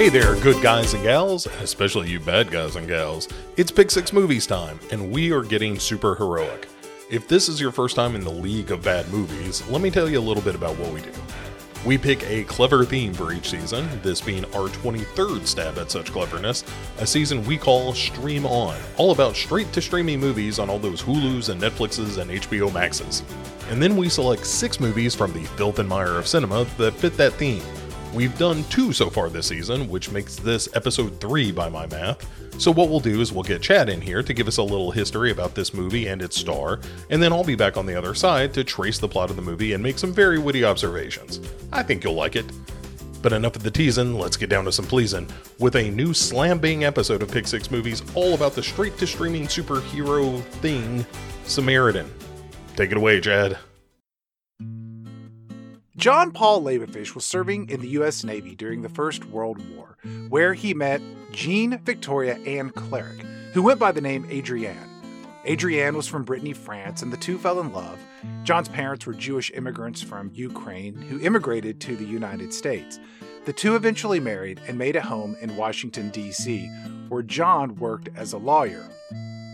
Hey there, good guys and gals, especially you bad guys and gals. It's Pick Six Movies time, and we are getting super heroic. If this is your first time in the league of bad movies, let me tell you a little bit about what we do. We pick a clever theme for each season, this being our 23rd stab at such cleverness, a season we call Stream On, all about straight to streaming movies on all those Hulus and Netflixes and HBO Maxes. And then we select six movies from the filth and mire of cinema that fit that theme. We've done two so far this season, which makes this episode three by my math. So, what we'll do is we'll get Chad in here to give us a little history about this movie and its star, and then I'll be back on the other side to trace the plot of the movie and make some very witty observations. I think you'll like it. But enough of the teasing, let's get down to some pleasing with a new slam bang episode of Pick Six Movies all about the straight to streaming superhero thing, Samaritan. Take it away, Chad. John Paul Labofish was serving in the U.S. Navy during the First World War, where he met Jean Victoria Anne Cleric, who went by the name Adrienne. Adrienne was from Brittany, France, and the two fell in love. John's parents were Jewish immigrants from Ukraine who immigrated to the United States. The two eventually married and made a home in Washington, D.C., where John worked as a lawyer.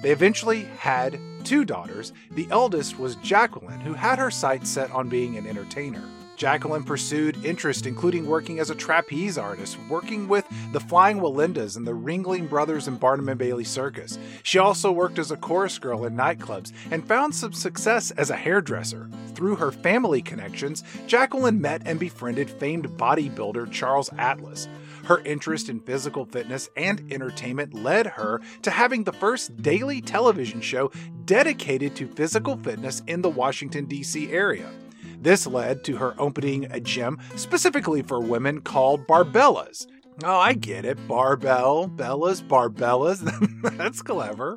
They eventually had two daughters. The eldest was Jacqueline, who had her sights set on being an entertainer. Jacqueline pursued interest, including working as a trapeze artist, working with the Flying Wallendas and the Ringling Brothers and Barnum and Bailey Circus. She also worked as a chorus girl in nightclubs and found some success as a hairdresser. Through her family connections, Jacqueline met and befriended famed bodybuilder Charles Atlas. Her interest in physical fitness and entertainment led her to having the first daily television show dedicated to physical fitness in the Washington, D.C. area. This led to her opening a gym specifically for women called Barbellas. Oh, I get it. Barbell, Bellas, Barbellas. That's clever.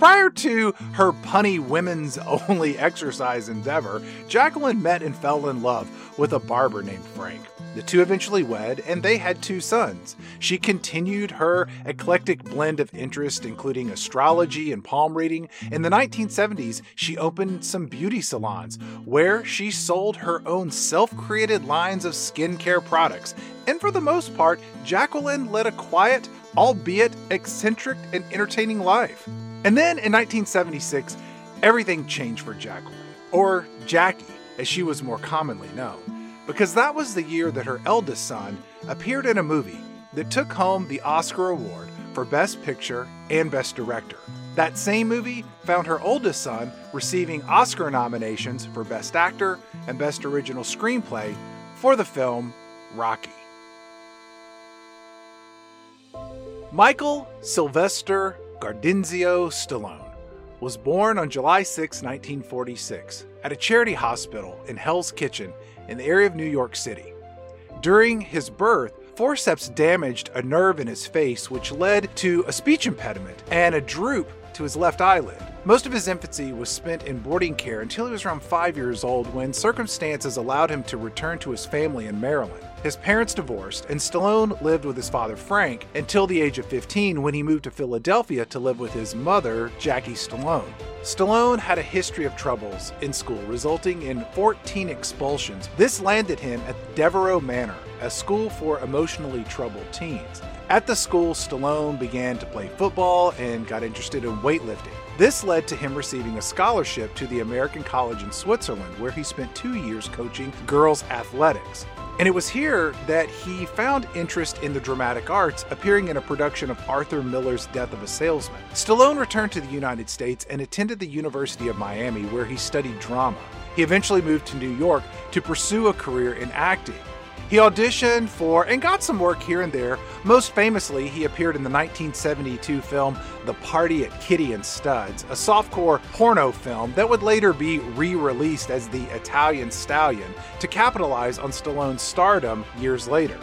Prior to her punny women's only exercise endeavor, Jacqueline met and fell in love with a barber named Frank. The two eventually wed, and they had two sons. She continued her eclectic blend of interest, including astrology and palm reading. In the 1970s, she opened some beauty salons where she sold her own self created lines of skincare products. And for the most part, Jacqueline led a quiet, albeit eccentric and entertaining life. And then in 1976, everything changed for Jacqueline, or Jackie, as she was more commonly known because that was the year that her eldest son appeared in a movie that took home the Oscar Award for Best Picture and Best Director. That same movie found her oldest son receiving Oscar nominations for Best Actor and Best Original Screenplay for the film Rocky. Michael Sylvester Gardenzio Stallone was born on July 6, 1946, at a charity hospital in Hell's Kitchen in the area of New York City. During his birth, forceps damaged a nerve in his face, which led to a speech impediment and a droop to his left eyelid. Most of his infancy was spent in boarding care until he was around five years old when circumstances allowed him to return to his family in Maryland. His parents divorced, and Stallone lived with his father Frank until the age of 15 when he moved to Philadelphia to live with his mother, Jackie Stallone. Stallone had a history of troubles in school, resulting in 14 expulsions. This landed him at Devereux Manor, a school for emotionally troubled teens. At the school, Stallone began to play football and got interested in weightlifting. This led to him receiving a scholarship to the American College in Switzerland, where he spent two years coaching girls' athletics. And it was here that he found interest in the dramatic arts, appearing in a production of Arthur Miller's Death of a Salesman. Stallone returned to the United States and attended the University of Miami, where he studied drama. He eventually moved to New York to pursue a career in acting. He auditioned for and got some work here and there. Most famously, he appeared in the 1972 film The Party at Kitty and Studs, a softcore porno film that would later be re released as The Italian Stallion to capitalize on Stallone's stardom years later.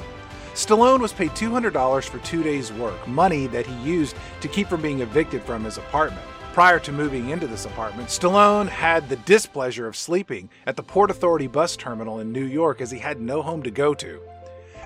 Stallone was paid $200 for two days' work, money that he used to keep from being evicted from his apartment. Prior to moving into this apartment, Stallone had the displeasure of sleeping at the Port Authority bus terminal in New York as he had no home to go to.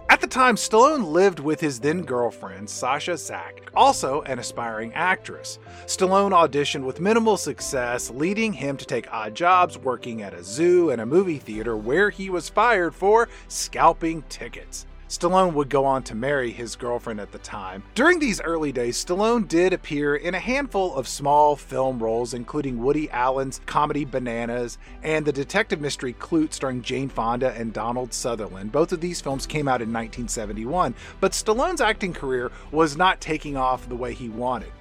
At the time, Stallone lived with his then girlfriend, Sasha Czack, also an aspiring actress. Stallone auditioned with minimal success, leading him to take odd jobs working at a zoo and a movie theater where he was fired for scalping tickets. Stallone would go on to marry his girlfriend at the time. During these early days, Stallone did appear in a handful of small film roles, including Woody Allen's comedy Bananas and the detective mystery Klute starring Jane Fonda and Donald Sutherland. Both of these films came out in 1971, but Stallone's acting career was not taking off the way he wanted.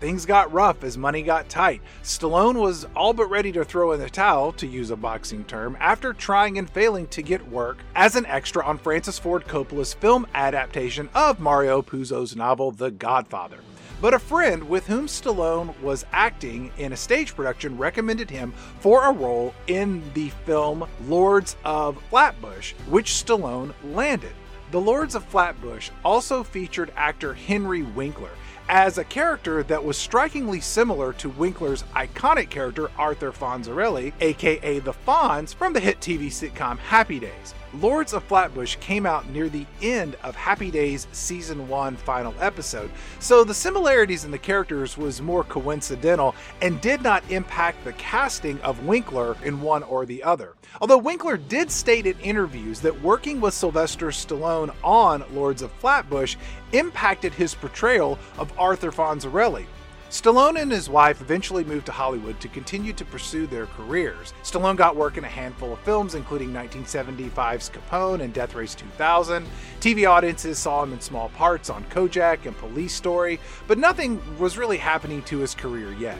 Things got rough as money got tight. Stallone was all but ready to throw in the towel, to use a boxing term, after trying and failing to get work as an extra on Francis Ford Coppola's film adaptation of Mario Puzo's novel The Godfather. But a friend with whom Stallone was acting in a stage production recommended him for a role in the film Lords of Flatbush, which Stallone landed. The Lords of Flatbush also featured actor Henry Winkler, as a character that was strikingly similar to Winkler's iconic character Arthur Fonzarelli, aka the Fonz from the hit TV sitcom Happy Days. Lords of Flatbush came out near the end of Happy Days season 1 final episode, so the similarities in the characters was more coincidental and did not impact the casting of Winkler in one or the other. Although Winkler did state in interviews that working with Sylvester Stallone on Lords of Flatbush impacted his portrayal of Arthur Fonzarelli. Stallone and his wife eventually moved to Hollywood to continue to pursue their careers. Stallone got work in a handful of films, including 1975's Capone and Death Race 2000. TV audiences saw him in small parts on Kojak and Police Story, but nothing was really happening to his career yet.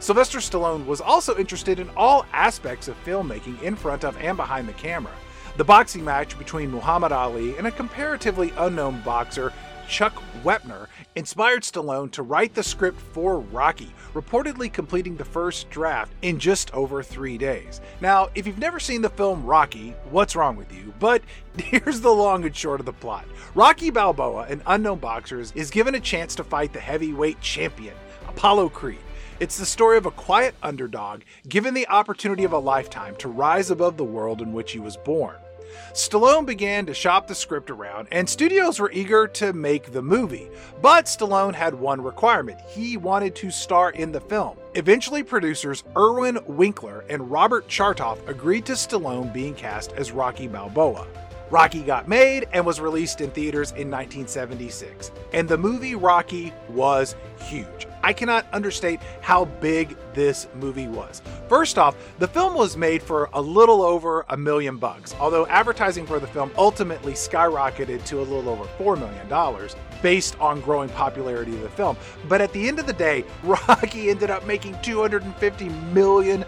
Sylvester Stallone was also interested in all aspects of filmmaking in front of and behind the camera. The boxing match between Muhammad Ali and a comparatively unknown boxer Chuck Wepner inspired Stallone to write the script for Rocky, reportedly completing the first draft in just over three days. Now, if you've never seen the film Rocky, what's wrong with you? But here's the long and short of the plot Rocky Balboa, an unknown boxer, is given a chance to fight the heavyweight champion, Apollo Creed. It's the story of a quiet underdog given the opportunity of a lifetime to rise above the world in which he was born. Stallone began to shop the script around, and studios were eager to make the movie. But Stallone had one requirement he wanted to star in the film. Eventually, producers Irwin Winkler and Robert Chartoff agreed to Stallone being cast as Rocky Balboa. Rocky got made and was released in theaters in 1976, and the movie Rocky was huge. I cannot understate how big this movie was. First off, the film was made for a little over a million bucks, although advertising for the film ultimately skyrocketed to a little over $4 million based on growing popularity of the film. But at the end of the day, Rocky ended up making $250 million.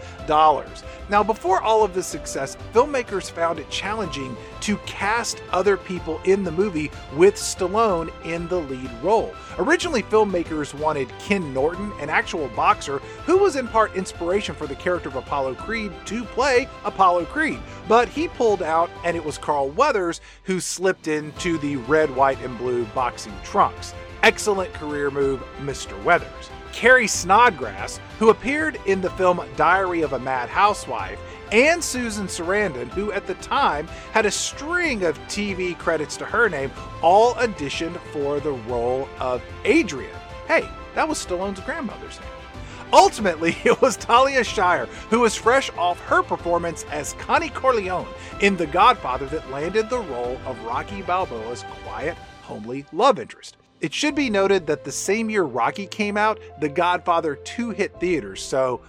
Now, before all of this success, filmmakers found it challenging to cast other people in the movie with Stallone in the lead role. Originally, filmmakers wanted Ken Norton, an actual boxer who was in part inspiration for the character of Apollo Creed, to play Apollo Creed. But he pulled out, and it was Carl Weathers who slipped into the red, white, and blue boxing trunks. Excellent career move, Mr. Weathers. Carrie Snodgress, who appeared in the film Diary of a Mad Housewife, and Susan Sarandon, who at the time had a string of TV credits to her name, all auditioned for the role of Adrian. Hey, that was Stallone's grandmother's name. Ultimately, it was Talia Shire, who was fresh off her performance as Connie Corleone in The Godfather, that landed the role of Rocky Balboa's quiet, homely love interest. It should be noted that the same year Rocky came out, The Godfather 2 hit theaters, so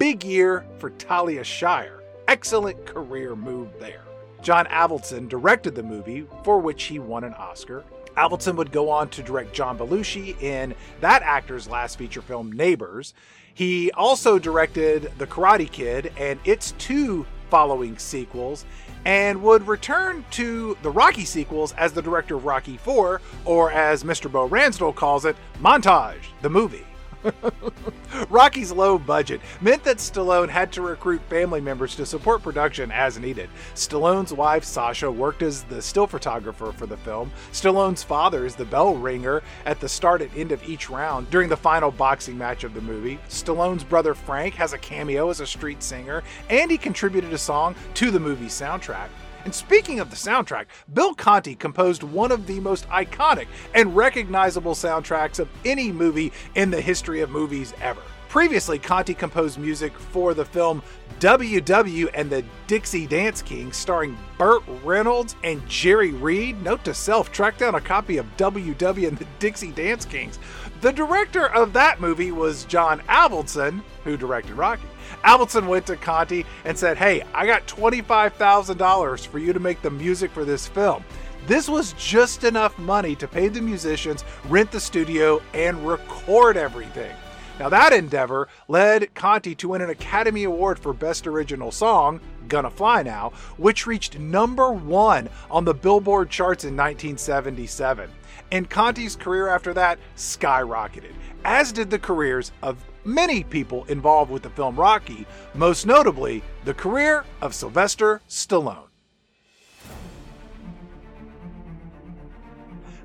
big year for Talia Shire. Excellent career move there. John Avildsen directed the movie, for which he won an Oscar. Avildsen would go on to direct John Belushi in that actor's last feature film, Neighbors. He also directed The Karate Kid and its two following sequels, and would return to the Rocky sequels as the director of Rocky 4, or as Mr. Bo Ransdell calls it, Montage, the movie. Rocky's low budget meant that Stallone had to recruit family members to support production as needed. Stallone's wife, Sasha, worked as the still photographer for the film. Stallone's father is the bell ringer at the start and end of each round during the final boxing match of the movie. Stallone's brother, Frank, has a cameo as a street singer, and he contributed a song to the movie soundtrack. And speaking of the soundtrack, Bill Conti composed one of the most iconic and recognizable soundtracks of any movie in the history of movies ever. Previously, Conti composed music for the film WW and the Dixie Dance Kings, starring Burt Reynolds and Jerry Reed. Note to self, track down a copy of WW and the Dixie Dance Kings. The director of that movie was John Avildsen, who directed Rocky. Avildsen went to Conti and said, Hey, I got $25,000 for you to make the music for this film. This was just enough money to pay the musicians, rent the studio, and record everything. Now, that endeavor led Conti to win an Academy Award for Best Original Song, Gonna Fly Now, which reached number one on the Billboard charts in 1977. And Conti's career after that skyrocketed, as did the careers of many people involved with the film Rocky, most notably the career of Sylvester Stallone.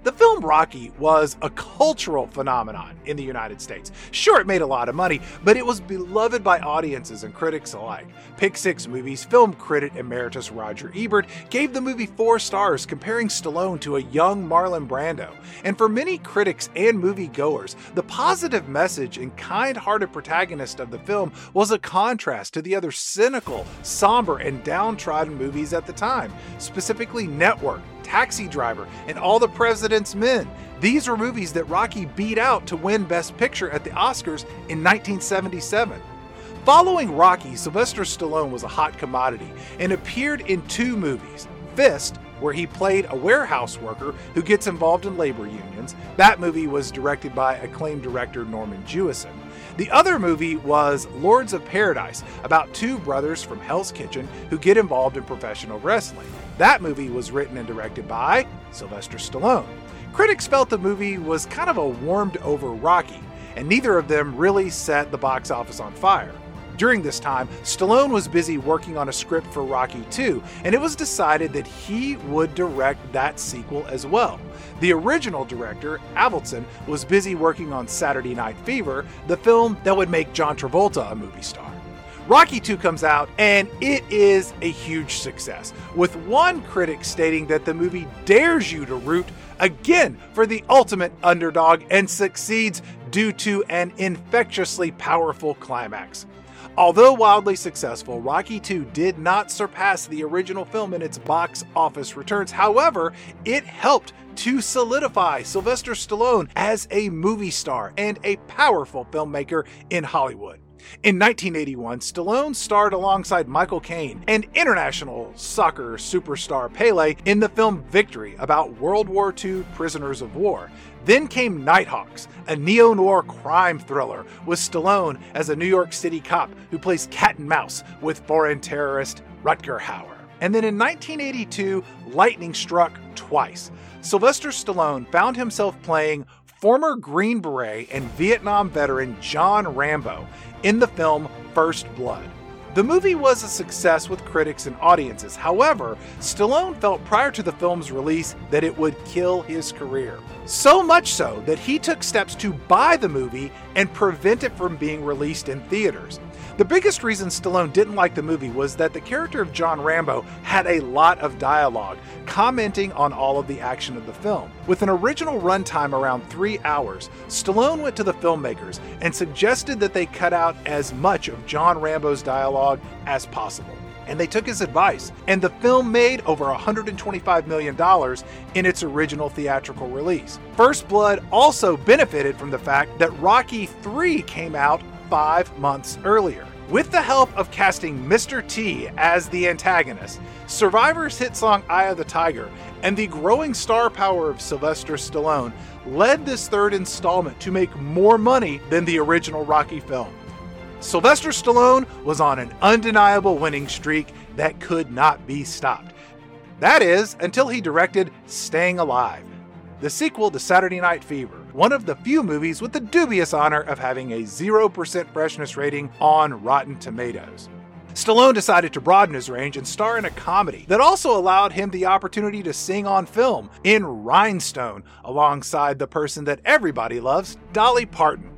The film Rocky was a cultural phenomenon in the United States. Sure, it made a lot of money, but it was beloved by audiences and critics alike. Pick Six Movies film critic emeritus Roger Ebert gave the movie four stars, comparing Stallone to a young Marlon Brando. And for many critics and moviegoers, the positive message and kind hearted protagonist of the film was a contrast to the other cynical, somber, and downtrodden movies at the time, specifically Network, Taxi Driver, and All the President's Men. These were movies that Rocky beat out to win Best Picture at the Oscars in 1977. Following Rocky, Sylvester Stallone was a hot commodity and appeared in two movies Fist, where he played a warehouse worker who gets involved in labor unions. That movie was directed by acclaimed director Norman Jewison. The other movie was Lords of Paradise, about two brothers from Hell's Kitchen who get involved in professional wrestling. That movie was written and directed by Sylvester Stallone. Critics felt the movie was kind of a warmed over Rocky, and neither of them really set the box office on fire. During this time, Stallone was busy working on a script for Rocky 2, and it was decided that he would direct that sequel as well. The original director, Avildsen, was busy working on Saturday Night Fever, the film that would make John Travolta a movie star. Rocky 2 comes out, and it is a huge success, with one critic stating that the movie dares you to root again for the ultimate underdog and succeeds due to an infectiously powerful climax. Although wildly successful, Rocky 2 did not surpass the original film in its box office returns. However, it helped to solidify Sylvester Stallone as a movie star and a powerful filmmaker in Hollywood. In 1981, Stallone starred alongside Michael Caine and international soccer superstar Pele in the film Victory about World War II prisoners of war. Then came Nighthawks, a neo noir crime thriller with Stallone as a New York City cop who plays cat and mouse with foreign terrorist Rutger Hauer. And then in 1982, lightning struck twice. Sylvester Stallone found himself playing former Green Beret and Vietnam veteran John Rambo in the film First Blood. The movie was a success with critics and audiences. However, Stallone felt prior to the film's release that it would kill his career. So much so that he took steps to buy the movie and prevent it from being released in theaters. The biggest reason Stallone didn't like the movie was that the character of John Rambo had a lot of dialogue, commenting on all of the action of the film. With an original runtime around three hours, Stallone went to the filmmakers and suggested that they cut out as much of John Rambo's dialogue as possible. And they took his advice, and the film made over $125 million in its original theatrical release. First Blood also benefited from the fact that Rocky 3 came out five months earlier. With the help of casting Mr. T as the antagonist, Survivor's hit song Eye of the Tiger, and the growing star power of Sylvester Stallone led this third installment to make more money than the original Rocky film. Sylvester Stallone was on an undeniable winning streak that could not be stopped. That is, until he directed Staying Alive, the sequel to Saturday Night Fever, one of the few movies with the dubious honor of having a 0% freshness rating on Rotten Tomatoes. Stallone decided to broaden his range and star in a comedy that also allowed him the opportunity to sing on film in Rhinestone alongside the person that everybody loves, Dolly Parton.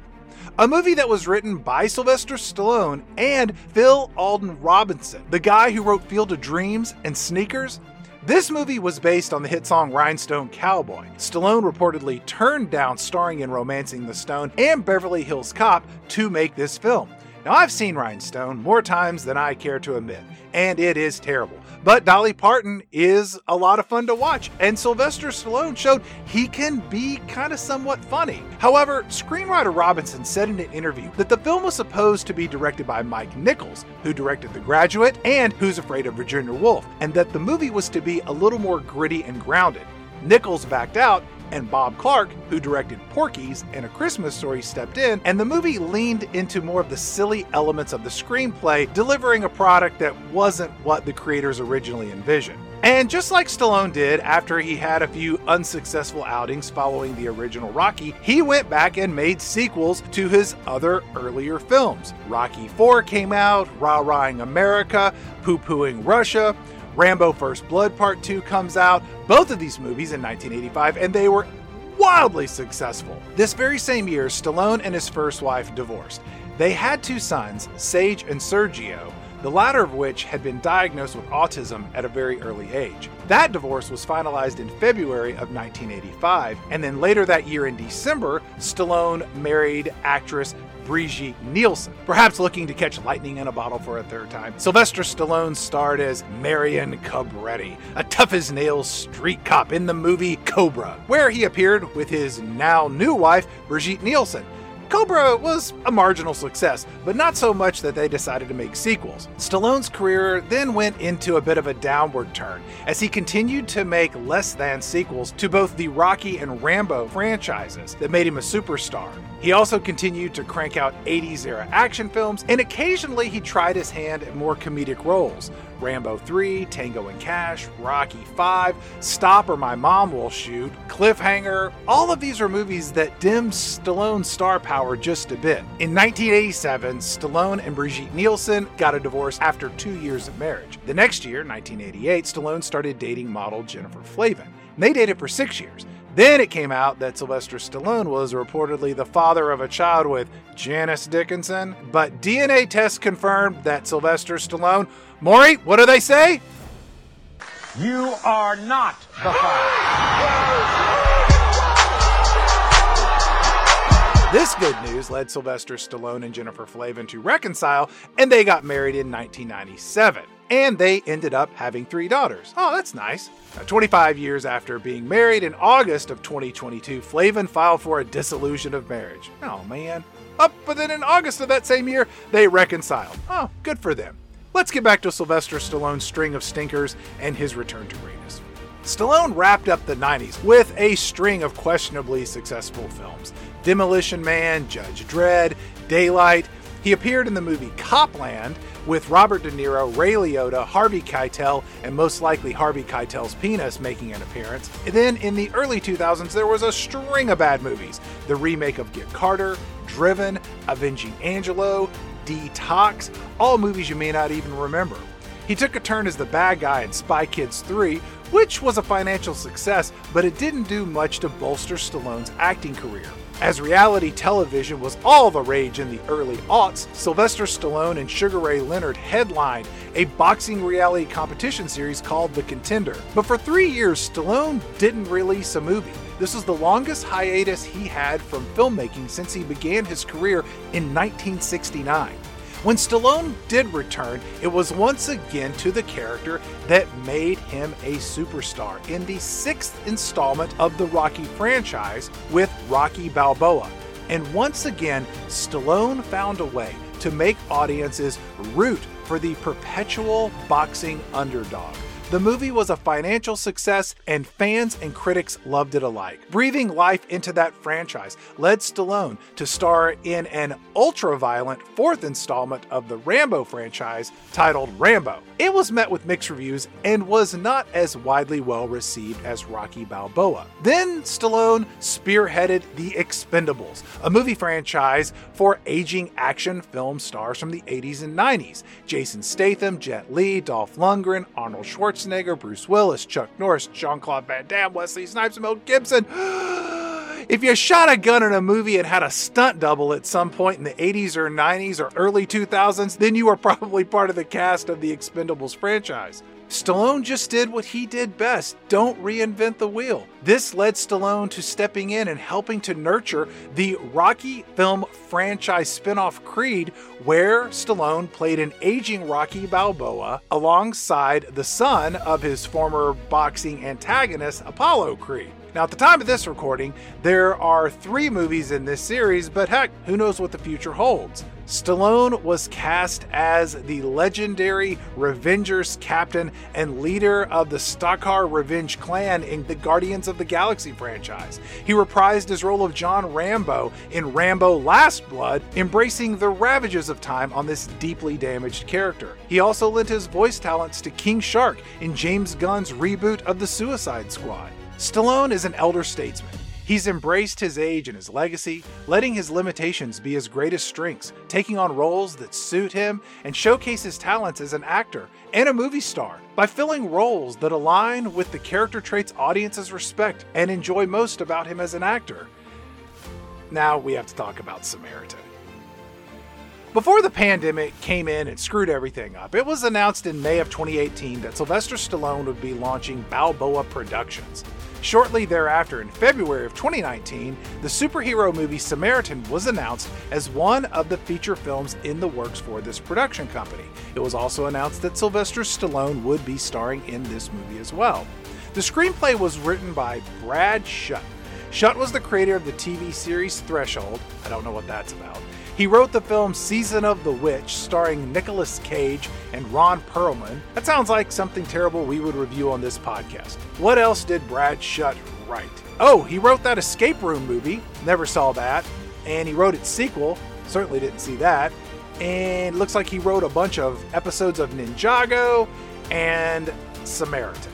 a movie that was written by Sylvester Stallone and Phil Alden Robinson, the guy who wrote Field of Dreams and Sneakers. This movie was based on the hit song Rhinestone Cowboy. Stallone reportedly turned down starring in Romancing the Stone and Beverly Hills Cop to make this film. Now, I've seen Rhinestone more times than I care to admit, and it is terrible. But Dolly Parton is a lot of fun to watch, and Sylvester Stallone showed he can be kind of somewhat funny. However, screenwriter Robinson said in an interview that the film was supposed to be directed by Mike Nichols, who directed The Graduate and Who's Afraid of Virginia Woolf, and that the movie was to be a little more gritty and grounded. Nichols backed out, and Bob Clark, who directed Porky's and A Christmas Story, stepped in, and the movie leaned into more of the silly elements of the screenplay, delivering a product that wasn't what the creators originally envisioned. And just like Stallone did after he had a few unsuccessful outings following the original Rocky, he went back and made sequels to his other earlier films. Rocky IV came out, Rah Rahing America, Poo Pooing Russia, Rambo First Blood Part 2 comes out, both of these movies in 1985, and they were wildly successful. This very same year, Stallone and his first wife divorced. They had two sons, Sage and Sergio, the latter of which had been diagnosed with autism at a very early age. That divorce was finalized in February of 1985, and then later that year in December, Stallone married actress Brigitte Nielsen, perhaps looking to catch lightning in a bottle for a third time. Sylvester Stallone starred as Marion Cobretti, a tough as nails street cop in the movie Cobra, where he appeared with his now new wife, Brigitte Nielsen. Cobra was a marginal success, but not so much that they decided to make sequels. Stallone's career then went into a bit of a downward turn as he continued to make less than sequels to both the Rocky and Rambo franchises that made him a superstar. He also continued to crank out 80s era action films, and occasionally he tried his hand at more comedic roles. Rambo 3, Tango and Cash, Rocky 5, Stop or My Mom Will Shoot, Cliffhanger. All of these are movies that dimmed Stallone's star power just a bit. In 1987, Stallone and Brigitte Nielsen got a divorce after two years of marriage. The next year, 1988, Stallone started dating model Jennifer Flavin. They dated for six years. Then it came out that Sylvester Stallone was reportedly the father of a child with Janice Dickinson, but DNA tests confirmed that Sylvester Stallone. Maury, what do they say? You are not the father. This good news led Sylvester Stallone and Jennifer Flavin to reconcile, and they got married in 1997. And they ended up having three daughters. Oh, that's nice. Now, 25 years after being married, in August of 2022, Flavin filed for a dissolution of marriage. Oh, man. Up, but then in August of that same year, they reconciled. Oh, good for them. Let's get back to Sylvester Stallone's string of stinkers and his return to greatness. Stallone wrapped up the 90s with a string of questionably successful films. Demolition Man, Judge Dredd, Daylight. He appeared in the movie Copland with Robert De Niro, Ray Liotta, Harvey Keitel, and most likely Harvey Keitel's penis making an appearance. And then in the early 2000s, there was a string of bad movies. The remake of Get Carter, Driven, Avenging Angelo, Detox, all movies you may not even remember. He took a turn as the bad guy in Spy Kids 3, which was a financial success, but it didn't do much to bolster Stallone's acting career. As reality television was all the rage in the early aughts, Sylvester Stallone and Sugar Ray Leonard headlined a boxing reality competition series called The Contender. But for three years, Stallone didn't release a movie. This was the longest hiatus he had from filmmaking since he began his career in 1969. When Stallone did return, it was once again to the character that made him a superstar in the sixth installment of the Rocky franchise with Rocky Balboa. And once again, Stallone found a way to make audiences root for the perpetual boxing underdog. The movie was a financial success, and fans and critics loved it alike. Breathing life into that franchise led Stallone to star in an ultra violent fourth installment of the Rambo franchise titled Rambo. It was met with mixed reviews and was not as widely well received as Rocky Balboa. Then Stallone spearheaded The Expendables, a movie franchise for aging action film stars from the 80s and 90s Jason Statham, Jet Li, Dolph Lundgren, Arnold Schwarzenegger, Bruce Willis, Chuck Norris, Jean Claude Van Damme, Wesley Snipes, and Mel Gibson. if you shot a gun in a movie and had a stunt double at some point in the 80s or 90s or early 2000s, then you were probably part of the cast of the Expendables franchise. Stallone just did what he did best don't reinvent the wheel. This led Stallone to stepping in and helping to nurture the Rocky film franchise spin off Creed, where Stallone played an aging Rocky Balboa alongside the son of his former boxing antagonist, Apollo Creed. Now, at the time of this recording, there are three movies in this series, but heck, who knows what the future holds? Stallone was cast as the legendary Ravagers captain and leader of the Stakar Ravager clan in the Guardians of the Galaxy franchise. He reprised his role of John Rambo in Rambo Last Blood, embracing the ravages of time on this deeply damaged character. He also lent his voice talents to King Shark in James Gunn's reboot of The Suicide Squad. Stallone is an elder statesman. He's embraced his age and his legacy, letting his limitations be his greatest strengths, taking on roles that suit him and showcase his talents as an actor and a movie star by filling roles that align with the character traits audiences respect and enjoy most about him as an actor. Now we have to talk about Samaritan. Before the pandemic came in and screwed everything up, it was announced in May of 2018 that Sylvester Stallone would be launching Balboa Productions. Shortly thereafter, in February of 2019, the superhero movie Samaritan was announced as one of the feature films in the works for this production company. It was also announced that Sylvester Stallone would be starring in this movie as well. The screenplay was written by Brad Schut. Schut was the creator of the TV series Threshold. I don't know what that's about. He wrote the film Season of the Witch, starring Nicolas Cage and Ron Perlman. That sounds like something terrible we would review on this podcast. What else did Brad Schut write? Oh, he wrote that Escape Room movie. Never saw that. And he wrote its sequel. Certainly didn't see that. And looks like he wrote a bunch of episodes of Ninjago and Samaritan.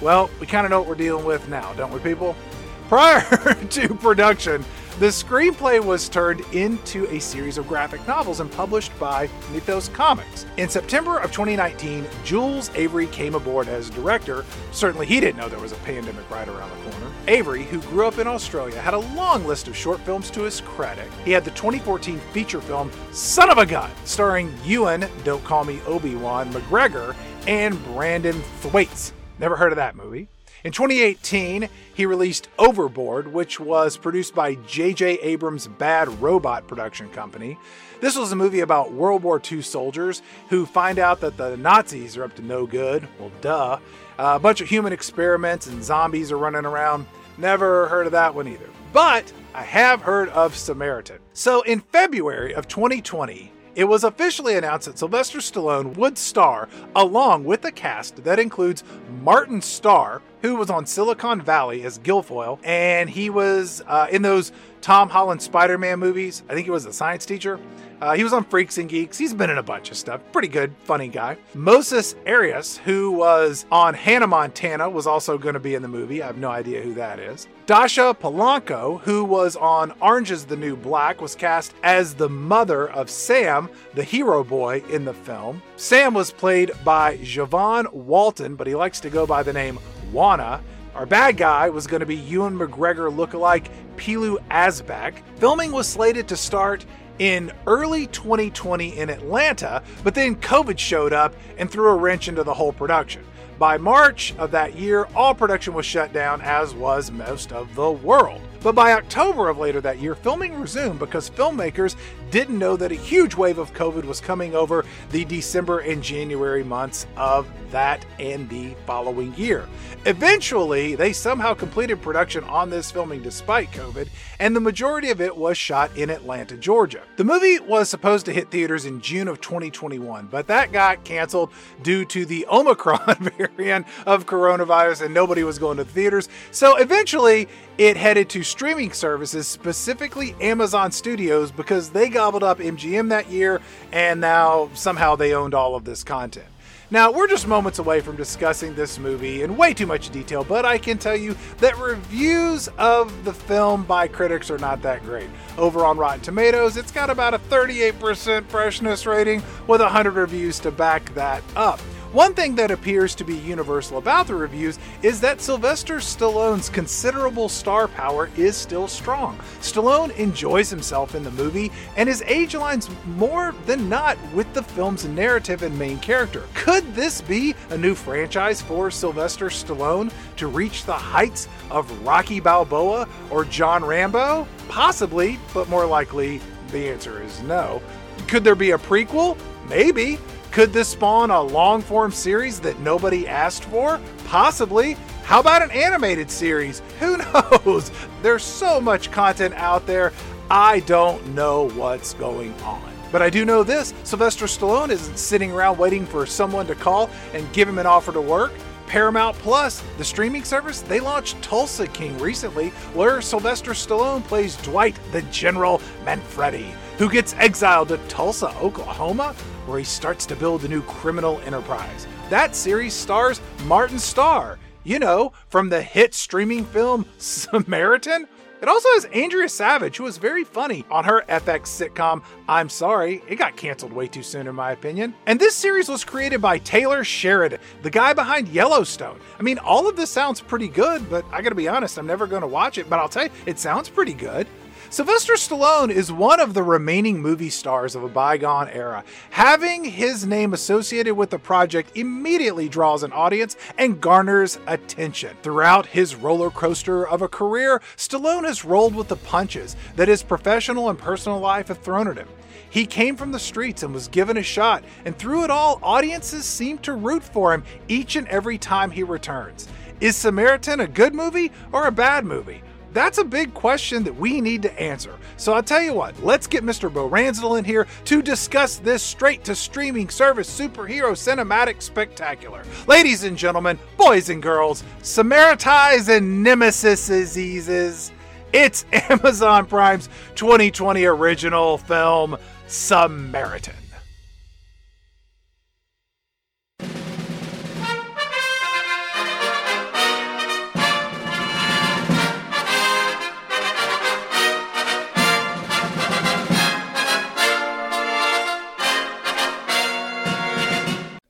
Well, we kind of know what we're dealing with now, don't we, people? Prior to production, the screenplay was turned into a series of graphic novels and published by Mythos Comics. In September of 2019, Julius Avery came aboard as director. Certainly, he didn't know there was a pandemic right around the corner. Avery, who grew up in Australia, had a long list of short films to his credit. He had the 2014 feature film Son of a Gun, starring Ewan, don't call me Obi Wan, McGregor, and Brenton Thwaites. Never heard of that movie. In 2018, he released Overboard, which was produced by J.J. Abrams' Bad Robot production company. This was a movie about World War II soldiers who find out that the Nazis are up to no good. Well, duh. Uh, a bunch of human experiments and zombies are running around. Never heard of that one either. But I have heard of Samaritan. So in February of 2020, it was officially announced that Sylvester Stallone would star along with a cast that includes Martin Starr, who was on Silicon Valley as Gilfoyle, and he was uh, in those Tom Holland Spider Man movies. I think he was a science teacher. Uh, he was on Freaks and Geeks. He's been in a bunch of stuff. Pretty good, funny guy. Moses Arias, who was on Hannah Montana, was also going to be in the movie. I have no idea who that is. Dasha Polanco, who was on Orange is the New Black, was cast as the mother of Sam, the hero boy in the film. Sam was played by Javon Walton, but he likes to go by the name Our bad guy was going to be Ewan McGregor lookalike Pilou Asbæk. Filming was slated to start in early 2020 in Atlanta, but then COVID showed up and threw a wrench into the whole production. By March of that year, all production was shut down, as was most of the world. But by October of later that year, filming resumed because filmmakers didn't know that a huge wave of COVID was coming over the December and January months of that and the following year. Eventually, they somehow completed production on this filming despite COVID, and the majority of it was shot in Atlanta, Georgia. The movie was supposed to hit theaters in June of 2021, but that got canceled due to the Omicron variant of coronavirus, and nobody was going to the theaters. So eventually, it headed to streaming services, specifically Amazon Studios, because they gobbled up MGM that year and now somehow they owned all of this content. Now, we're just moments away from discussing this movie in way too much detail, but I can tell you that reviews of the film by critics are not that great. Over on Rotten Tomatoes, it's got about a 38% freshness rating with 100 reviews to back that up. One thing that appears to be universal about the reviews is that Sylvester Stallone's considerable star power is still strong. Stallone enjoys himself in the movie, and his age aligns more than not with the film's narrative and main character. Could this be a new franchise for Sylvester Stallone to reach the heights of Rocky Balboa or John Rambo? Possibly, but more likely, the answer is no. Could there be a prequel? Maybe. Could this spawn a long form series that nobody asked for? Possibly. How about an animated series? Who knows? There's so much content out there. I don't know what's going on. But I do know this Sylvester Stallone isn't sitting around waiting for someone to call and give him an offer to work. Paramount Plus, the streaming service, they launched Tulsa King recently, where Sylvester Stallone plays Dwight the General Manfredi, who gets exiled to Tulsa, Oklahoma, where he starts to build a new criminal enterprise. That series stars Martin Starr, you know, from the hit streaming film Samaritan. It also has Andrea Savage, who was very funny on her FX sitcom I'm Sorry. It got canceled way too soon, in my opinion. And this series was created by Taylor Sheridan, the guy behind Yellowstone. I mean, all of this sounds pretty good, but I gotta be honest, I'm never gonna watch it, but I'll tell you, it sounds pretty good. Sylvester Stallone is one of the remaining movie stars of a bygone era. Having his name associated with the project immediately draws an audience and garners attention. Throughout his roller coaster of a career, Stallone has rolled with the punches that his professional and personal life have thrown at him. He came from the streets and was given a shot, and through it all, audiences seem to root for him each and every time he returns. Is Samaritan a good movie or a bad movie? That's a big question that we need to answer. So I'll tell you what, let's get Mr. Bo Ransdell in here to discuss this straight to streaming service superhero cinematic spectacular. Ladies and gentlemen, boys and girls, Samaritize and Nemesis diseases. It's Amazon Prime's 2020 original film, Samaritan.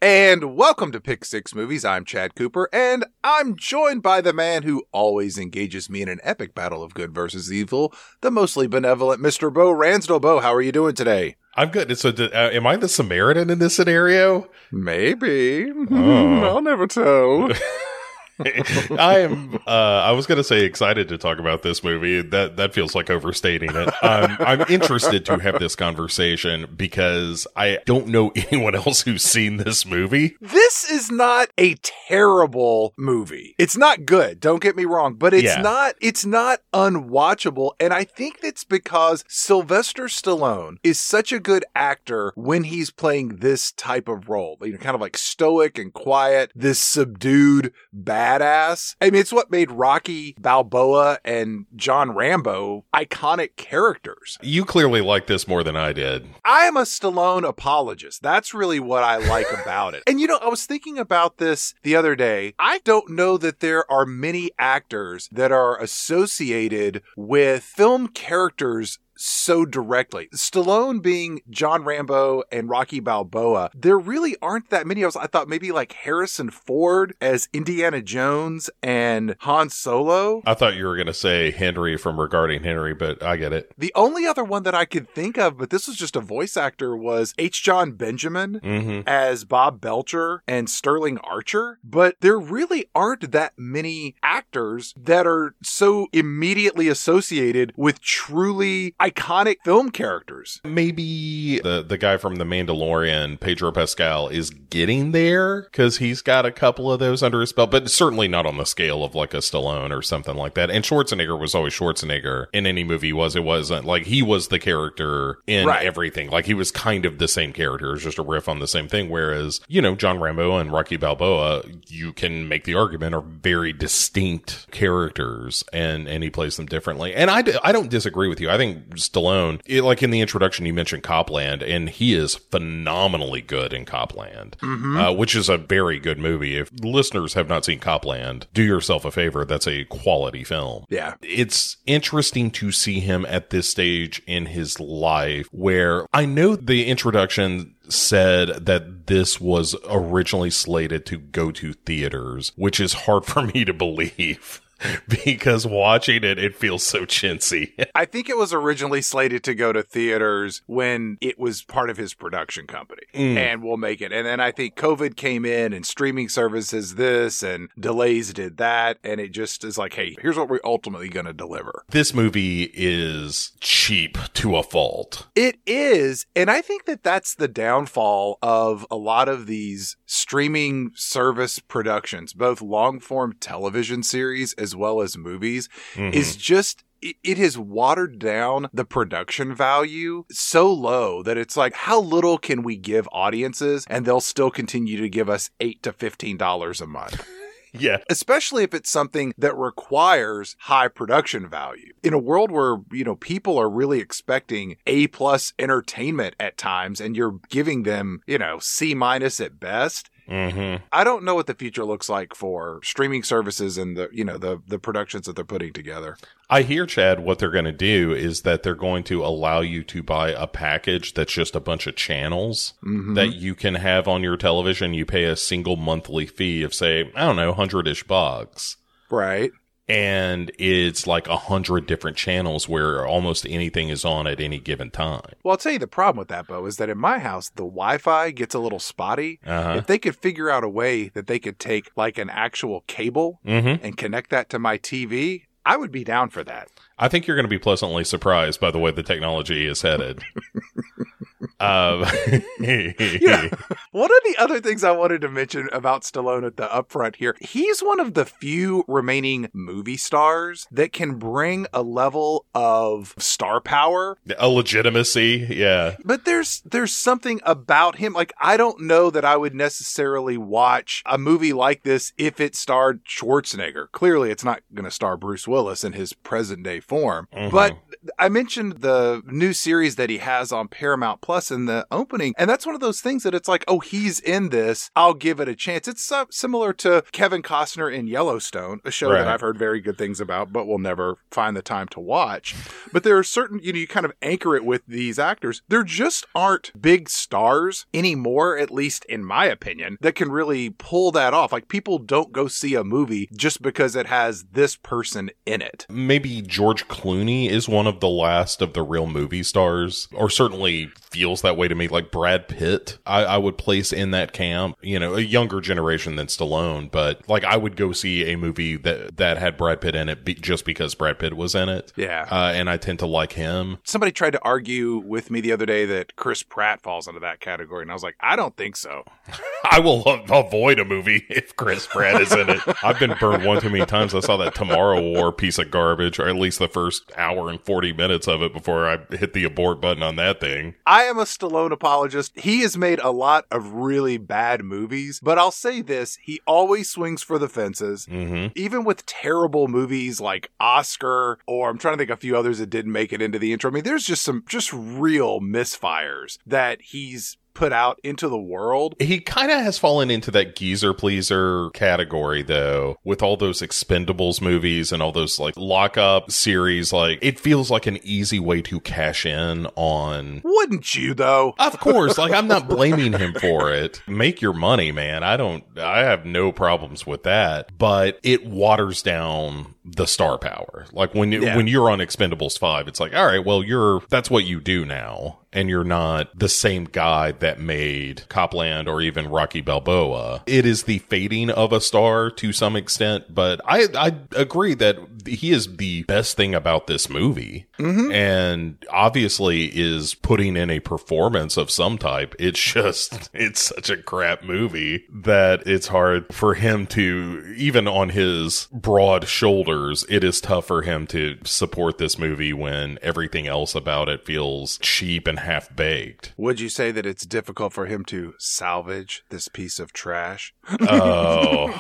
And welcome to Pick Six Movies. I'm Chad Cooper, and I'm joined by the man who always engages me in an epic battle of good versus evil, the mostly benevolent Mr. Bo Ransdell. Bo, how are you doing today? I'm good. So, uh, am I the Samaritan in this scenario? Maybe. Oh. I'll never tell. I am. Uh, I was going to say excited to talk about this movie. That that feels like overstating it. Um, I'm interested to have this conversation because I don't know anyone else who's seen this movie. This is not a terrible movie. It's not good. Don't get me wrong, but it's yeah. not. It's not unwatchable, and I think it's because Sylvester Stallone is such a good actor when he's playing this type of role. You know, kind of like stoic and quiet, this subdued bad badass. I mean, it's what made Rocky Balboa and John Rambo iconic characters. You clearly like this more than I did. I am a Stallone apologist. That's really what I like about it. And you know, I was thinking about this the other day. I don't know that there are many actors that are associated with film characters so directly. Stallone being John Rambo and Rocky Balboa, there really aren't that many. I, was, I thought maybe like Harrison Ford as Indiana Jones and Han Solo. I thought you were going to say Henry from Regarding Henry, but I get it. The only other one that I could think of, but this was just a voice actor, was H. John Benjamin mm-hmm. as Bob Belcher and Sterling Archer. But there really aren't that many actors that are so immediately associated with truly iconic film characters. Maybe the the guy from The Mandalorian, Pedro Pascal, is getting there because he's got a couple of those under his belt, but certainly not on the scale of like a Stallone or something like that. And Schwarzenegger was always Schwarzenegger in any movie. Was it wasn't like he was the character in right. everything. Like he was kind of the same character. It was just a riff on the same thing. Whereas you know John Rambo and Rocky Balboa, you can make the argument are very distinct characters, and and he plays them differently. And I I don't disagree with you. I think Stallone, it, like in the introduction, you mentioned Copland, and he is phenomenally good in Copland, uh, which is a very good movie. If listeners have not seen Copland, do yourself a favor. That's a quality film. Yeah. It's interesting to see him at this stage in his life where I know the introduction said that this was originally slated to go to theaters, which is hard for me to believe. Because watching it, it feels so chintzy. I think it was originally slated to go to theaters when it was part of his production company. Mm. And we'll make it. And then I think COVID came in and streaming services this and delays did that. And it just is like, hey, here's what we're ultimately going to deliver. this movie is cheap to a fault. It is. And I think that that's the downfall of a lot of these streaming service productions, both long form television series as well as movies, is mm-hmm. just. It has watered down the production value so low that it's like, how little can we give audiences and they'll still continue to give us eight to fifteen dollars a month? Yeah. especially if it's something that requires high production value. In a world where, you know, people are really expecting A plus entertainment at times and you're giving them, you know, C minus at best. Hmm I don't know what the future looks like for streaming services and the, you know, the the productions that they're putting together. I hear, Chad, what they're going to do is that they're going to allow you to buy a package that's just a bunch of channels that you can have on your television. You pay a single monthly fee of, say, I don't know, 100 ish bucks. Right. And it's like a hundred different channels where almost anything is on at any given time. Well, I'll tell you the problem with that, Bo, is that in my house, the Wi Fi gets a little spotty. Uh-huh. If they could figure out a way that they could take like an actual cable Mm-hmm. and connect that to my TV, I would be down for that. I think you're going to be pleasantly surprised by the way the technology is headed. um, Yeah. One of the other things I wanted to mention about Stallone at the upfront here, he's one of the few remaining movie stars that can bring a level of star power. a legitimacy. Yeah. But there's there's something about him like I don't know that I would necessarily watch a movie like this if it starred Schwarzenegger. Clearly it's not going to star Bruce Willis in his present day form. But I mentioned the new series that he has on Paramount Plus in the opening, and that's one of those things that it's like, oh, he's in this. I'll give it a chance. It's uh, similar to Kevin Costner in Yellowstone, a show Right. that I've heard very good things about, but will never find the time to watch. But there are certain, you know, you kind of anchor it with these actors. There just aren't big stars anymore, at least in my opinion, that can really pull that off. Like people don't go see a movie just because it has this person in it. Maybe George Clooney is one of the last of the real movie stars, or certainly feels that way to me. Like Brad Pitt, I, I would place in that camp. You know, a younger generation than Stallone, but like I would go see a movie that that had Brad Pitt in it be, just because Brad Pitt was in it. Yeah. uh, and I tend to like him. Somebody tried to argue with me the other day that Chris Pratt falls into that category, and I was like, I don't think so. I will avoid a movie if Chris Pratt is in it. I've been burned one too many times. I saw that Tomorrow War piece of garbage, or at least the first hour and 40 minutes of it before I hit the abort button on that thing. I am a Stallone apologist. He has made a lot of really bad movies, but I'll say this he always swings for the fences. hmm Even with terrible movies like Oscar, or I'm trying to think a few others that didn't make it into the intro. I mean, there's just some just real misfires that he's put out into the world. He kind of has fallen into that geezer pleaser category, though, with all those Expendables movies and all those like lockup series. Like, it feels like an easy way to cash in on Wouldn't you, though? Of course, like I'm not blaming him for it. Make your money, man. I don't I have no problems with that, but it waters down the star power. Like when you, Yeah. when you're on Expendables 5, it's like, all right, well, you're that's what you do now. And you're not the same guy that made Copland or even Rocky Balboa. It is the fading of a star to some extent, but I I agree that he is the best thing about this movie mm-hmm. and obviously is putting in a performance of some type. It's just, it's such a crap movie that it's hard for him to, even on his broad shoulders, it is tough for him to support this movie when everything else about it feels cheap and half baked. Would you say that it's difficult for him to salvage this piece of trash? Oh,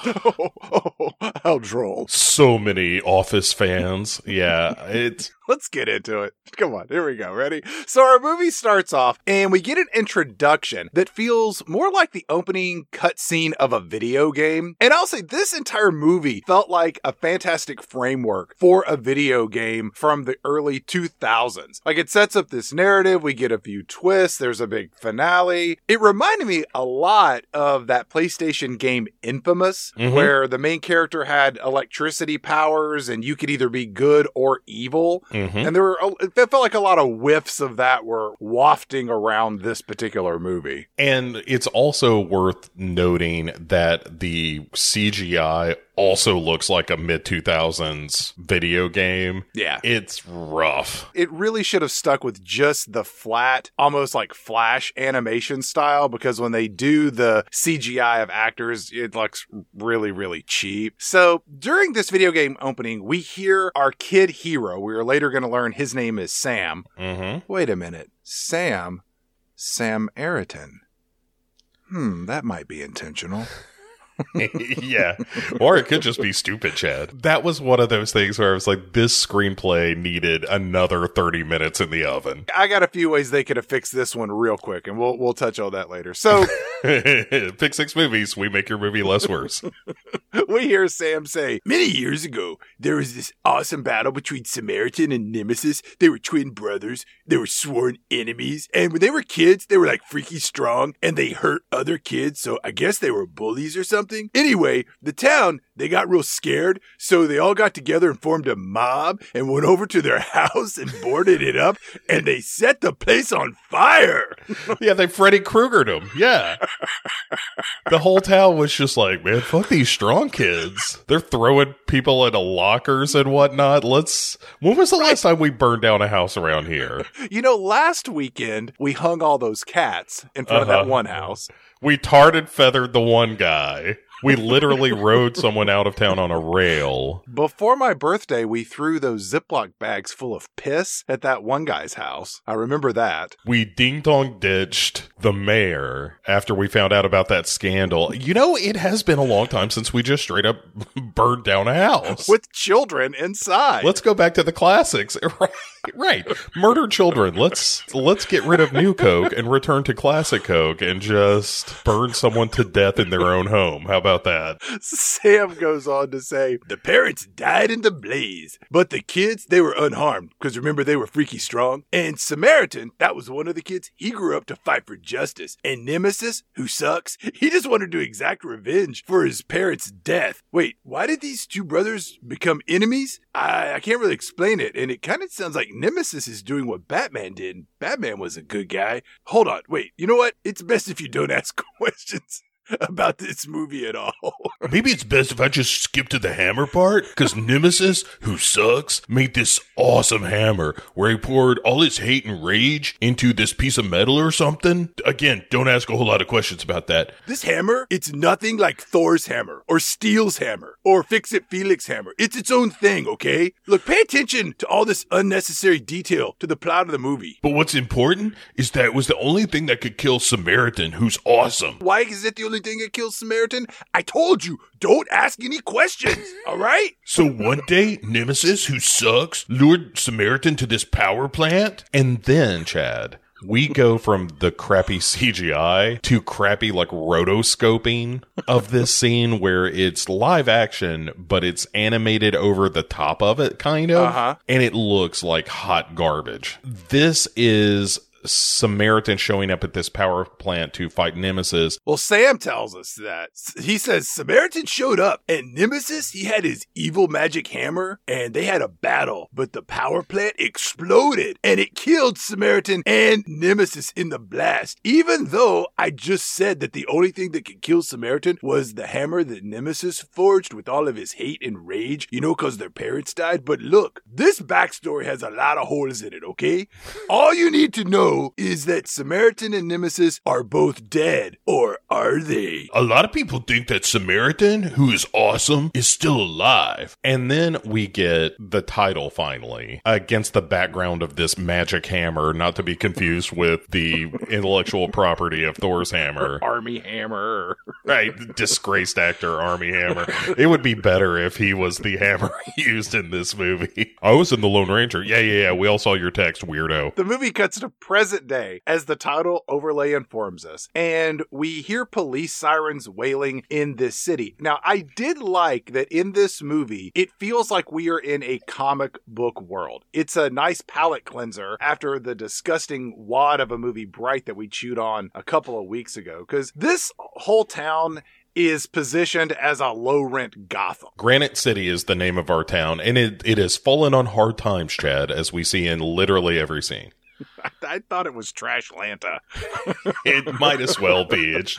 How droll. so many Office fans. Yeah, it's Let's get into it. Come on, here we go. Ready? So, our movie starts off and we get an introduction that feels more like the opening cutscene of a video game. And I'll say this entire movie felt like a fantastic framework for a video game from the early 2000s. Like, it sets up this narrative, we get a few twists, there's a big finale. It reminded me a lot of that PlayStation game Infamous, Mhm. where the main character had electricity powers and you could either be good or evil. Mm-hmm. And there were, it felt like a lot of whiffs of that were wafting around this particular movie. And it's also worth noting that the CGI also looks like a mid 2000s video game. Yeah. It's rough. It really should have stuck with just the flat, almost like flash animation style because when they do the CGI of actors, it looks really, really cheap. So during this video game opening, we hear our kid hero. We are later going to learn his name is Sam. Mm-hmm. Wait a minute. Sam? Sam Eriton. Hmm, that might be intentional. yeah. Or it could just be stupid, Chad. That was one of those things where I was like, this screenplay needed another 30 minutes in the oven. I got a few ways they could have fixed this one real quick, and we'll we'll touch on that later. So Pick six movies, we make your movie less worse. we hear Sam say, Many years ago, there was this awesome battle between Samaritan and Nemesis. They were twin brothers. They were sworn enemies. And when they were kids, they were like freaky strong and they hurt other kids. So I guess they were bullies or something. Anyway, the town, they got real scared. So they all got together and formed a mob and went over to their house and boarded it up and they set the place on fire. yeah, they Freddy Kruegered them. Yeah. the whole town was just like, man, fuck these strong kids. They're throwing people into lockers and whatnot. Let's. When was the last time we burned down a house around here? You know, last weekend, we hung all those cats in front of Uh-huh. that one house. We tarred and feathered the one guy. We literally rode someone out of town on a rail. Before my birthday, we threw those Ziploc bags full of piss at that one guy's house. I remember that. We ding dong ditched the mayor after we found out about that scandal. You know, it has been a long time since we just straight up burned down a house. With children inside. Let's go back to the classics. Right. Murder children. Let's let's get rid of new Coke and return to classic Coke and just burn someone to death in their own home. How about that? Sam goes on to say, The parents died in the blaze, but the kids, they were unharmed, because remember, they were freaky strong. And Samaritan, that was one of the kids, he grew up to fight for justice. And Nemesis, who sucks, he just wanted to exact revenge for his parents' death. Wait, why did these two brothers become enemies? I, I can't really explain it, and it kind of sounds like Nemesis is doing what Batman did. Batman was a good guy. Hold on, wait, you know what? It's best if you don't ask questions about this movie at all. Maybe it's best if I just skip to the hammer part because Nemesis, who sucks, made this awesome hammer where he poured all his hate and rage into this piece of metal or something. Again, don't ask a whole lot of questions about that. This hammer, it's nothing like Thor's hammer or Steel's hammer or Fix It Felix hammer. It's its own thing, okay? Look, pay attention to all this unnecessary detail to the plot of the movie. But what's important is that it was the only thing that could kill Samaritan, who's awesome. Why is it the only thing that kills Samaritan? I told you, don't ask any questions, all right? So one day, Nemesis, who sucks, lured Samaritan to this power plant. And then, Chad, we go from the crappy CGI to crappy, like, rotoscoping of this scene where it's live action, but it's animated over the top of it, kind of. Uh-huh. And it looks like hot garbage. This is Samaritan showing up at this power plant to fight Nemesis. Well, Sam tells us that. He says Samaritan showed up and Nemesis, he had his evil magic hammer and they had a battle, but the power plant exploded and it killed Samaritan and Nemesis in the blast. Even though I just said that the only thing that could kill Samaritan was the hammer that Nemesis forged with all of his hate and rage, you know, because their parents died. But look, this backstory has a lot of holes in it, okay? All you need to know know is that Samaritan and Nemesis are both dead, or are they? A lot of people think that Samaritan, who is awesome, is still alive. And then we get the title finally against the background of this magic hammer, not to be confused with the intellectual property of Thor's hammer. Armie Hammer. Right, disgraced actor Armie Hammer. It would be better if he was the hammer used in this movie. I was in the Lone Ranger. Yeah, yeah, yeah. We all saw your text, weirdo. The movie cuts to present day as the title overlay informs us, and we hear police sirens wailing in this city. Now, I did like that in this movie, it feels like we are in a comic book world. It's a nice palate cleanser after the disgusting wad of a movie Bright that we chewed on a couple of weeks ago, because this whole town is positioned as a low rent Gotham. Granite City is the name of our town, and it, it has fallen on hard times, Chad, as we see in literally every scene. I, thought it was Trash Lanta. It might as well be. It's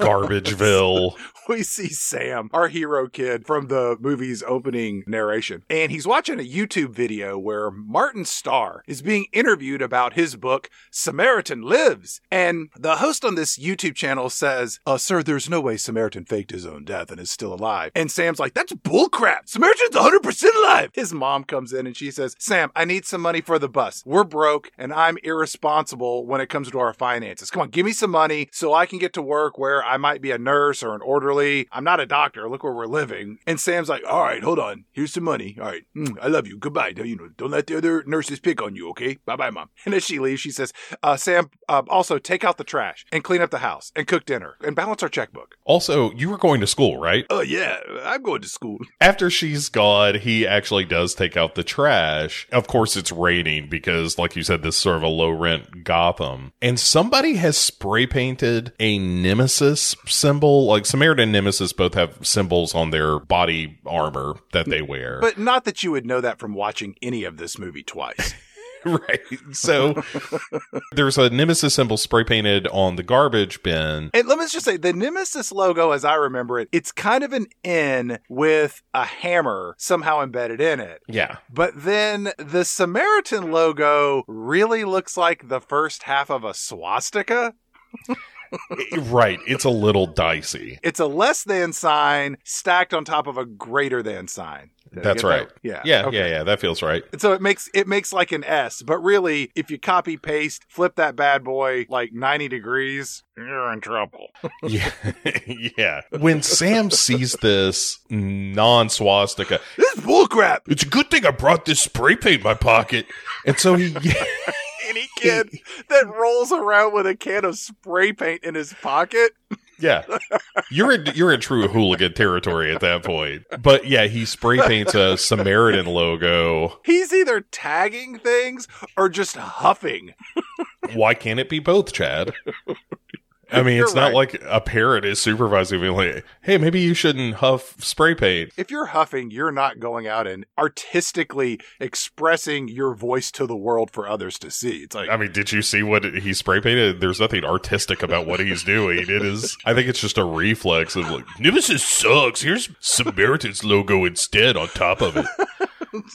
Garbageville. we see Sam, our hero kid from the movie's opening narration, and he's watching a YouTube video where Martin Starr is being interviewed about his book, Samaritan Lives. And the host on this YouTube channel says, uh, Sir, there's no way Samaritan faked his own death and is still alive. And Sam's like, That's bullcrap. Samaritan's 100% alive. His mom comes in and she says, Sam, I need some money for the bus. We're broke and I'm irresponsible when it comes to our finances. Come on, give me some money so I can get to work where I might be a nurse or an orderly. I'm not a doctor. Look where we're living. And Sam's like, all right, hold on. Here's some money. All right. Mm, I love you. Goodbye. Don't, you know, don't let the other nurses pick on you. Okay. Bye bye, mom. And as she leaves, she says, uh, Sam, uh, also take out the trash and clean up the house and cook dinner and balance our checkbook. Also, you were going to school, right? Oh yeah, I'm going to school. After she's gone, he actually does take out the trash. Of course, it's raining because, like you said, this is sort of a low rent Gotham. And somebody has spray painted a Nemesis symbol. Like Samaritan Nemesis both have symbols on their body armor that they wear. But not that you would know that from watching any of this movie twice. right. So there's a Nemesis symbol spray painted on the garbage bin. And let me just say, the Nemesis logo, as I remember it, it's kind of an N with a hammer somehow embedded in it. Yeah. But then the Samaritan logo really looks like the first half of a swastika. right. It's a little dicey. It's a less than sign stacked on top of a greater than sign. Did That's right. that? Yeah. Yeah, Okay. yeah, yeah. That feels right. And so it makes it makes like an S, but really, if you copy paste, flip that bad boy like ninety degrees, you're in trouble. Yeah. yeah. When Sam sees this non swastika, this is bullcrap. it's a good thing I brought this spray paint in my pocket. And so he, Any kid that rolls around with a can of spray paint in his pocket, yeah, you're in, you're in true hooligan territory at that point. But yeah, he spray paints a Samaritan logo. he's either tagging things or just huffing. Why can't it be both, Chad? I mean, it's not right. like a parent is supervising me like, hey, maybe you shouldn't huff spray paint. If you're huffing, you're not going out and artistically expressing your voice to the world for others to see. It's like I mean, did you see what he spray painted? There's nothing artistic about what he's doing. It is, I think it's just a reflex of like, Nemesis sucks. Here's Samaritan's logo instead on top of it.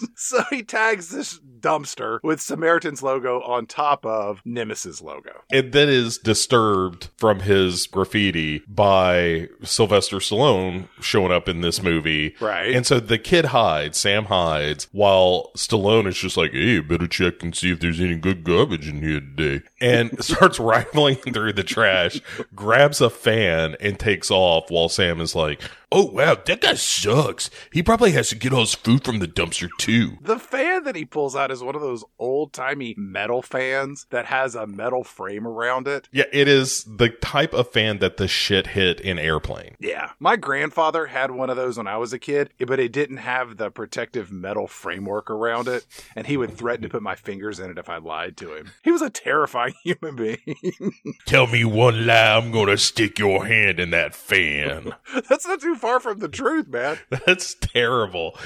so he tags this dumpster with Samaritan's logo on top of Nemesis logo. And then is disturbed from his graffiti by Sylvester Stallone showing up in this movie. Right. And so the kid hides, Sam hides, while Stallone is just like, hey, better check and see if there's any good garbage in here today. And starts rifling through the trash, grabs a fan, and takes off while Sam is like, oh, wow, that guy sucks. He probably has to get all his food from the dumpster, too. The fan that he pulls out is one of those old timey metal fans that has a metal frame around it. Yeah, it is the type of fan that the shit hit in Airplane. Yeah. My grandfather had one of those when I was a kid, but it didn't have the protective metal framework around it, and he would threaten to put my fingers in it if I lied to him. He was a terrifying human being. Tell me one lie, I'm gonna stick your hand in that fan. That's not too far from the truth, man. That's terrible.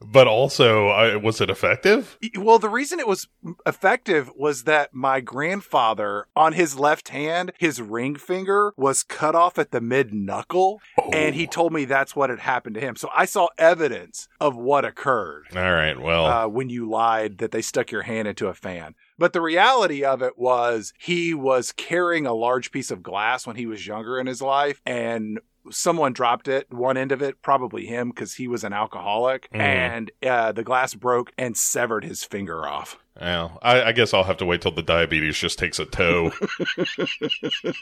But also, I, was it effective? Well, the reason it was effective was that my grandfather, on his left hand, his ring finger was cut off at the mid knuckle, and he told me that's what had happened to him. So I saw evidence of what occurred All right, well, uh, when you lied that they stuck your hand into a fan. But the reality of it was he was carrying a large piece of glass when he was younger in his life and someone dropped it, one end of it, probably him because he was an alcoholic, Mm. and uh, the glass broke and severed his finger off. Well, I, I guess I'll have to wait till the diabetes just takes a toe.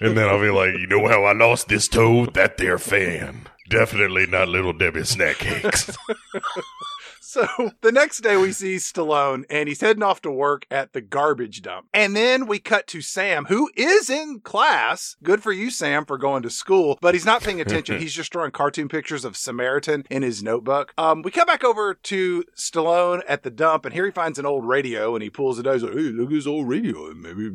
and then I'll be like, you know how I lost this toe? That there fan. Definitely not Little Debbie snack cakes. So the next day we see Stallone and he's heading off to work at the garbage dump. And then we cut to Sam, who is in class. Good for you, Sam, for going to school, but he's not paying attention. he's just drawing cartoon pictures of Samaritan in his notebook. Um, we come back over to Stallone at the dump and here he finds an old radio and he pulls it out. He's like, hey, look at this old radio. Maybe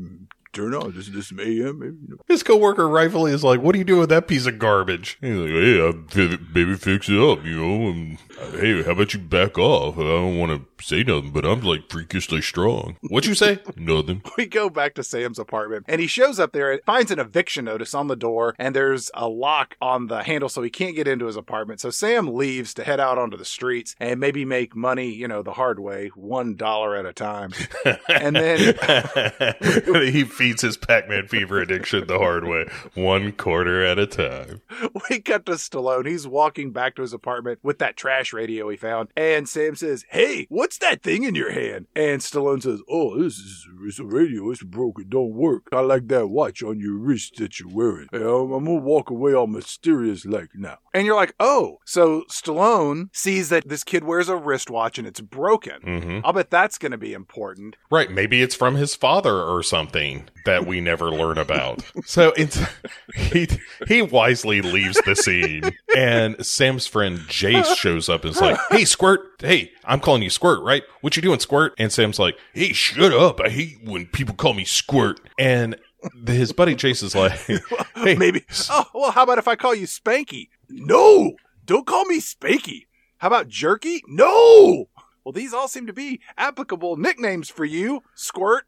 turn on this, this AM. Maybe, you know. His coworker rightfully is like, "What are you doing with that piece of garbage?" He's like, "Hey, I fi- maybe fix it up, you know." And uh, hey, how about you back off? I don't want to say nothing, but I'm like freakishly strong. What you say? nothing. we go back to Sam's apartment and he shows up there and finds an eviction notice on the door and there's a lock on the handle so he can't get into his apartment. So Sam leaves to head out onto the streets and maybe make money, you know, the hard way, one dollar at a time. And then he feeds his Pac-Man fever addiction the hard way, one quarter at a time. we cut to Stallone. He's walking back to his apartment with that trash radio he found. And Sam says, Hey, what's that thing in your hand? And Stallone says, Oh, this is it's a radio. It's broken. Don't work. I like that watch on your wrist that you're wearing. And I'm, I'm to walk away all mysterious like now. And you're like, Oh, so Stallone sees that this kid wears a wristwatch and it's broken. hmm I'll bet that's going to be important. Right, maybe it's from his father or something that we never learn about. So it's he he wisely leaves the scene, and Sam's friend Jace shows up and is like, "Hey, Squirt! Hey, I'm calling you Squirt, right? What you doing, Squirt?" And Sam's like, "Hey, shut up! I hate when people call me Squirt." And his buddy Jace is like, "Hey, Maybe. Oh, well, how about if I call you Spanky? No! Don't call me Spanky. How about Jerky? No! Well, these all seem to be applicable nicknames for you, Squirt.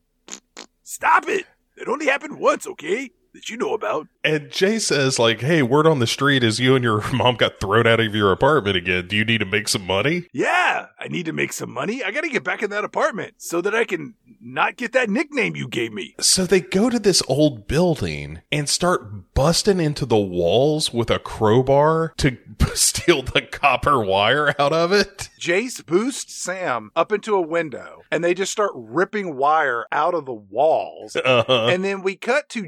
Stop it! It only happened once, okay? That you know about. And Jay says, like, hey, word on the street is you and your mom got thrown out of your apartment again. Do you need to make some money? Yeah, I need to make some money. I gotta get back in that apartment so that I can not get that nickname you gave me. So they go to this old building and start busting into the walls with a crowbar to steal the copper wire out of it. Jace boosts Sam up into a window and they just start ripping wire out of the walls. Uh-huh. And then we cut to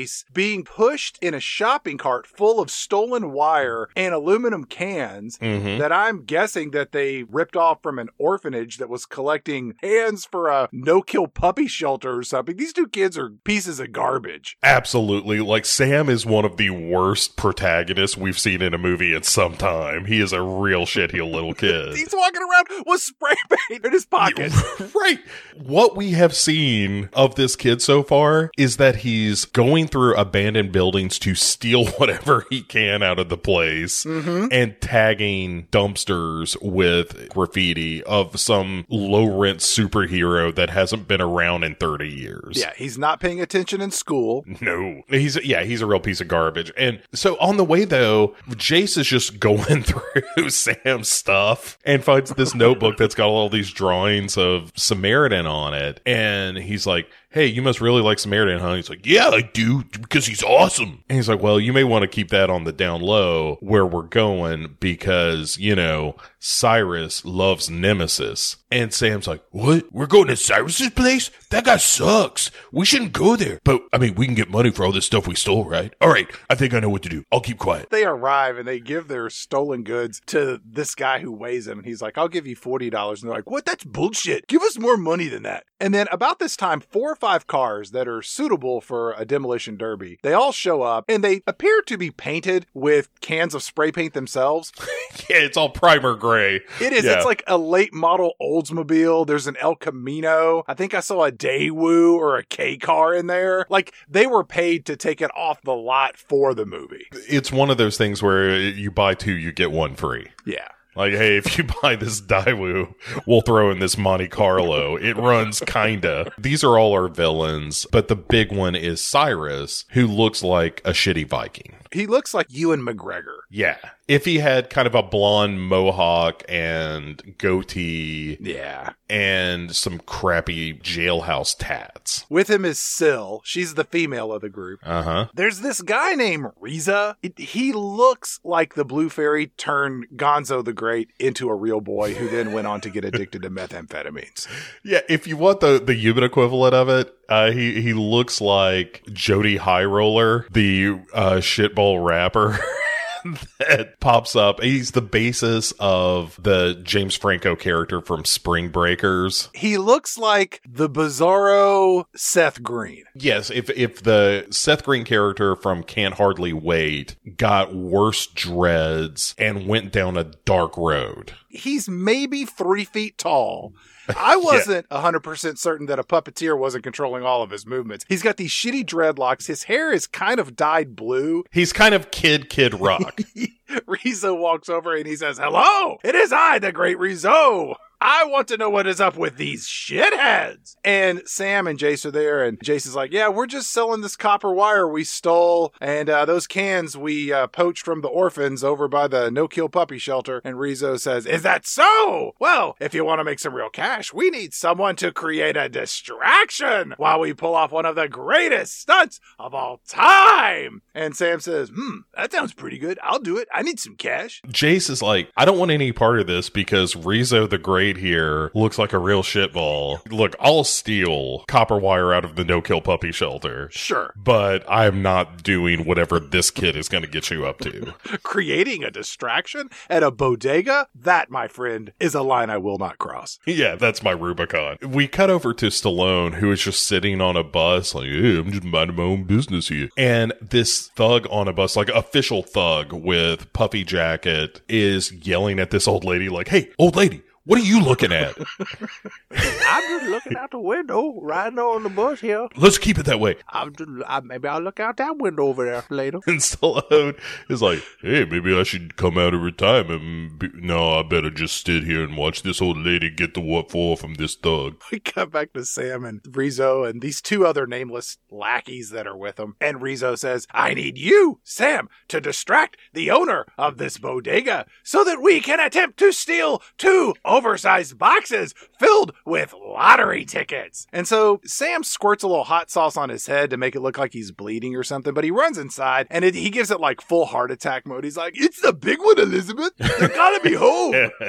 Jace being pushed in a shopping cart full of stolen wire and aluminum cans Mhm. that I'm guessing that they ripped off from an orphanage that was collecting hands for a no-kill puppy shelter or something. These two kids are pieces of garbage. Absolutely. Like, Sam is one of the worst protagonists we've seen in a movie in some time. He is a real shitheel little kid. He's walking around with spray paint in his pocket. right. What we have seen of this kid so far is that he's going through abandoned buildings to steal whatever he can out of the place mm-hmm. and tagging dumpsters with graffiti of some low rent superhero that hasn't been around in 30 years. Yeah, he's not paying attention in school. No, he's yeah, he's a real piece of garbage. And so on the way though, Jace is just going through Sam's stuff and finds this notebook that's got all these drawings of Samaritan on it, and he's like. Hey, you must really like Samaritan, huh? He's like, Yeah, I do, because he's awesome. And he's like, Well, you may want to keep that on the down low where we're going because, you know, Cyrus loves Nemesis. And Sam's like, What? We're going to Cyrus's place? That guy sucks. We shouldn't go there. But, I mean, we can get money for all this stuff we stole, right? All right. I think I know what to do. I'll keep quiet. They arrive and they give their stolen goods to this guy who weighs them. And he's like, I'll give you $40. And they're like, What? That's bullshit. Give us more money than that. And then about this time, four or five cars that are suitable for a demolition derby, they all show up and they appear to be painted with cans of spray paint themselves. Yeah, it's all primer gray. It is. Yeah. It's like a late model Oldsmobile. There's an El Camino. I think I saw a Daewoo or a K car in there. Like they were paid to take it off the lot for the movie. It's one of those things where you buy two, you get one free. Yeah. Like, hey, if you buy this Daewoo, we'll throw in this Monte Carlo. It runs kinda. These are all our villains, but the big one is Cyrus, who looks like a shitty Viking. He looks like Ewan McGregor. Yeah. If he had kind of a blonde mohawk and goatee Yeah. and some crappy jailhouse tats. With him is Syl. She's the female of the group. Uh huh. There's this guy named Riza. It- he looks like the Blue Fairy turned Gonzo the Great into a real boy who then went on to get addicted to methamphetamines. Yeah, if you want the the human equivalent of it, uh, he he looks like Jody Highroller, the uh, shitball rapper. that pops up. He's the basis of the James Franco character from Spring Breakers. He looks like the bizarro Seth Green. Yes, if if the Seth Green character from Can't Hardly Wait got worse dreads and went down a dark road. He's maybe three feet tall. I wasn't 100% certain that a puppeteer wasn't controlling all of his movements. He's got these shitty dreadlocks. His hair is kind of dyed blue. He's kind of kid kid rock. Rizzo walks over and he says, Hello, it is I, the great Rizzo. I want to know what is up with these shitheads. And Sam and Jace are there, and Jace is like, Yeah, we're just selling this copper wire we stole, and uh, those cans we uh, poached from the orphans over by the no kill puppy shelter. And Rizzo says, Is that so? Well, if you want to make some real cash, we need someone to create a distraction while we pull off one of the greatest stunts of all time. And Sam says, Hmm, that sounds pretty good. I'll do it. I need some cash. Jace is like, I don't want any part of this because Rizzo the Great here looks like a real shitball. Look, I'll steal copper wire out of the no kill puppy shelter. Sure. But I'm not doing whatever this kid is going to get you up to. creating a distraction at a bodega, that, my friend, is a line I will not cross. yeah, that's my Rubicon. We cut over to Stallone, who is just sitting on a bus, like, hey, I'm just minding my own business here. And this thug on a bus, like official thug with puffy jacket, is yelling at this old lady, like, hey, old lady, what are you looking at? I'm just looking out the window, riding on the bus here. Let's keep it that way. I'm just, I, maybe I'll look out that window over there later. And Stallone is like, hey, maybe I should come out of retirement. and be- No, I better just sit here and watch this old lady get the what for from this thug. We cut back to Sam and Rizzo and these two other nameless lackeys that are with him. And Rizzo says, I need you, Sam, to distract the owner of this bodega so that we can attempt to steal two oversized boxes filled with lottery tickets. And so Sam squirts a little hot sauce on his head to make it look like he's bleeding or something, but he runs inside and it, he gives it like full heart attack mode. He's like, It's the big one, Elizabeth. They're gotta be home.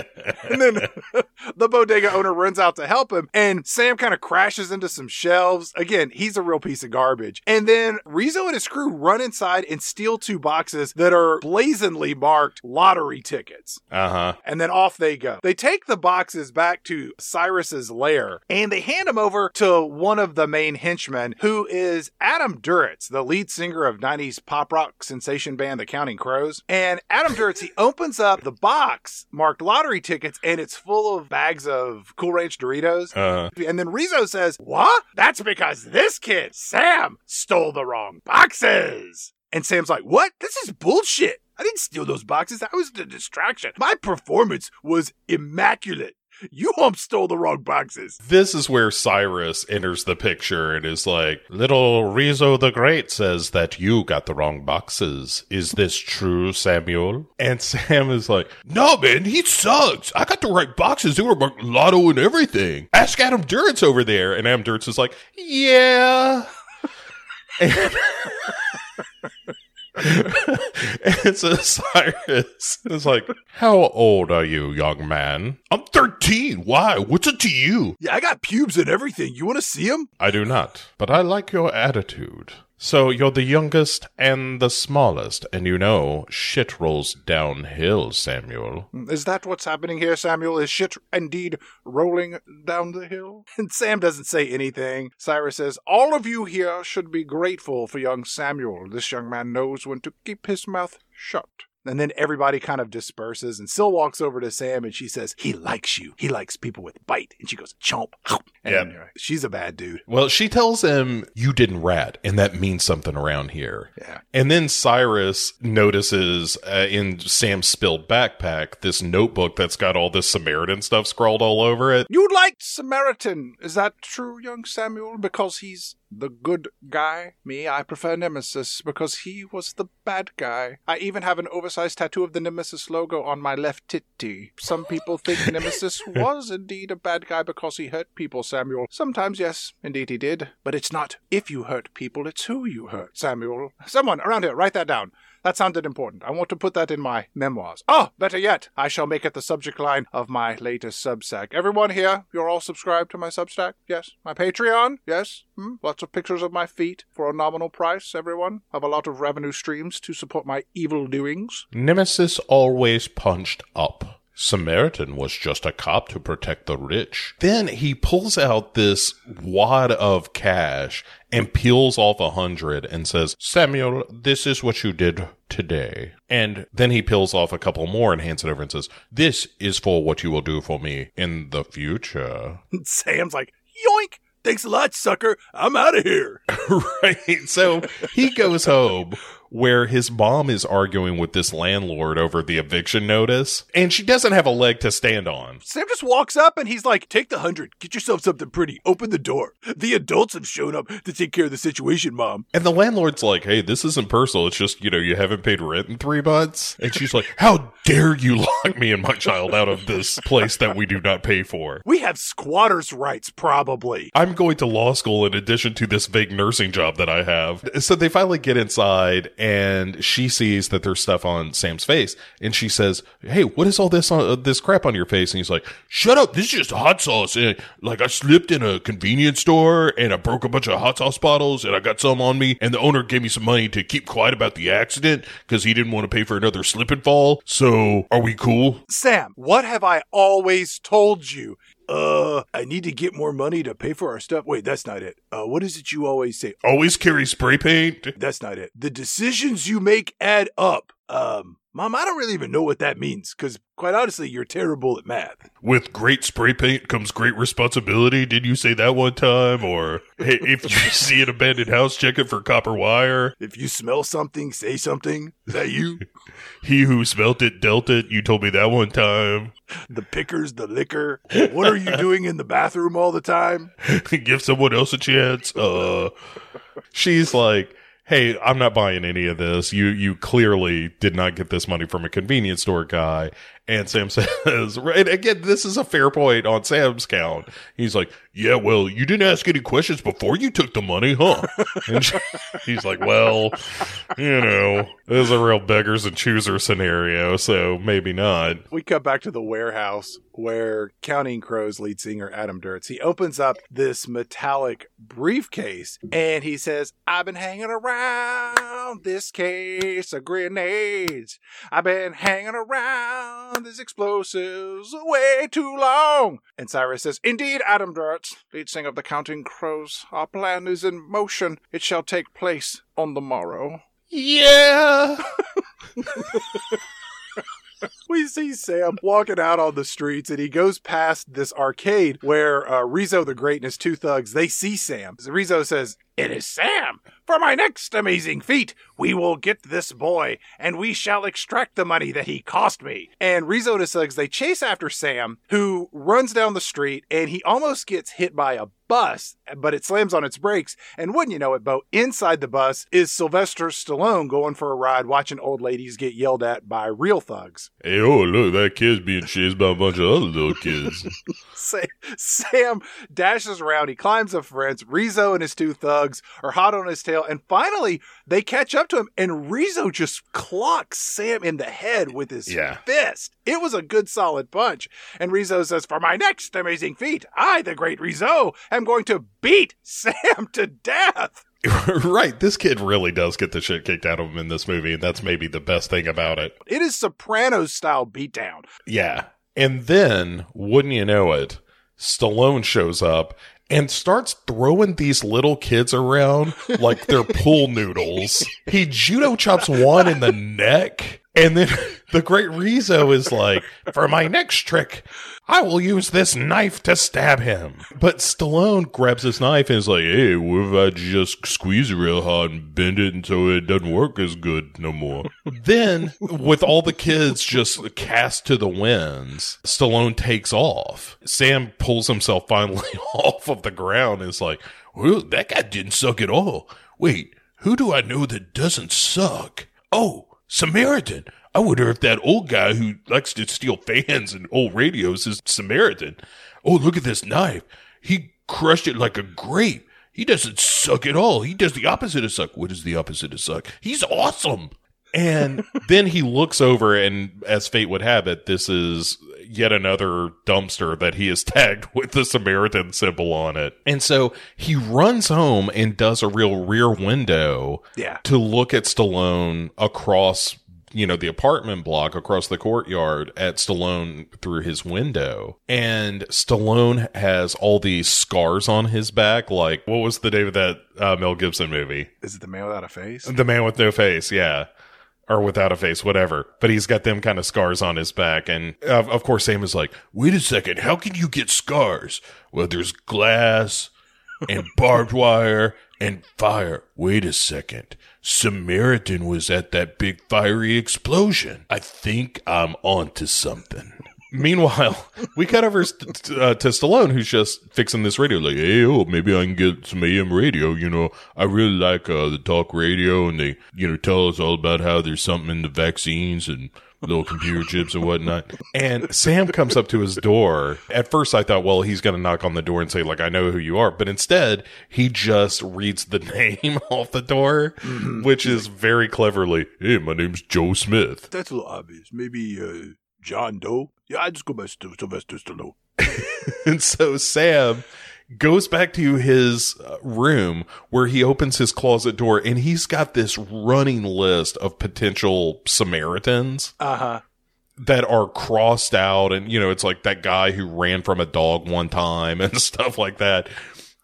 And then the bodega owner runs out to help him, and Sam kind of crashes into some shelves. Again, he's a real piece of garbage. And then Rizzo and his crew run inside and steal two boxes that are blazonly marked lottery tickets. Uh huh. And then off they go. They take the boxes back to Cyrus's lair and they hand them over to one of the main henchmen, who is Adam Duritz, the lead singer of 90s pop rock sensation band The Counting Crows. And Adam Duritz, he opens up the box marked lottery tickets and it's full of bags of Cool Ranch Doritos. Uh, And then Rizzo says, What? That's because this kid, Sam, stole the wrong boxes. And Sam's like, What? This is bullshit. I didn't steal those boxes. That was the distraction. My performance was immaculate. You hump stole the wrong boxes. this is where Cyrus enters the picture and is like, Little Rizzo the Great says that you got the wrong boxes. Is this true, Samuel? And Sam is like, No, man, he sucks. I got the right boxes. They were marked lotto and everything. Ask Adam Duritz over there. And Adam Duritz is like, Yeah. and, and so Cyrus is like, How old are you, young man? I'm 13. Why? What's it to you? Yeah, I got pubes and everything. You want to see them? I do not, but I like your attitude. So you're the youngest and the smallest, and you know shit rolls downhill, Samuel. Is that what's happening here, Samuel? Is shit indeed rolling down the hill? And Sam doesn't say anything. Cyrus says, All of you here should be grateful for young Samuel. This young man knows when to keep his mouth shut. And then everybody kind of disperses, and Syl walks over to Sam and she says, He likes you. He likes people with bite. And she goes, Chomp. And Yeah. anyway, she's a bad dude. Well, she tells him, You didn't rat, and that means something around here. Yeah. And then Cyrus notices uh, in Sam's spilled backpack this notebook that's got all this Samaritan stuff scrawled all over it. You liked Samaritan. Is that true, young Samuel? Because he's the good guy. Me, I prefer Nemesis because he was the bad guy. I even have an oversized tattoo of the Nemesis logo on my left titty. Some people think Nemesis was indeed a bad guy because he hurt people, Samuel. Sometimes, yes, indeed he did. But it's not if you hurt people, it's who you hurt, Samuel. Someone around here, write that down. That sounded important. I want to put that in my memoirs. Oh, better yet, I shall make it the subject line of my latest Substack. Everyone here, you're all subscribed to my Substack? Yes. My Patreon? Yes. Hmm? Lots of pictures of my feet for a nominal price, everyone. Have a lot of revenue streams to support my evil doings. Nemesis always punched up. Samaritan was just a cop to protect the rich. Then he pulls out this wad of cash and peels off a hundred and says, Samuel, this is what you did today. And then he peels off a couple more and hands it over and says, This is for what you will do for me in the future. Sam's like, yoink! Thanks a lot, sucker. I'm out of here. right. So he goes home where his mom is arguing with this landlord over the eviction notice, and she doesn't have a leg to stand on. Sam just walks up and he's like, Take the hundred. Get yourself something pretty. Open the door. The adults have shown up to take care of the situation, mom. And the landlord's like, Hey, this isn't personal. It's just, you know, you haven't paid rent in three months. And she's like, How dare you lock me and my child out of this place that we do not pay for? We have squatters' rights, probably. I'm going to law school in addition to this vague nursing job that I have. So they finally get inside and she sees that there's stuff on Sam's face and she says, Hey, what is all this on uh, this crap on your face? And he's like, Shut up. This is just hot sauce. And like I slipped in a convenience store and I broke a bunch of hot sauce bottles and I got some on me and the owner gave me some money to keep quiet about the accident because he didn't want to pay for another slip and fall. So are we cool? Sam, what have I always told you? Uh, I need to get more money to pay for our stuff. Wait, that's not it. Uh, what is it you always say? Always carry spray paint. That's not it. The decisions you make add up. Um, Mom, I don't really even know what that means because, quite honestly, you're terrible at math. With great spray paint comes great responsibility. Did you say that one time? Or hey, if you see an abandoned house, check it for copper wire. If you smell something, say something. Is that you? He who smelt it dealt it. You told me that one time. the pickers, the liquor. What are you doing in the bathroom all the time? Give someone else a chance. Uh, she's like, hey, I'm not buying any of this. You you clearly did not get this money from a convenience store guy. And Sam says, right again, this is a fair point on Sam's count. He's like, yeah, well, you didn't ask any questions before you took the money, huh? And she, he's like, well, you know, this is a real beggars and choosers scenario, so maybe not. We cut back to the warehouse where Counting Crows lead singer Adam Duritz, he opens up this metallic briefcase and he says, I've been hanging around this case of grenades. I've been hanging around these explosives way too long. And Cyrus says, Indeed, Adam Duritz, lead singer of the Counting Crows, our plan is in motion. It shall take place on the morrow. Yeah. we see Sam walking out on the streets and he goes past this arcade where uh, Rizzo the Great and his two thugs, they see Sam. Rizzo says, It is Sam. For my next amazing feat, we will get this boy and we shall extract the money that he cost me. And Rizzo and his thugs, they chase after Sam who runs down the street and he almost gets hit by a bus, but it slams on its brakes. And wouldn't you know it, Bo, inside the bus is Sylvester Stallone going for a ride watching old ladies get yelled at by real thugs. Hey, oh, look, that kid's being chased by a bunch of other little kids. Sam, Sam dashes around. He climbs a fence. Rizzo and his two thugs are hot on his tail. And finally, they catch up to him. And Rizzo just clocks Sam in the head with his Yeah. fist. It was a good, solid punch. And Rizzo says, For my next amazing feat, I, the great Rizzo, am going to beat Sam to death. right. This kid really does get the shit kicked out of him in this movie, and that's maybe the best thing about it. It is Sopranos style beatdown. Yeah. And then, wouldn't you know it, Stallone shows up and starts throwing these little kids around like they're pool noodles. He judo chops one in the neck And then the great Rizzo is like, for my next trick, I will use this knife to stab him. But Stallone grabs his knife and is like, hey, what if I just squeeze it real hard and bend it until it doesn't work as good no more? then, with all the kids just cast to the winds, Stallone takes off. Sam pulls himself finally off of the ground and is like, well, that guy didn't suck at all. Wait, who do I know that doesn't suck? Oh, Samaritan. I wonder if that old guy who likes to steal fans and old radios is Samaritan. Oh, look at this knife. He crushed it like a grape. He doesn't suck at all. He does the opposite of suck. What is the opposite of suck? He's awesome. And then he looks over, and as fate would have it, this is yet another dumpster that he is tagged with the Samaritan symbol on it. And so he runs home and does a real rear window Yeah. to look at Stallone across, you know, the apartment block across the courtyard at Stallone through his window. And Stallone has all these scars on his back. Like, what was the name of that uh, Mel Gibson movie? Is it the man without a face? The man with no face, yeah. Or without a face, whatever. But he's got them kind of scars on his back. And of, of course, Sam is like, wait a second, how can you get scars? Well, there's glass and barbed wire and fire. Wait a second. Samaritan was at that big fiery explosion. I think I'm onto something. Meanwhile, we cut over st- t- uh, to Stallone, who's just fixing this radio. Like, hey, oh, maybe I can get some AM radio. You know, I really like uh, the talk radio, and they, you know, tell us all about how there's something in the vaccines and little computer chips and whatnot. And Sam comes up to his door. At first, I thought, well, he's going to knock on the door and say, like, I know who you are. But instead, he just reads the name off the door, which is very cleverly, hey, my name's Joe Smith. That's a little obvious. Maybe uh, John Doe. Yeah, I just go by Sylvester Stallone. And so Sam goes back to his uh, room where he opens his closet door and he's got this running list of potential Samaritans Uh huh. that are crossed out. And, you know, it's like that guy who ran from a dog one time and stuff like that.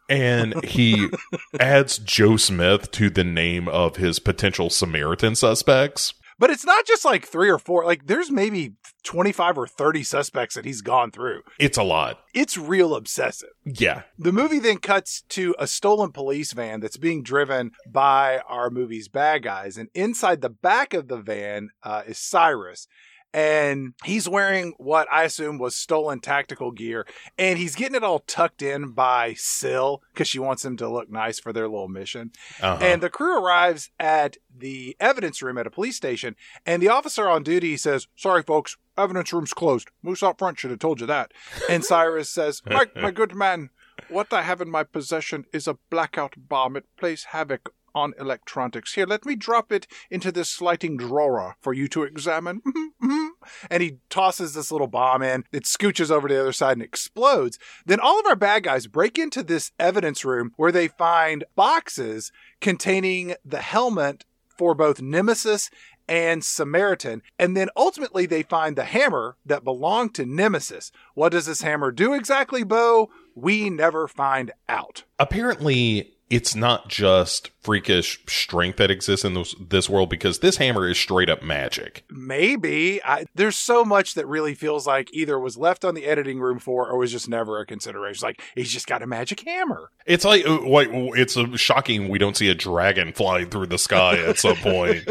And he adds Joe Smith to the name of his potential Samaritan suspects. But it's not just like three or four. Like there's maybe 25 or 30 suspects that he's gone through. It's a lot. It's real obsessive. Yeah. The movie then cuts to a stolen police van that's being driven by our movie's bad guys. And inside the back of the van uh, is Cyrus. And he's wearing what I assume was stolen tactical gear. And he's getting it all tucked in by Syl because she wants him to look nice for their little mission. Uh-huh. And the crew arrives at the evidence room at a police station, and the officer on duty says, Sorry, folks, evidence room's closed. Moose out front should have told you that. And Cyrus says, my, my good man, what I have in my possession is a blackout bomb. It plays havoc on electronics. Here, let me drop it into this sliding drawer for you to examine. Mm-hmm, mm-hmm. and he tosses this little bomb in. It scooches over to the other side and explodes. Then all of our bad guys break into this evidence room where they find boxes containing the helmet for both Nemesis and Samaritan. And then ultimately they find the hammer that belonged to Nemesis. What does this hammer do exactly, Bo? We never find out. apparently it's not just freakish strength that exists in this, this world because this hammer is straight up magic. Maybe. I, there's so much that really feels like either was left on the editing room for or was just never a consideration. Like, he's just got a magic hammer. It's like, uh, like it's uh, shocking we don't see a dragon flying through the sky at some point,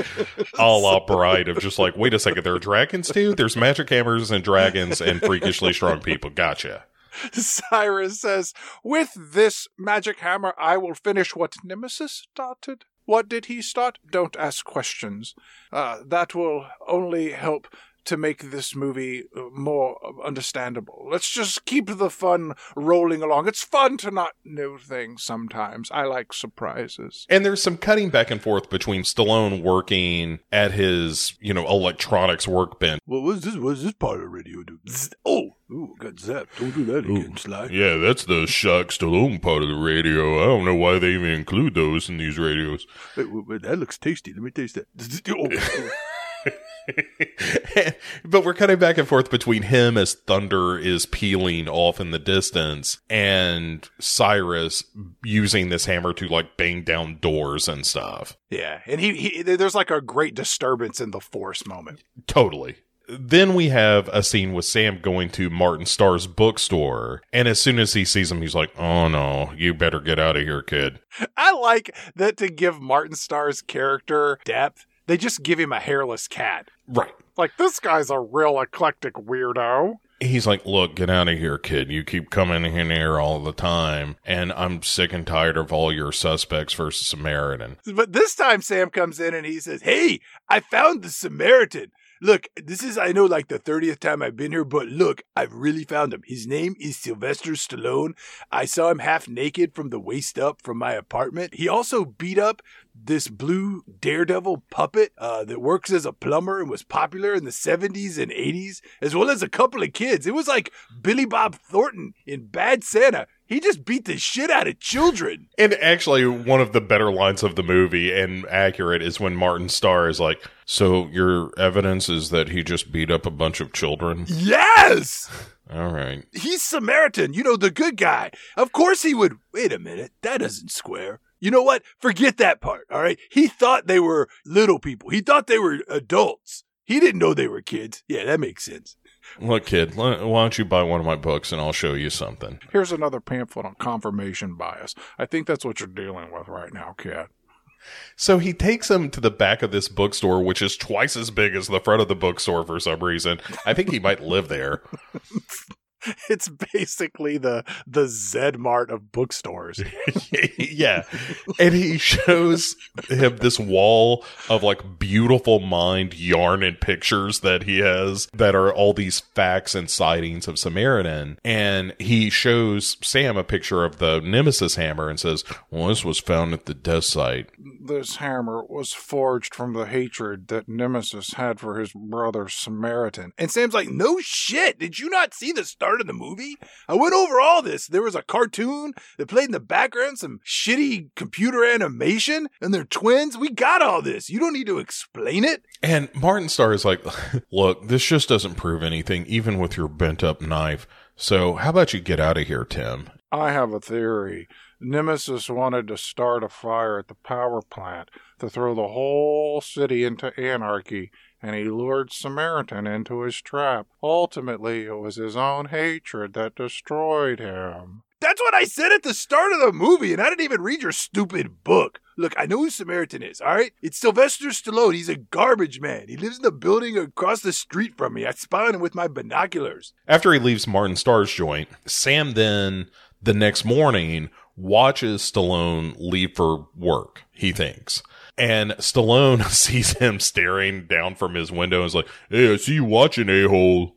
a la Bride of just like, wait a second, there are dragons too? There's magic hammers and dragons and freakishly strong people. Gotcha. Cyrus says, With this magic hammer, I will finish what Nemesis started. What did he start? Don't ask questions. Uh, that will only help to make this movie uh, more understandable. Let's just keep the fun rolling along. It's fun to not know things sometimes. I like surprises. And there's some cutting back and forth between Stallone working at his, you know, electronics workbench. What was this? What does this part of the radio do? Oh, ooh, got zapped. Don't do that again, Sly. Yeah, that's the Shock Stallone part of the radio. I don't know why they even include those in these radios. Wait, wait, wait, that looks tasty. Let me taste that. But we're cutting back and forth between him as thunder is peeling off in the distance and Cyrus using this hammer to like bang down doors and stuff. Yeah, and he, he there's like a great disturbance in the force moment. Totally. Then we have a scene with Sam going to Martin Starr's bookstore, and as soon as he sees him, he's like, "Oh no, you better get out of here, kid." I like that to give Martin Starr's character depth. They just give him a hairless cat. Right. Like this guy's a real eclectic weirdo. He's like, look, get out of here, kid. You keep coming in here all the time, and I'm sick and tired of all your suspects versus Samaritan. But this time Sam comes in and he says, Hey, I found the Samaritan. Look, this is, I know, like the 30th time I've been here, but look, I've really found him. His name is Sylvester Stallone. I saw him half naked from the waist up from my apartment. He also beat up this blue daredevil puppet uh, that works as a plumber and was popular in the 70s and 80s, as well as a couple of kids. It was like Billy Bob Thornton in Bad Santa. He just beat the shit out of children. And actually, one of the better lines of the movie and accurate is when Martin Starr is like, So your evidence is that he just beat up a bunch of children? Yes! All right. He's Samaritan, you know, the good guy. Of course he would. Wait a minute, that doesn't square. You know what? Forget that part, all right? He thought they were little people. He thought they were adults. He didn't know they were kids. Yeah, that makes sense. Look, kid, why don't you buy one of my books and I'll show you something? Here's another pamphlet on confirmation bias. I think that's what you're dealing with right now, kid. So he takes him to the back of this bookstore, which is twice as big as the front of the bookstore for some reason. I think he might live there. it's basically the the Zed Mart of bookstores. yeah. And he shows him this wall of like beautiful mind yarn and pictures that he has that are all these facts and sightings of Samaritan. And he shows Sam a picture of the Nemesis hammer and says, Well, this was found at the death site. This hammer was forged from the hatred that Nemesis had for his brother Samaritan. And Sam's like, No shit. Did you not see the start of the movie? I went over all this. There was a cartoon that played in the background, some shitty computer animation, and they're twins. We got all this. You don't need to explain it. And Martin Starr is like, Look, this just doesn't prove anything, even with your bent up knife. So how about you get out of here, Tim? I have a theory. Nemesis wanted to start a fire at the power plant to throw the whole city into anarchy, and he lured Samaritan into his trap. Ultimately, it was his own hatred that destroyed him. That's what I said at the start of the movie, and I didn't even read your stupid book. Look, I know who Samaritan is, all right? It's Sylvester Stallone. He's a garbage man. He lives in the building across the street from me. I spy on him with my binoculars. After he leaves Martin Starr's joint, Sam then, the next morning, watches Stallone leave for work, he thinks. And Stallone sees him staring down from his window and is like, Hey, I see you watching, a hole.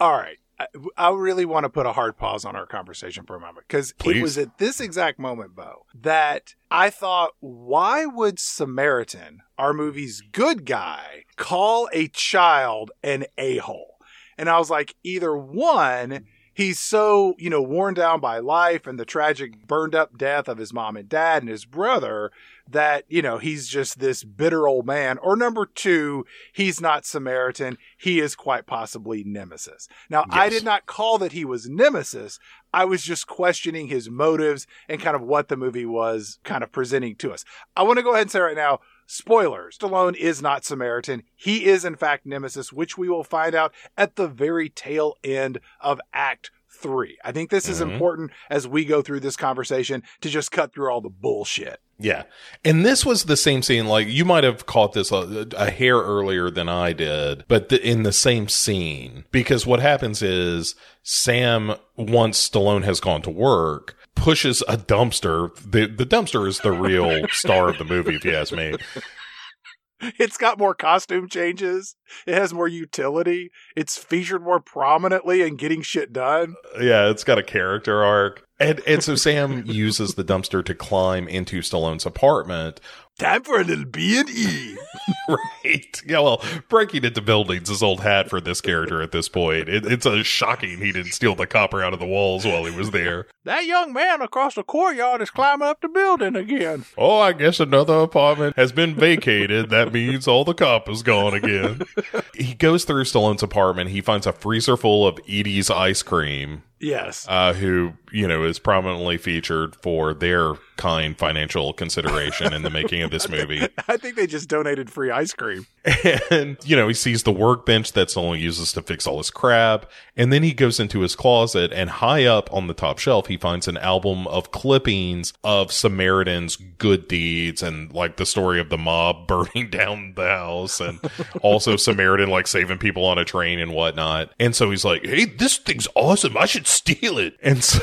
All right. I, I really want to put a hard pause on our conversation for a moment because it was at this exact moment, Bo, that I thought, why would Samaritan, our movie's good guy, call a child an a hole? And I was like, either one, he's so, you know, worn down by life and the tragic burned up death of his mom and dad and his brother that, you know, he's just this bitter old man. Or number two, he's not Samaritan. He is quite possibly Nemesis. Now, yes. I did not call that he was Nemesis. I was just questioning his motives and kind of what the movie was kind of presenting to us. I want to go ahead and say right now, Spoilers. Stallone is not Samaritan. He is, in fact, Nemesis, which we will find out at the very tail end of Act three. I think this is mm-hmm. important as we go through this conversation to just cut through all the bullshit. Yeah. And this was the same scene. Like you might have caught this a, a hair earlier than I did, but the, in the same scene, because what happens is Sam, once Stallone has gone to work, pushes a dumpster. The, the dumpster is the real star of the movie, if you ask me. It's got more costume changes. It has more utility. It's featured more prominently in getting shit done. Uh, yeah, it's got a character arc. And and so Sam uses the dumpster to climb into Stallone's apartment Time for a little B and E. right. Yeah, well, breaking into buildings is old hat for this character at this point. It, it's a shocking he didn't steal the copper out of the walls while he was there. That young man across the courtyard is climbing up the building again. Oh, I guess another apartment has been vacated. That means all the copper's gone again. he goes through Stallone's apartment. He finds a freezer full of Edy's ice cream. Yes. uh, who you know is prominently featured for their kind financial consideration in the making of this movie. I think they just donated free ice cream. And you know he sees the workbench that Stallone uses to fix all his crap, and then he goes into his closet and high up on the top shelf he finds an album of clippings of Samaritan's good deeds and like the story of the mob burning down the house and also Samaritan like saving people on a train and whatnot. And so he's like, "Hey, this thing's awesome. I should steal it." And so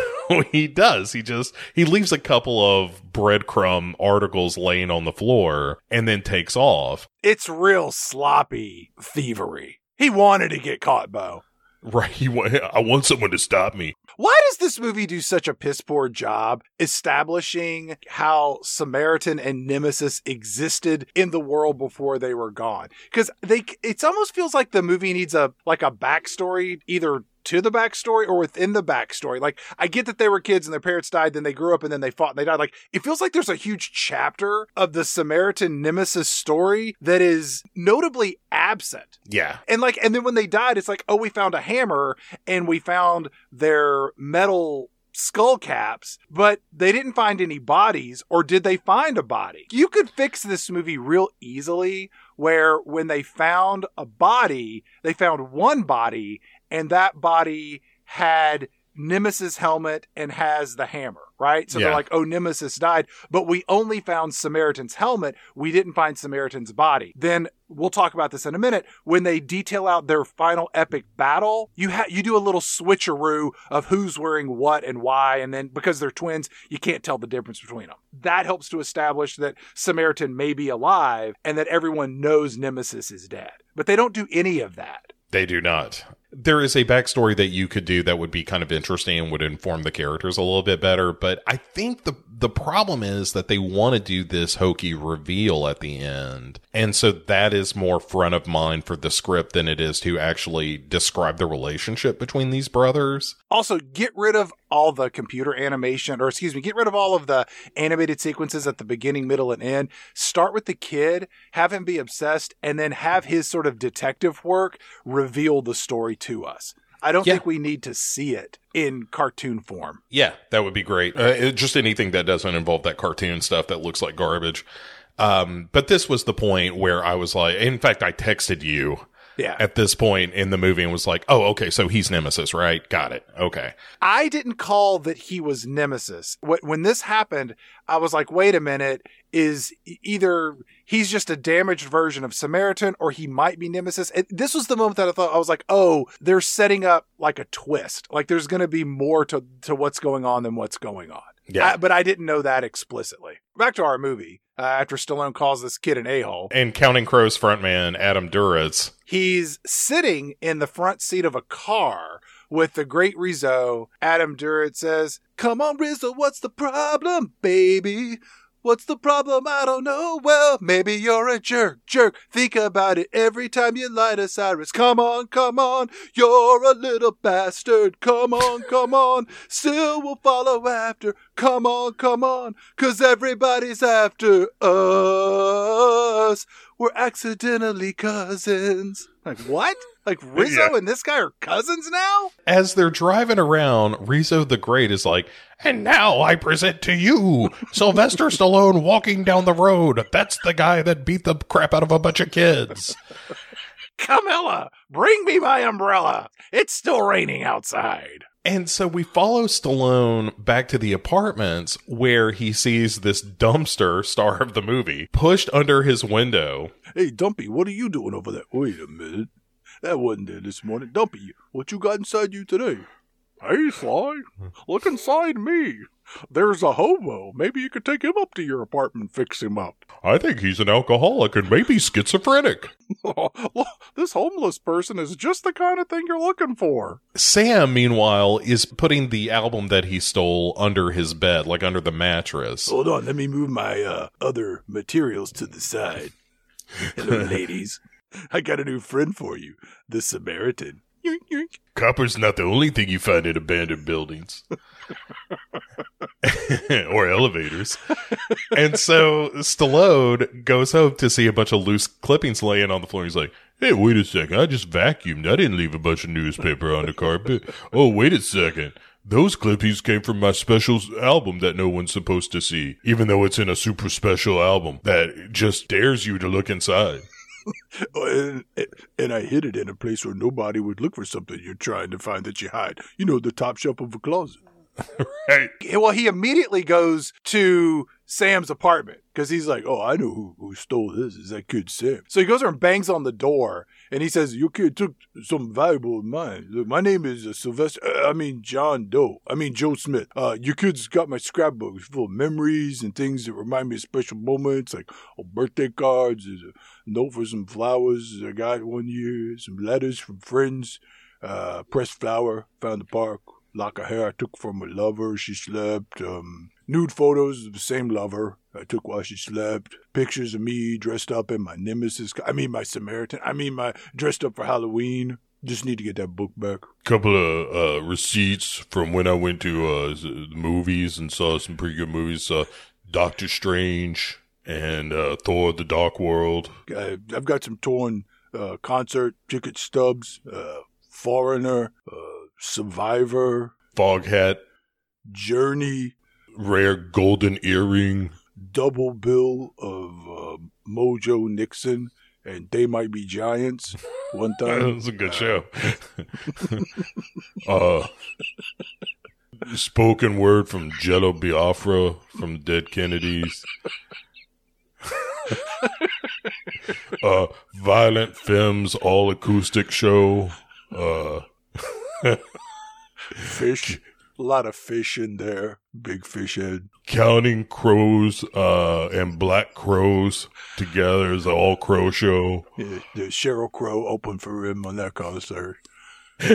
he does. He just he leaves a couple of breadcrumb articles laying on the floor and then takes off. It's real sloppy thievery. He wanted to get caught, Bo. Right. He, wa- I want someone to stop me. Why does this movie do such a piss poor job establishing how Samaritan and Nemesis existed in the world before they were gone? Because they, it almost feels like the movie needs a like a backstory, either to the backstory or within the backstory. Like I get that they were kids and their parents died, then they grew up and then they fought and they died. Like it feels like there's a huge chapter of the Samaritan Nemesis story that is notably absent. Yeah. And like, and then when they died, it's like, oh, we found a hammer and we found their metal skull caps, but they didn't find any bodies, or did they find a body? You could fix this movie real easily where when they found a body, they found one body, and that body had Nemesis helmet and has the hammer, right? So Yeah. they're like, oh, Nemesis died, but we only found Samaritan's helmet. We didn't find Samaritan's body. Then we'll talk about this in a minute. When they detail out their final epic battle, you ha- you do a little switcheroo of who's wearing what and why, and then because they're twins, you can't tell the difference between them. That helps to establish that Samaritan may be alive and that everyone knows Nemesis is dead. But they don't do any of that. They do not. There is a backstory that you could do that would be kind of interesting and would inform the characters a little bit better. But I think the the problem is that they want to do this hokey reveal at the end. And so that is more front of mind for the script than it is to actually describe the relationship between these brothers. Also, get rid of all the computer animation, or excuse me, get rid of all of the animated sequences at the beginning, middle, and end. Start with the kid, have him be obsessed, and then have his sort of detective work reveal the story to us. I don't Yeah. think we need to see it in cartoon form. Yeah, that would be great. Uh, it- just anything that doesn't involve that cartoon stuff that looks like garbage. Um, but this was the point where I was like, in fact, I texted you Yeah. at this point in the movie and was like, oh, okay, so he's Nemesis, right? Got it. Okay. I didn't call that he was Nemesis. When this happened, I was like, wait a minute, is either he's just a damaged version of Samaritan or he might be Nemesis. And this was the moment that I thought, I was like, oh, they're setting up like a twist. Like there's going to be more to, to what's going on than what's going on. Yeah. I- but I didn't know that explicitly. Back to our movie. Uh, after Stallone calls this kid an a-hole, and Counting Crows frontman Adam Duritz. he's sitting in the front seat of a car with the great Rizzo. Adam Duritz says, Come on, Rizzo, what's the problem, baby? What's the problem? I don't know. Well, maybe you're a jerk, jerk. Think about it every time you light a Cyrus. Come on, come on. You're a little bastard. Come on, come on. Still will follow after. Come on, come on. Cause everybody's after us. We're accidentally cousins. Like, what? Like, Rizzo Yeah. and this guy are cousins now? As they're driving around, Rizzo the Great is like, and now I present to you Sylvester Stallone walking down the road. That's the guy that beat the crap out of a bunch of kids. Camilla, bring me my umbrella. It's still raining outside. And so we follow Stallone back to the apartments where he sees this dumpster star of the movie pushed under his window. Hey, Dumpy, what are you doing over there? Wait a minute. That wasn't there this morning. Dumpy, what you got inside you today? Hey, Sly, look inside me. There's a hobo. Maybe you could take him up to your apartment and fix him up. I think he's an alcoholic and maybe schizophrenic. This homeless person is just the kind of thing you're looking for. Sam, meanwhile, is putting the album that he stole under his bed, like under the mattress. Hold on, let me move my uh, other materials to the side. Hello, ladies. I got a new friend for you, the Samaritan. Copper's not the only thing you find in abandoned buildings or elevators. and so Stallone goes home to see a bunch of loose clippings laying on the floor. He's like, Hey, wait a second. I just vacuumed. I didn't leave a bunch of newspaper on the carpet. Oh, wait a second. Those clippings came from my special album that no one's supposed to see, even though it's in a super special album that just dares you to look inside. Oh, and, and I hid it in a place where nobody would look for something you're trying to find that you hide. You know, the top shelf of a closet. Right. Well, he immediately goes to Sam's apartment because he's like, "Oh, I know who, who stole this. Is that kid Sam?" So he goes there and bangs on the door, and he says, "Your kid took some valuable of mine. My name is uh, Sylvester. Uh, I mean John Doe. I mean Joe Smith. Uh, your kid's got my scrapbook full of memories and things that remind me of special moments, like oh, birthday cards. A note for some flowers I got one year. Some letters from friends. Uh, pressed flower found the park." lock of hair I took from a lover. She slept. Um, nude photos of the same lover I took while she slept. Pictures of me dressed up in my nemesis. I mean, my Samaritan. I mean, my dressed up for Halloween. Just need to get that book back. Couple of uh, receipts from when I went to uh, the movies and saw some pretty good movies. Uh, Doctor Strange and uh, Thor: The Dark World. I've got some torn uh, concert ticket stubs. Uh, Foreigner. Uh, Survivor. Foghat, Journey. Rare golden earring. Double bill of uh, Mojo Nixon and They Might Be Giants one time. That was a good show. uh, spoken word from Jello Biafra from Dead Kennedys. uh, Violent Femmes all acoustic show. Uh, Phish. A lot of fish in there. Big fish head. Counting Crows uh, and Black Crowes together is an all crow show. Yeah, the Sheryl Crow opened for him on that concert.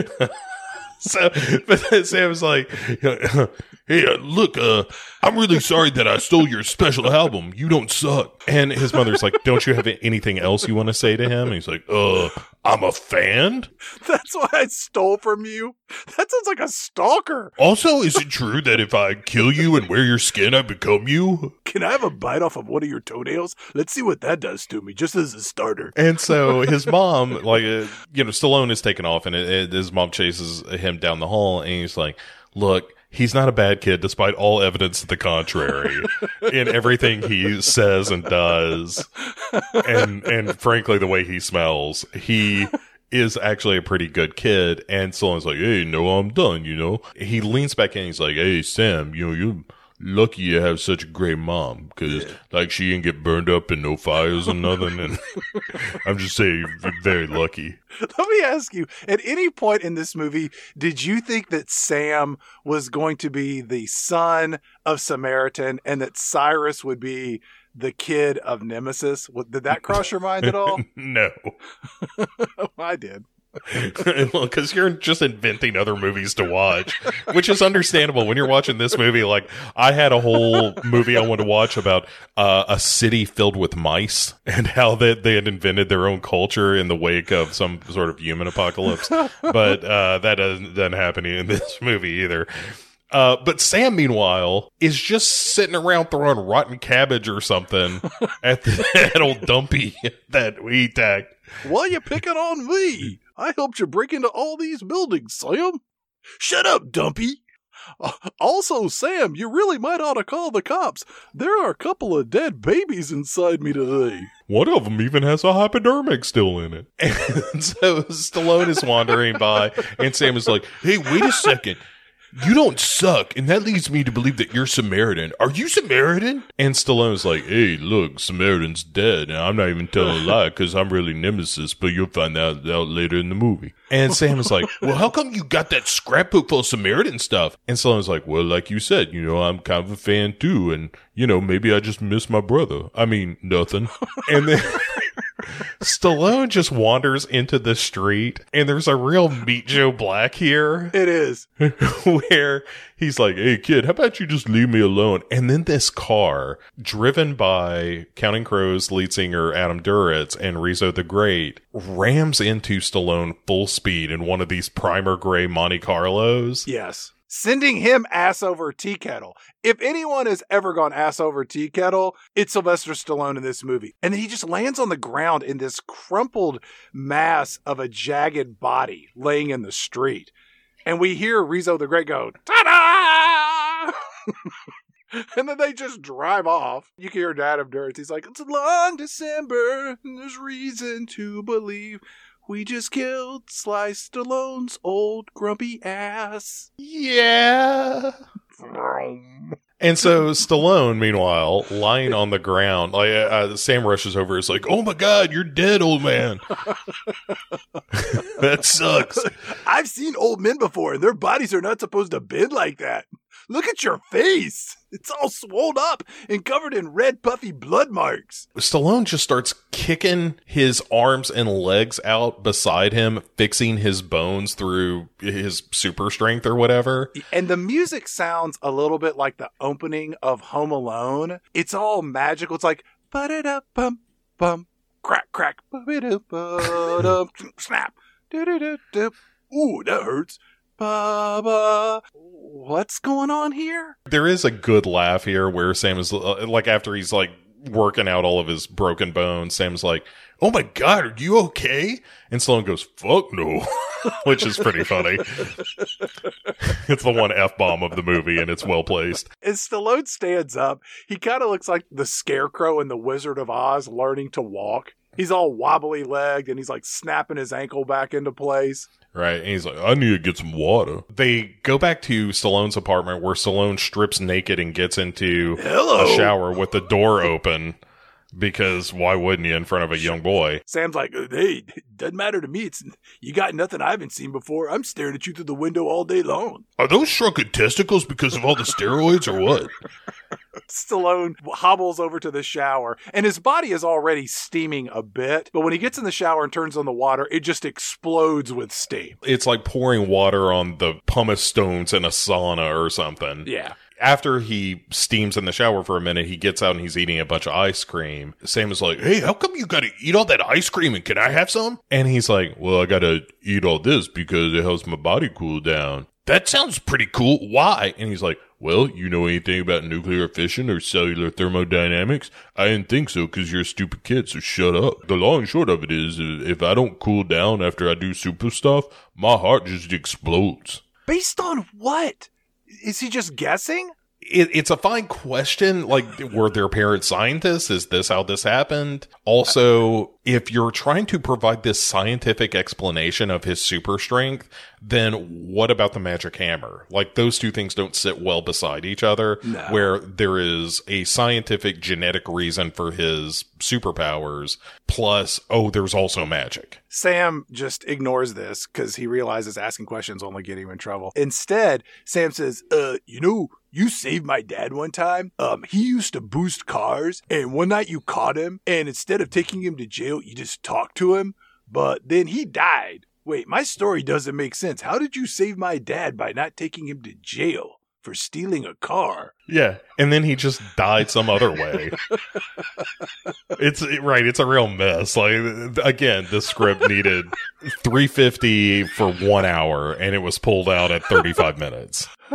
So, but then Sam's like, "Hey, uh, look, uh, I'm really sorry that I stole your special album. You don't suck." And his mother's like, "Don't you have anything else you want to say to him?" And he's like, "Uh, I'm a fan." That's why I stole from you. That sounds like a stalker. Also, is it true that if I kill you and wear your skin, I become you? Can I have a bite off of one of your toenails? Let's see what that does to me, just as a starter. And so his mom, like, uh, you know, Stallone is taken off, and it, it, his mom chases him down the hall, and he's like, "Look." He's not a bad kid, despite all evidence to the contrary in everything he says and does, and and frankly, the way he smells, he is actually a pretty good kid. And Stallone's like, "Hey, no, I'm done." You know, he leans back in. He's like, "Hey, Sam, you know, you're lucky you have such a great mom because like she didn't get burned up in no fires or nothing." And I'm just saying, you're very lucky. Let me ask you, at any point in this movie, did you think that Sam was going to be the son of Samaritan and that Cyrus would be the kid of Nemesis? Did that cross your mind at all? No. I did. well, because you're just inventing other movies to watch, which is understandable. When you're watching this movie, like I had a whole movie I wanted to watch about uh, a city filled with mice and how they, they had invented their own culture in the wake of some sort of human apocalypse. But uh, that doesn't, doesn't happen in this movie either. Uh, but Sam, meanwhile, is just sitting around throwing rotten cabbage or something at the, that old dumpy that we tagged. Why are you picking on me? I helped you break into all these buildings, Sam. Shut up, Dumpy. Uh, Also, Sam, you really might ought to call the cops. There are a couple of dead babies inside me today. One of them even has a hypodermic still in it. And so Stallone is wandering by, and Sam is like, hey, wait a second. You don't suck, and that leads me to believe that you're Samaritan. Are you Samaritan? And Stallone's like, hey, look, Samaritan's dead, and I'm not even telling a lie because I'm really Nemesis, but you'll find that out later in the movie. And Sam is like, well, how come you got that scrapbook full of Samaritan stuff? And Stallone's like, well, like you said, you know, I'm kind of a fan too, and, you know, maybe I just miss my brother. I mean, nothing. And then. Stallone just wanders into the street, and there's a real Meet Joe Black here It is. where he's like, Hey kid, how about you just leave me alone? And then this car, driven by Counting Crows lead singer Adam Duritz and Rizzo the Great, rams into Stallone full speed in one of these primer gray Monte Carlos. Yes. Sending him ass over tea kettle. If anyone has ever gone ass over tea kettle, it's Sylvester Stallone in this movie. And he just lands on the ground in this crumpled mass of a jagged body laying in the street. And we hear Rizzo the Great go, ta da! and then they just drive off. You can hear Adam Duritz. He's like, It's a long December, and there's reason to believe we just killed Sly Stallone's old grumpy ass. Yeah. And so Stallone, meanwhile, lying on the ground, like uh, uh, Sam rushes over. It's like, "Oh my God, you're dead, old man." that sucks. I've seen old men before, and their bodies are not supposed to bend like that. Look at your face. It's all swelled up and covered in red, puffy blood marks. Stallone just starts kicking his arms and legs out beside him, fixing his bones through his super strength or whatever. And the music sounds a little bit like the opening of Home Alone. It's all magical. It's like, ba-da-da, bum, bum, crack, crack, ba-da-da, snap. Ooh, that hurts. Ba-ba. What's going on here? There is a good laugh here where Sam is uh, like, after he's like working out all of his broken bones, Sam's like, Oh my God, are you okay? And Stallone goes, Fuck no, which is pretty funny. it's the one F bomb of the movie and it's well placed. As Stallone stands up, he kind of looks like the Scarecrow in The Wizard of Oz learning to walk. He's all wobbly legged and he's like snapping his ankle back into place. Right. And he's like, I need to get some water. They go back to Stallone's apartment where Stallone strips naked and gets into Hello. a shower with the door open because why wouldn't you in front of a young boy? Sam's like, hey, doesn't matter to me. It's you got nothing I haven't seen before. I'm staring at you through the window all day long. Are those shrunken testicles because of all the steroids or what? Stallone hobbles over to the shower, and his body is already steaming a bit. But when he gets in the shower and turns on the water, it just explodes with steam. It's like pouring water on the pumice stones in a sauna or something. Yeah. After he steams in the shower for a minute, he gets out and he's eating a bunch of ice cream. Sam is like, Hey, how come you gotta eat all that ice cream and can I have some? And he's like, Well, I gotta eat all this because it helps my body cool down. That sounds pretty cool. Why? And he's like, Well, you know anything about nuclear fission or cellular thermodynamics? I didn't think so because you're a stupid kid, so shut up. The long and short of it is, if I don't cool down after I do super stuff, my heart just explodes. Based on what? Is he just guessing? it, it's a fine question. Like, were their parents scientists? Is this how this happened? Also, if you're trying to provide this scientific explanation of his super strength, then what about the magic hammer? Like, those two things don't sit well beside each other, No. where there is a scientific genetic reason for his superpowers, plus, oh, there's also magic. Sam just ignores this because he realizes asking questions only get him in trouble. Instead, Sam says, uh, you know, you saved my dad one time. Um, he used to boost cars, and one night you caught him, and instead of taking him to jail, you just talked to him, but then he died. Wait, my story doesn't make sense. How did you save my dad by not taking him to jail for stealing a car? Yeah, and then he just died some other way. it's right. It's a real mess. Like again, this script needed 350 for one hour, and it was pulled out at 35 minutes.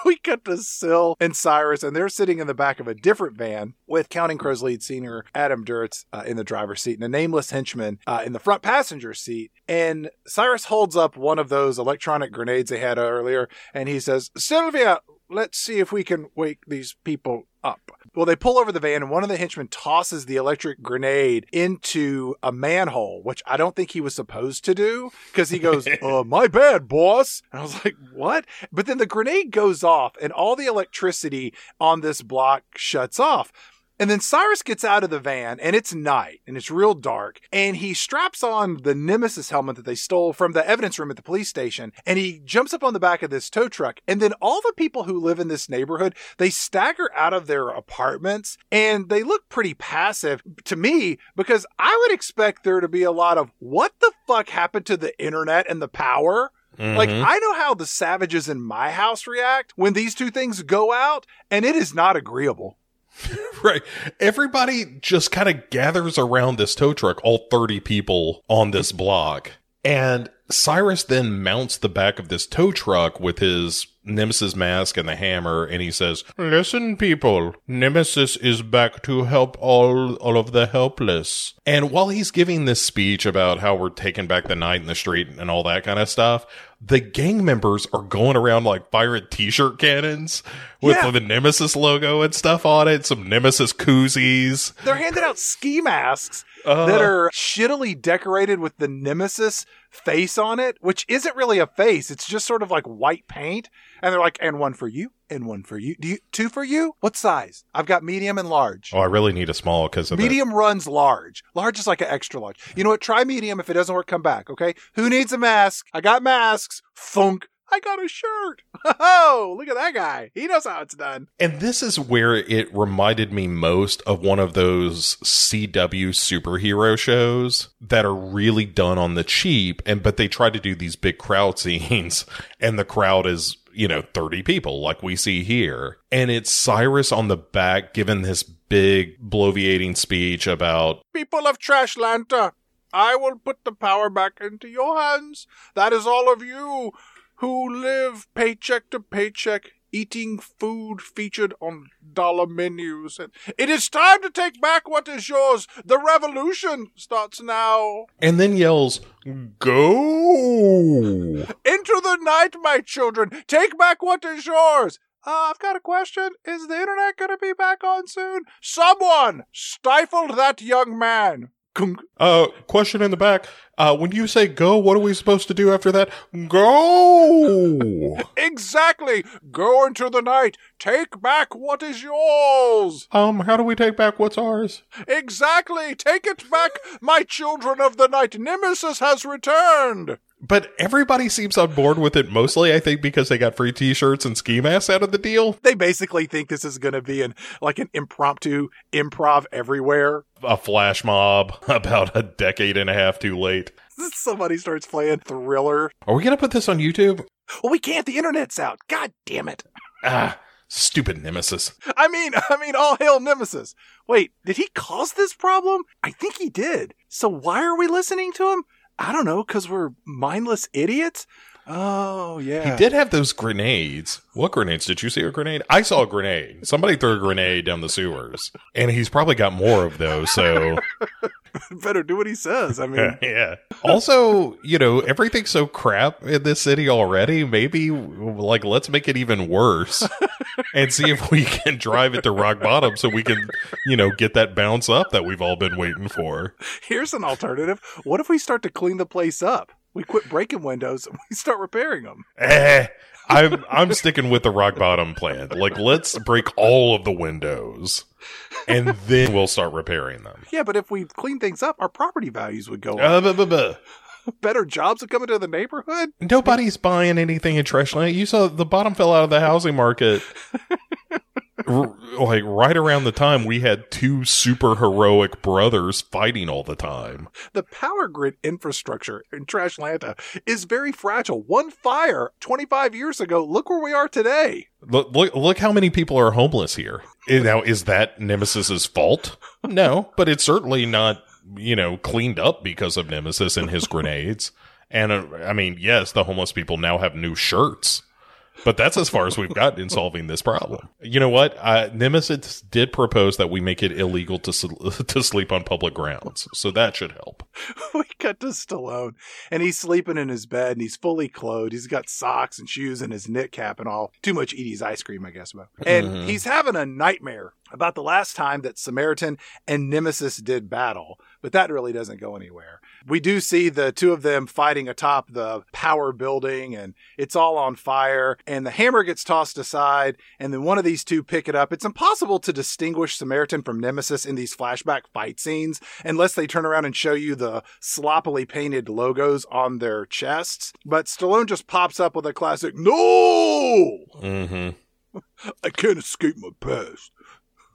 we cut to Syl and Cyrus, and they're sitting in the back of a different van with Counting Crows lead singer Adam Duritz uh, in the driver's seat and a nameless henchman uh, in the front passenger seat. And Cyrus holds up one of those electronic grenades they had earlier, and he says, Sylvia, let's see if we can wake these people up. Well, they pull over the van, and one of the henchmen tosses the electric grenade into a manhole, which I don't think he was supposed to do because he goes, uh, My bad, boss. And I was like, What? But then the grenade goes off, and all the electricity on this block shuts off. And then Cyrus gets out of the van and it's night and it's real dark. And he straps on the Nemesis helmet that they stole from the evidence room at the police station. And he jumps up on the back of this tow truck. And then all the people who live in this neighborhood, they stagger out of their apartments and they look pretty passive to me because I would expect there to be a lot of what the fuck happened to the internet and the power? Like, Mhm. I know how the savages in my house react when these two things go out, and it is not agreeable. Right. Everybody just kind of gathers around this tow truck, all 30 people on this block. And Cyrus then mounts the back of this tow truck with his Nemesis mask and the hammer, and he says, Listen, people, Nemesis is back to help all, all of the helpless. And while he's giving this speech about how we're taking back the night in the street and all that kind of stuff, the gang members are going around like firing t-shirt cannons with Yeah. the Nemesis logo and stuff on it, some Nemesis koozies. They're handing out ski masks Uh, that are shittily decorated with the Nemesis face on it, which isn't really a face. It's just sort of like white paint. And they're like, and one for you, and one for you. Do you two for you? What size? I've got medium and large. Oh, I really need a small because that. Medium runs large. Large is like an extra large. You know what? Try medium. If it doesn't work, come back. Okay. Who needs a mask? I got masks. Funk. I got a shirt. Oh, look at that guy. He knows how it's done. And this is where it reminded me most of one of those CW superhero shows that are really done on the cheap and but they try to do these big crowd scenes and the crowd is, you know, 30 people like we see here. And it's Cyrus on the back giving this big bloviating speech about People of Trashlanta, I will put the power back into your hands. That is all of you who live paycheck to paycheck, eating food featured on dollar menus. And it is time to take back what is yours. The revolution starts now. and then yells, "Go!" Into the night, my children. Take back what is yours. Uh, I've got a question. Is the internet going to be back on soon? Someone stifled that young man. Uh, question in the back. Uh, when you say go, what are we supposed to do after that? Go! Exactly. Go into the night. Take back what is yours. um, how do we take back what's ours? Exactly. Take it back, my children of the night. Nemesis has returned. But everybody seems on board with it mostly, I think, because they got free t-shirts and ski masks out of the deal. They basically think this is going to be an like an impromptu improv everywhere. A flash mob about a decade and a half too late. Somebody starts playing Thriller. Are we gonna put this on YouTube? Well, we can't. The internet's out. God damn it. Ah, stupid nemesis. I mean, I mean, all hail Nemesis. Wait, did he cause this problem? I think he did. So why are we listening to him? I don't know, because we're mindless idiots? Oh, yeah. He did have those grenades. What grenades? Did you see a grenade? I saw a grenade. Somebody threw a grenade down the sewers. And he's probably got more of those, so Better do what he says. I mean, yeah. Also, you know, everything's so crap in this city already. Maybe, like, let's make it even worse and see if we can drive it to rock bottom so we can, you know, get that bounce up that we've all been waiting for. here's an alternative. What if we start to clean the place up? We quit breaking windows and we start repairing them. Eh, I'm I'm sticking with the rock bottom plan. Like, let's break all of the windows, and then we'll start repairing them. Yeah, but if we clean things up, our property values would go up. Uh, buh, buh, buh. Better jobs would come into the neighborhood. Nobody's buying anything in Trashland. You saw the bottom fell out of the housing market. R- like right around the time we had two super heroic brothers fighting all the time. The power grid infrastructure in Trashlanta is very fragile. One fire 25 years ago, look where we are today. Look, look, look how many people are homeless here. Eh, Now, is that Nemesis's fault? No, but it's certainly not, you know, cleaned up because of Nemesis and his grenades. And uh, I mean, yes, the homeless people now have new shirts, but that's as far as we've gotten in solving this problem. You know what? Uh, Nemesis did propose that we make it illegal to s- to sleep on public grounds, so that should help. we cut to Stallone, and he's sleeping in his bed, and he's fully clothed. He's got socks and shoes and his knit cap and all. Too much Edy's ice cream, I guess. About. And Mhm. he's having a nightmare about the last time that Samaritan and Nemesis did battle, but that really doesn't go anywhere. We do see the two of them fighting atop the power building and it's all on fire and the hammer gets tossed aside and then one of these two pick it up. It's impossible to distinguish Samaritan from Nemesis in these flashback fight scenes unless they turn around and show you the sloppily painted logos on their chests. But Stallone just pops up with a classic, no! Mm-hmm. I can't escape my past.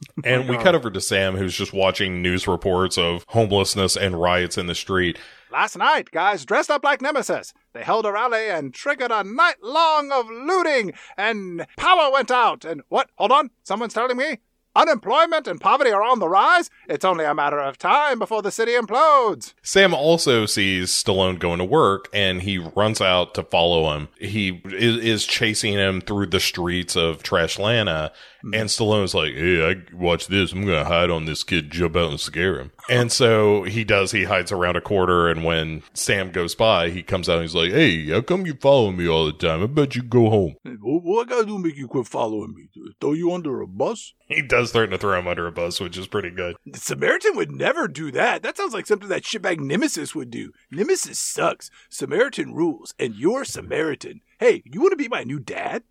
And oh we cut over to Sam, who's just watching news reports of homelessness and riots in the street. Last night, guys dressed up like Nemesis. They held a rally and triggered a night long of looting, and power went out. And what? Hold on. Someone's telling me unemployment and poverty are on the rise. It's only a matter of time before the city implodes. Sam also sees Stallone going to work and he runs out to follow him. He is, is chasing him through the streets of Trashlanta. Mm-hmm. And Stallone's like, Hey, I watch this. I'm going to hide on this kid, jump out and scare him. And so he does. He hides around a corner. And when Sam goes by, he comes out and he's like, Hey, how come you follow me all the time? I bet you go home. What I gotta do to make you quit following me? Throw you under a bus? He does threaten to throw him under a bus, which is pretty good. The Samaritan would never do that. That sounds like something that shitbag Nemesis would do. Nemesis sucks. Samaritan rules, and you're Samaritan. Hey, you want to be my new dad?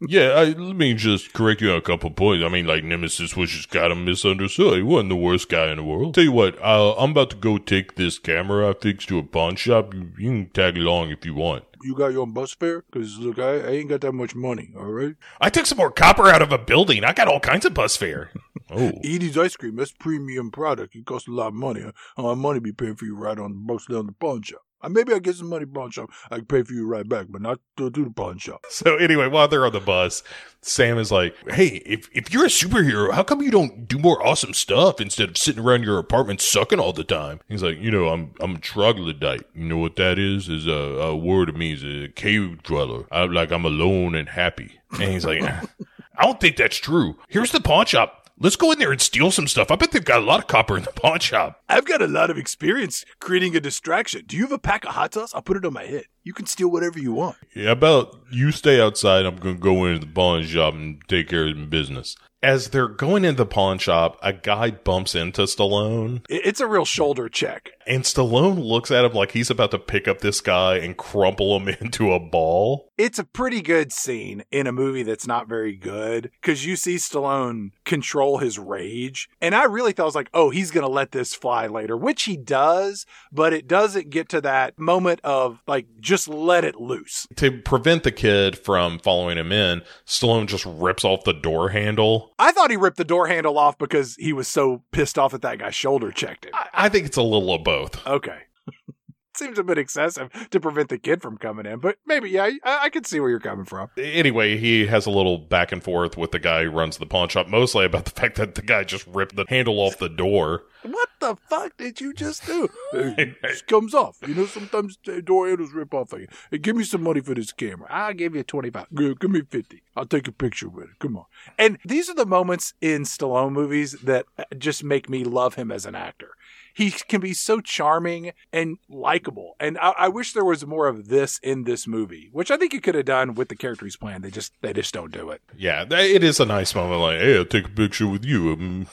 Yeah, I, let me just correct you on a couple points. I mean, like Nemesis was just kind of misunderstood. He wasn't the worst guy in the world. Tell you what, uh, I'm about to go take this camera I fixed to a pawn shop. You, you can tag along if you want. You got your own bus fare? Because, look, I, I ain't got that much money, all right? I took some more copper out of a building. I got all kinds of bus fare. oh, Edy's ice cream, that's premium product. It costs a lot of money. I want money be paying for you right on the bus down the pawn shop. Uh, maybe I get some money pawn shop. I can pay for you right back, but not to, to the pawn shop. so anyway, while they're on the bus, Sam is like, "Hey, if if you're a superhero, how come you don't do more awesome stuff instead of sitting around your apartment sucking all the time?" He's like, "You know, I'm I'm a troglodyte. You know what that is? Is a, a word it means a cave dweller. I'm like I'm alone and happy." And he's like, "I don't think that's true. Here's the pawn shop." Let's go in there and steal some stuff. I bet they've got a lot of copper in the pawn shop. I've got a lot of experience creating a distraction. Do you have a pack of hot sauce? I'll put it on my head. You can steal whatever you want. Yeah, about you stay outside. I'm going to go into the pawn shop and take care of the business. As they're going into the pawn shop, a guy bumps into Stallone, It's a real shoulder check. and Stallone looks at him like he's about to pick up this guy and crumple him into a ball. It's a pretty good scene in a movie that's not very good because you see Stallone control his rage. And I really thought I was like, oh, he's going to let this fly later, which he does, but it doesn't get to that moment of like, just let it loose. To prevent the kid from following him in, Stallone just rips off the door handle. I thought he ripped the door handle off because he was so pissed off at that guy shoulder checked him. I, I think it's a little of both. Okay. Seems a bit excessive to prevent the kid from coming in, but maybe, yeah, I, I can see where you're coming from. Anyway, he has a little back and forth with the guy who runs the pawn shop, mostly about the fact that the guy just ripped the handle off the door. What the fuck did you just do? It just comes off. You know, sometimes the door handles rip off. Like, hey, give me some money for this camera. I'll give you 25. Give, give me 50. I'll take a picture with it. Come on. And these are the moments in Stallone movies that just make me love him as an actor. He can be so charming and likable. And I, I wish there was more of this in this movie, which I think he could have done with the character he's playing. They just, they just don't do it. Yeah, it is a nice moment. Like, hey, I'll take a picture with you. Um,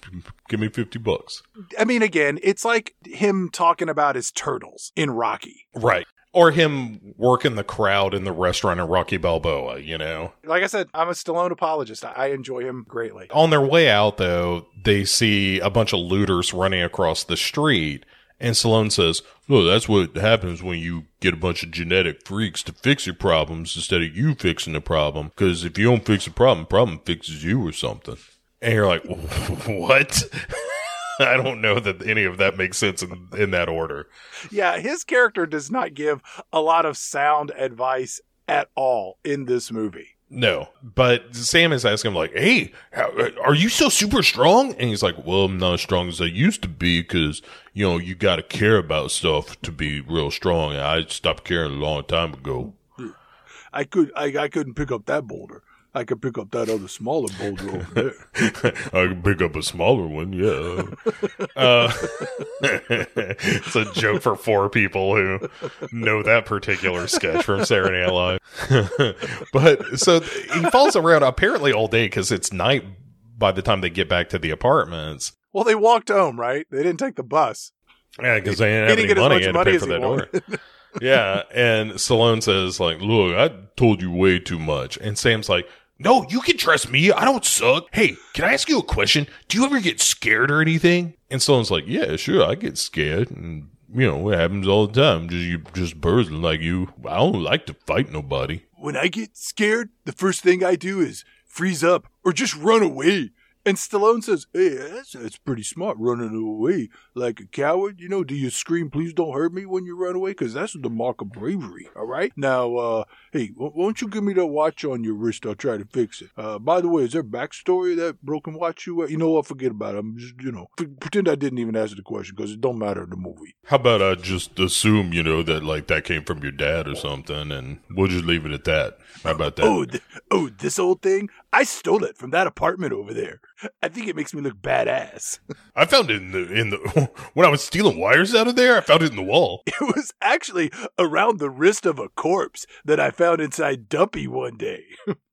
give me 50 bucks. I mean, again, it's like him talking about his turtles in Rocky. Right. Or him working the crowd in the restaurant in Rocky Balboa, you know? Like I said, I'm a Stallone apologist. I enjoy him greatly. On their way out, though, they see a bunch of looters running across the street. And Stallone says, Well, that's what happens when you get a bunch of genetic freaks to fix your problems instead of you fixing the problem. Because if you don't fix the problem, problem fixes you or something. And you're like, What? I don't know that any of that makes sense in, in that order. Yeah, his character does not give a lot of sound advice at all in this movie. No, but Sam is asking him like, "Hey, how, are you so super strong?" And he's like, "Well, I'm not as strong as I used to be because you know you got to care about stuff to be real strong. I stopped caring a long time ago." I could I, I couldn't pick up that boulder. I could pick up that other smaller boulder over there. I could pick up a smaller one, yeah. uh, it's a joke for four people who know that particular sketch from Saturday Night Live. but so he falls around apparently all day because it's night by the time they get back to the apartments, Well, they walked home, right? They didn't take the bus. yeah, because they didn't have any money, much had to money pay for that door. yeah, and Stallone says like, "Look, I told you way too much," and Sam's like. No, you can trust me. I don't suck. Hey, can I ask you a question? Do you ever get scared or anything? And Stallone's like, Yeah, sure, I get scared. And you know, it happens all the time. Just you just person like you. I don't like to fight nobody. When I get scared, the first thing I do is freeze up or just run away. And Stallone says, Hey, that's, that's pretty smart running away like a coward. You know, do you scream, please don't hurt me when you run away? Because that's the mark of bravery, all right? Now, uh, hey, why don't you give me that watch on your wrist? I'll try to fix it. Uh, by the way, is there backstory that broken watch you wear? You know what? Forget about it. I'm just, you know, f- pretend I didn't even answer the question because it don't matter in the movie. How about I just assume, you know, that like that came from your dad or something, and we'll just leave it at that. How about that? Oh, th- oh, this old thing? I stole it from that apartment over there. I think it makes me look badass. I found it in the in the when I was stealing wires out of there. I found it in the wall. It was actually around the wrist of a corpse that I found inside Dumpy one day.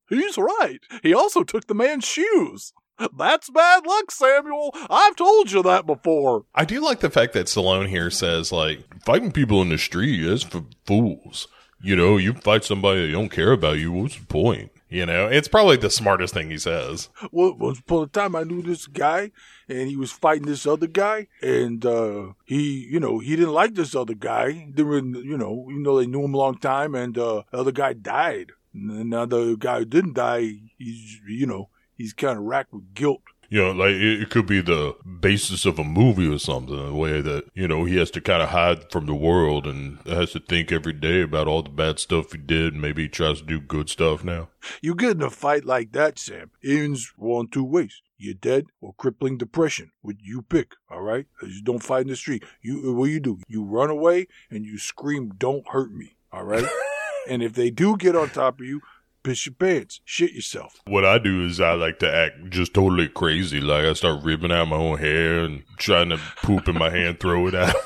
He's right. He also took the man's shoes. That's bad luck, Samuel. I've told you that before. I do like the fact that Stallone here says like fighting people in the street is for fools. You know, you fight somebody that don't care about you. What's the point? You know, it's probably the smartest thing he says. Well, once upon a time, I knew this guy, and he was fighting this other guy, and uh, he, you know, he didn't like this other guy. They were, you know, you know, they knew him a long time, and uh, the other guy died. And now the guy who didn't die, he's, you know, he's kind of racked with guilt. You know, like it, it could be the basis of a movie or something. The way that you know he has to kind of hide from the world and has to think every day about all the bad stuff he did. And maybe he tries to do good stuff now. You get in a fight like that, Sam, it ends one two ways. You're dead or crippling depression, which you pick, all right? You don't fight in the street. You what you do? You run away and you scream, "Don't hurt me," all right? and if they do get on top of you, piss your pants, shit yourself. What I do is I like to act just totally crazy. Like I start ripping out my own hair and trying to poop in my hand, throw it out.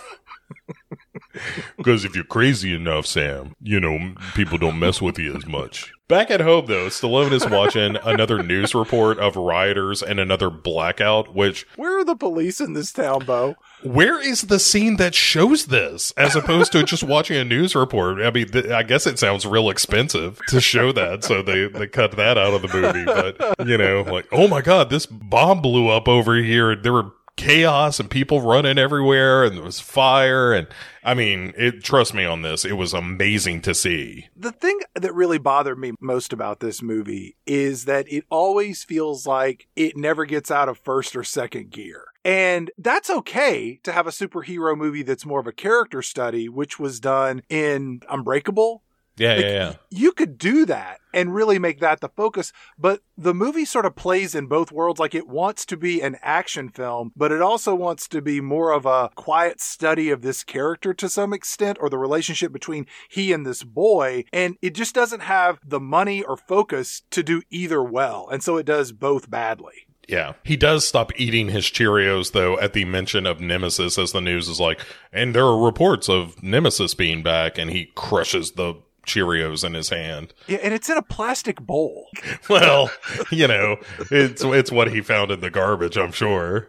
Because if you're crazy enough, Sam, you know, people don't mess with you as much. Back at home, though, Stallone is watching another news report of rioters and another blackout, which, Where are the police in this town, Bo? Where is the scene that shows this as opposed to just watching a news report? I mean, th- I guess it sounds real expensive to show that, so they, they cut that out of the movie. But, you know, like, oh my God, this bomb blew up over here. There were chaos and people running everywhere and there was fire. And I mean, it, trust me on this, it was amazing to see. The thing that really bothered me most about this movie is that it always feels like it never gets out of first or second gear. And that's okay to have a superhero movie that's more of a character study, which was done in Unbreakable. Yeah, Like, yeah, yeah. You could do that and really make that the focus, but the movie sort of plays in both worlds. Like it wants to be an action film, but it also wants to be more of a quiet study of this character to some extent, or the relationship between he and this boy. And it just doesn't have the money or focus to do either well. And so it does both badly. Yeah. He does stop eating his Cheerios, though, at the mention of Nemesis, as the news is like, and there are reports of Nemesis being back, and he crushes the Cheerios in his hand. Yeah, and it's in a plastic bowl. Well, you know, it's it's what he found in the garbage, I'm sure.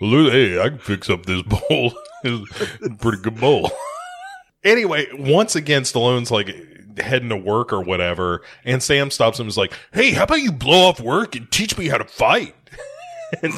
Lou, hey, I can fix up this bowl. it's pretty good bowl. anyway, once again, Stallone's like heading to work or whatever, and Sam stops him and is like, Hey, how about you blow off work and teach me how to fight? and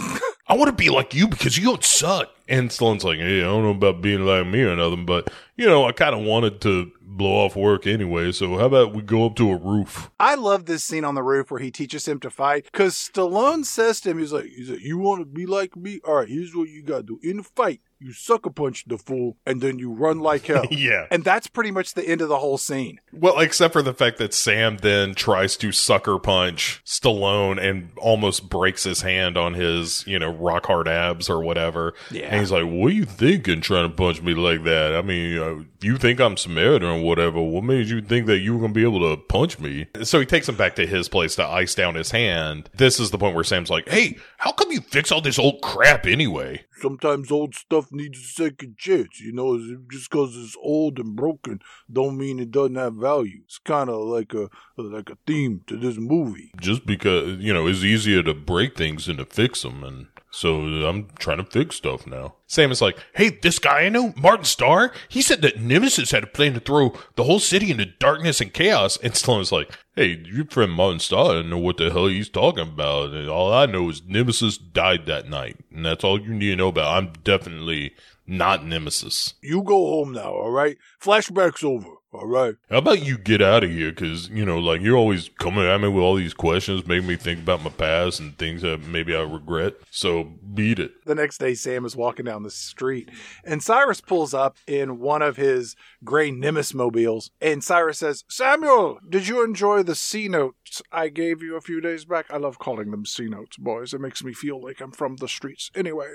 I want to be like you because you don't suck. And Stallone's like, Hey, I don't know about being like me or nothing, but you know, I kind of wanted to blow off work anyway, so how about we go up to a roof? I love this scene on the roof where he teaches him to fight because Stallone says to him, he's like, he's like, you want to be like me? All right, here's what you got to do. In the fight, you sucker punch the fool and then you run like hell. Yeah. And that's pretty much the end of the whole scene. Well, except for the fact that Sam then tries to sucker punch Stallone and almost breaks his hand on his, you know, rock hard abs or whatever. Yeah. And he's like, what are you thinking trying to punch me like that? I mean, uh, you think I'm Samaritan or whatever. What made you think that you were going to be able to punch me? So he takes him back to his place to ice down his hand. This is the point where Sam's like, hey, how come you fix all this old crap anyway? sometimes old stuff needs a second chance. You know, just because it's old and broken, don't mean it doesn't have value. It's kind of like a like a theme to this movie. Just because, you know, it's easier to break things than to fix them. And so I'm trying to fix stuff now. Sam is like, hey, this guy I know, Martin Starr, he said that Nemesis had a plan to throw the whole city into darkness and chaos. And Stallone's like, hey, your friend Martin Starr, I don't know what the hell he's talking about. And all I know is Nemesis died that night. And that's all you need to know about. I'm definitely not Nemesis. You go home now, all right? Flashback's over. All right. How about you get out of here? Because, you know, like you're always coming at me with all these questions, making me think about my past and things that maybe I regret. So beat it. The next day, Sam is walking down the street, and Cyrus pulls up in one of his gray Nimbus mobiles. And Cyrus says, Samuel, did you enjoy the C notes I gave you a few days back? I love calling them C notes, boys. It makes me feel like I'm from the streets. Anyway,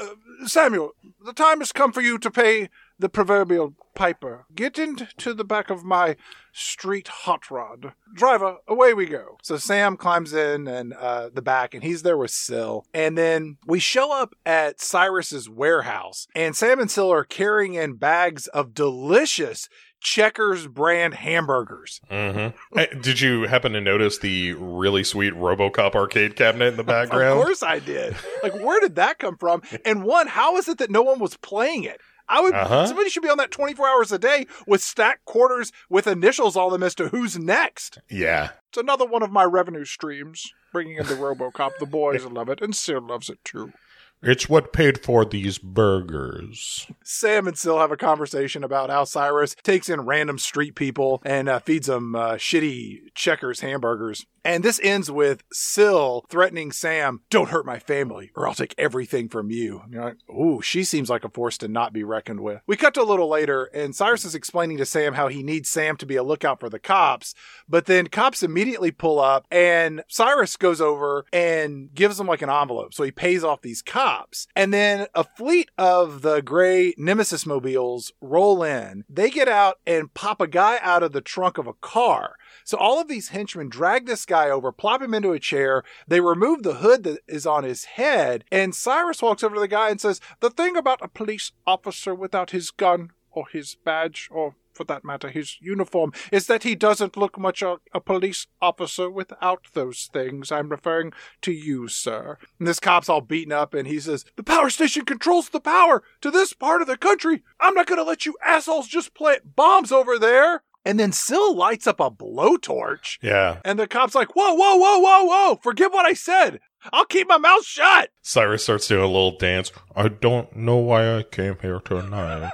uh, Samuel, the time has come for you to pay the proverbial piper. Get into the back of my street hot rod. Driver, away we go. So Sam climbs in and uh, the back, and he's there with Syl. And then we show up at Cyrus's warehouse, and Sam and Syl are carrying in bags of delicious Checkers brand hamburgers. Mm-hmm. Did you happen to notice the really sweet RoboCop arcade cabinet in the background? Of course I did. Like, where did that come from? And one, how is it that no one was playing it? I would. Uh-huh. Somebody should be on that 24 hours a day with stacked quarters with initials on them as to who's next. Yeah. It's another one of my revenue streams, bringing in the RoboCop. The boys love it, and Sid loves it too. It's what paid for these burgers. Sam and Syl have a conversation about how Cyrus takes in random street people and uh, feeds them uh, shitty Checkers hamburgers. And this ends with Syl threatening Sam, "Don't hurt my family, or I'll take everything from you." And you're like, "Ooh, she seems like a force to not be reckoned with." We cut to a little later, and Cyrus is explaining to Sam how he needs Sam to be a lookout for the cops. But then cops immediately pull up, and Cyrus goes over and gives them like an envelope, so he pays off these cops. And then a fleet of the gray Nemesis mobiles roll in. They get out and pop a guy out of the trunk of a car. So all of these henchmen drag this guy over, plop him into a chair. They remove the hood that is on his head, and Cyrus walks over to the guy and says, "The thing about a police officer without his gun or his badge or for that matter, his uniform, is that he doesn't look much a, a police officer without those things. I'm referring to you, sir. And this cop's all beaten up, and he says, The power station controls the power to this part of the country. I'm not going to let you assholes just plant bombs over there. And then Syl lights up a blowtorch. Yeah. And the cop's like, Whoa, whoa, whoa, whoa, whoa. Forget what I said. I'll keep my mouth shut. Cyrus starts doing a little dance. I don't know why I came here tonight.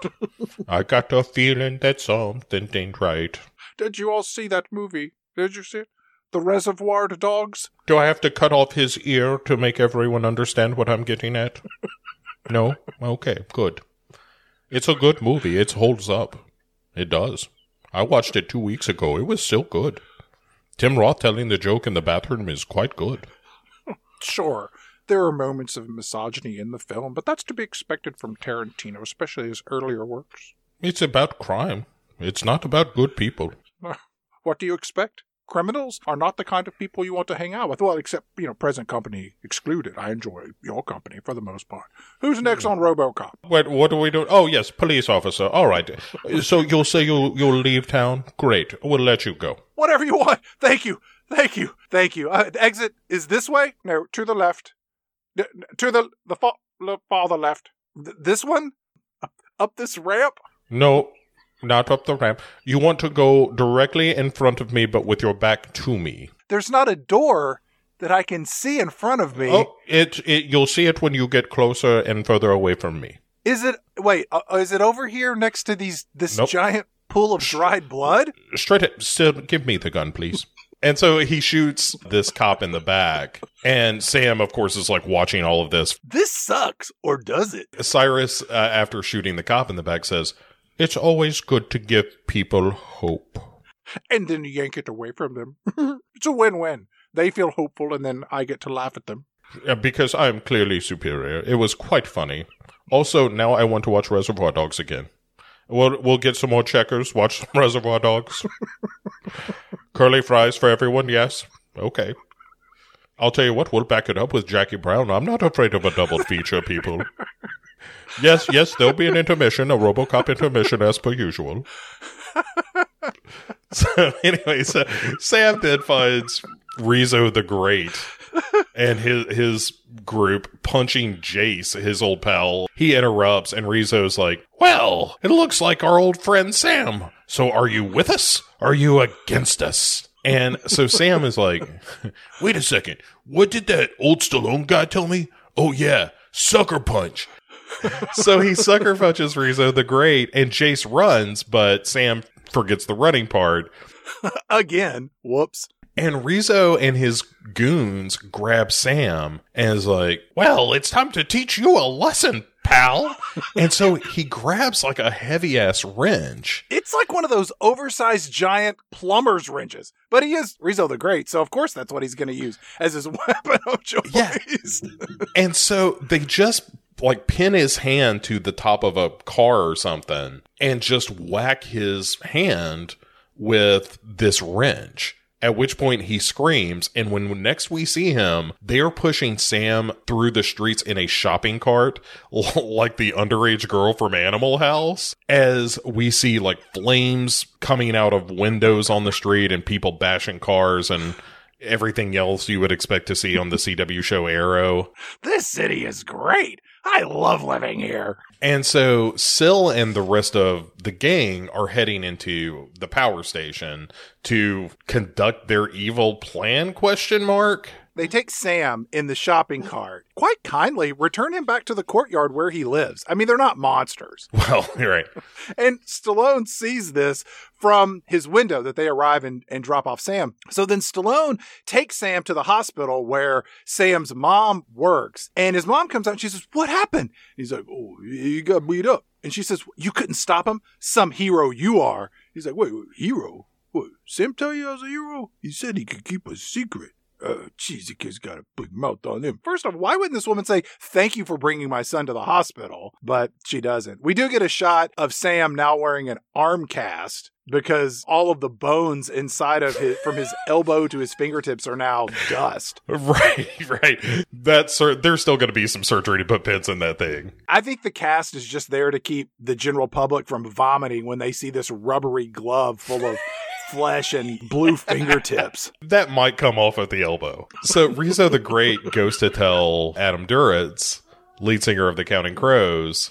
I got a feeling that something ain't right. Did you all see that movie? Did you see it? The Reservoir Dogs? Do I have to cut off his ear to make everyone understand what I'm getting at? no? Okay, good. It's a good movie. It holds up. It does. I watched it two weeks ago. It was still good. Tim Roth telling the joke in the bathroom is quite good. Sure, there are moments of misogyny in the film, but that's to be expected from Tarantino, especially his earlier works. It's about crime. It's not about good people. What do you expect? Criminals are not the kind of people you want to hang out with. Well, except, you know, present company excluded. I enjoy your company for the most part. Who's next on Robocop? What what do we do? Oh yes, police officer. All right. So you'll say you'll you'll leave town. Great. We'll let you go. Whatever you want. Thank you. Thank you. Thank you. Uh, the exit is this way? No, to the left. D- to the the fa- the farther left. Th- this one? Up this ramp? No, not up the ramp. You want to go directly in front of me, but with your back to me. There's not a door that I can see in front of me. Oh, it, it you'll see it when you get closer and further away from me. Is it? Wait, uh, is it over here next to these this Nope. giant pool of dried blood? Straight up, still give me the gun, please. And so he shoots this cop in the back. And Sam, of course, is like watching all of this. This sucks, or does it? Cyrus, uh, after shooting the cop in the back, says, It's always good to give people hope. And then yank it away from them. it's a win-win. They feel hopeful, and then I get to laugh at them. Uh, because I am clearly superior. It was quite funny. Also, now I want to watch Reservoir Dogs again. We'll we'll get some more checkers. Watch some Reservoir Dogs. Curly fries for everyone. Yes. Okay. I'll tell you what, we'll back it up with Jackie Brown. I'm not afraid of a double feature, people. Yes, yes, there'll be an intermission, a Robocop intermission as per usual. so anyway, so Sam then finds Rizzo the Great and his his group punching Jace, his old pal. He interrupts and Rizzo's like, Well, it looks like our old friend Sam. So are you with us? Are you against us? And so Sam is like, Wait a second. What did that old Stallone guy tell me? Oh yeah, sucker punch. So he sucker punches Rizzo the Great and Jace runs, but Sam forgets the running part. Again, whoops. And Rizzo and his goons grab Sam and is like, Well, it's time to teach you a lesson, pal. and so he grabs like a heavy ass wrench. It's like one of those oversized giant plumber's wrenches. But he is Rizzo the Great, so of course that's what he's going to use as his weapon of choice. Yeah. And so they just like pin his hand to the top of a car or something and just whack his hand with this wrench. At which point he screams, and when next we see him, they're pushing Sam through the streets in a shopping cart, like the underage girl from Animal House, as we see like flames coming out of windows on the street and people bashing cars and everything else you would expect to see on the CW show Arrow. This city is great. I love living here. And so Sil and the rest of the gang are heading into the power station to conduct their evil plan question mark. They take Sam in the shopping cart, quite kindly return him back to the courtyard where he lives. I mean, they're not monsters. Well, you're right. And Stallone sees this from his window that they arrive and, and drop off Sam. So then Stallone takes Sam to the hospital where Sam's mom works. And his mom comes out and she says, What happened? He's like, Oh, he got beat up. And she says, You couldn't stop him? Some hero you are. He's like, Wait, wait hero? What? Sam tell you I was a hero? He said he could keep a secret. Uh, geez, the kid's got a big mouth on him. First off, why wouldn't this woman say, Thank you for bringing my son to the hospital? But she doesn't. We do get a shot of Sam now wearing an arm cast because all of the bones inside of his, from his elbow to his fingertips are now dust. Right, right. That's there's still going to be some surgery to put pins in that thing. I think the cast is just there to keep the general public from vomiting when they see this rubbery glove full of flesh and blue fingertips. That might come off at the elbow. So Rizzo the Great goes to tell Adam Duritz, lead singer of the Counting Crows,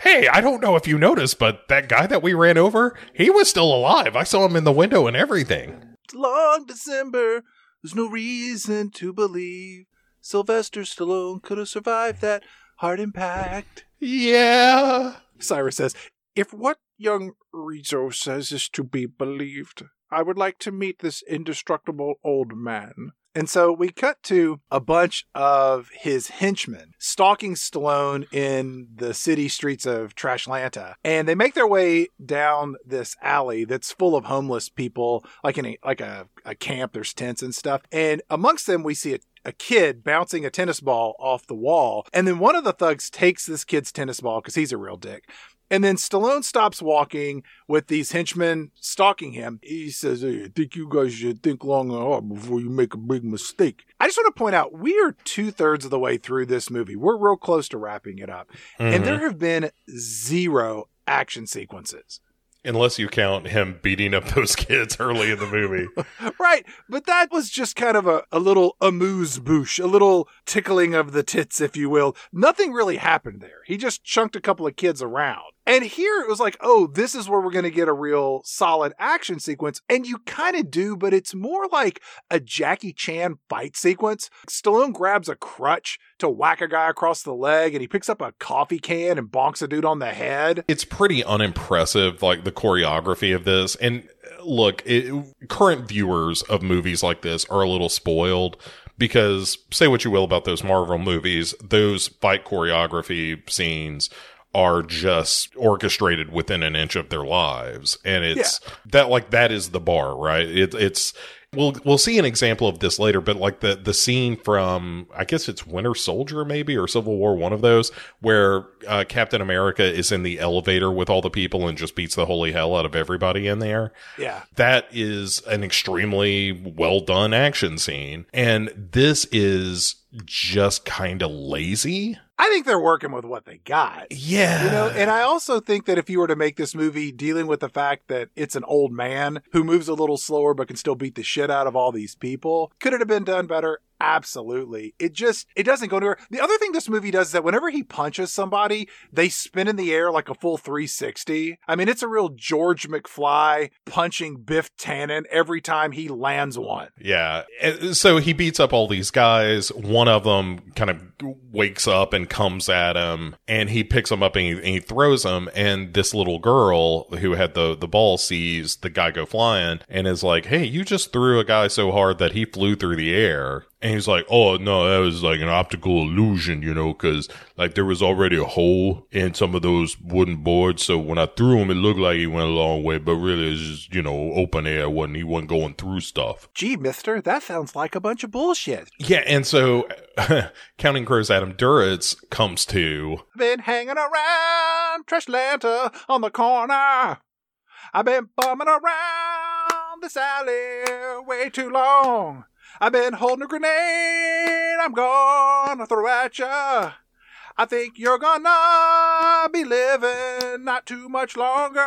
Hey, I don't know if you noticed, but that guy that we ran over, he was still alive. I saw him in the window and everything. It's Long December, there's no reason to believe Sylvester Stallone could have survived that heart impact. Yeah. Cyrus says, If what young Rizzo says is to be believed, I would like to meet this indestructible old man. And so we cut to a bunch of his henchmen stalking Stallone in the city streets of Trashlanta. And they make their way down this alley that's full of homeless people, like in a, like a, a camp, there's tents and stuff. And amongst them, we see a a kid bouncing a tennis ball off the wall. And then one of the thugs takes this kid's tennis ball because he's a real dick. And then Stallone stops walking with these henchmen stalking him. He says, Hey, I think you guys should think long and hard before you make a big mistake. I just want to point out we are two thirds of the way through this movie. We're real close to wrapping it up. And mm-hmm. there have been zero action sequences. Unless you count him beating up those kids early in the movie. Right. But that was just kind of a, a little amuse bouche, a little tickling of the tits, if you will. Nothing really happened there. He just chunked a couple of kids around. And here it was like, oh, this is where we're going to get a real solid action sequence. And you kind of do, but it's more like a Jackie Chan fight sequence. Stallone grabs a crutch to whack a guy across the leg and he picks up a coffee can and bonks a dude on the head. it's pretty unimpressive, like the choreography of this. And uh, look, it, current viewers of movies like this are a little spoiled because say what you will about those Marvel movies, those fight choreography scenes are just orchestrated within an inch of their lives. And it's that like that is the bar, right? It, it's We'll we'll see an example of this later, but like the the scene from I guess it's Winter Soldier maybe or Civil War, one of those where uh, Captain America is in the elevator with all the people and just beats the holy hell out of everybody in there. Yeah. That is an extremely well done action scene, and this is just kind of lazy. I think they're working with what they got. Yeah, You know, and I also think that if you were to make this movie dealing with the fact that it's an old man who moves a little slower but can still beat the shit out of all these people, could it have been done better? Absolutely. It just it doesn't go anywhere. The other thing this movie does is that whenever he punches somebody, they spin in the air like a full 360. I mean, it's a real George McFly punching Biff Tannen every time he lands one. Yeah. So he beats up all these guys. One of them kind of wakes up and comes at him and he picks him up and he, and he throws him. And this little girl who had the, the ball sees the guy go flying and is like, Hey, you just threw a guy so hard that he flew through the air. And he's like, Oh, no, that was like an optical illusion, you know, cause like there was already a hole in some of those wooden boards. So when I threw him, it looked like he went a long way, but really it's just, you know, open air wasn't he wasn't going through stuff. Gee, mister, that sounds like a bunch of bullshit. Yeah, and so Counting Crows Adam Duritz comes to. Been hanging around Trashlanta on the corner. I've been bumming around this alley way too long. I've been holding a grenade. I'm gonna throw at ya. I think you're gonna be living not too much longer.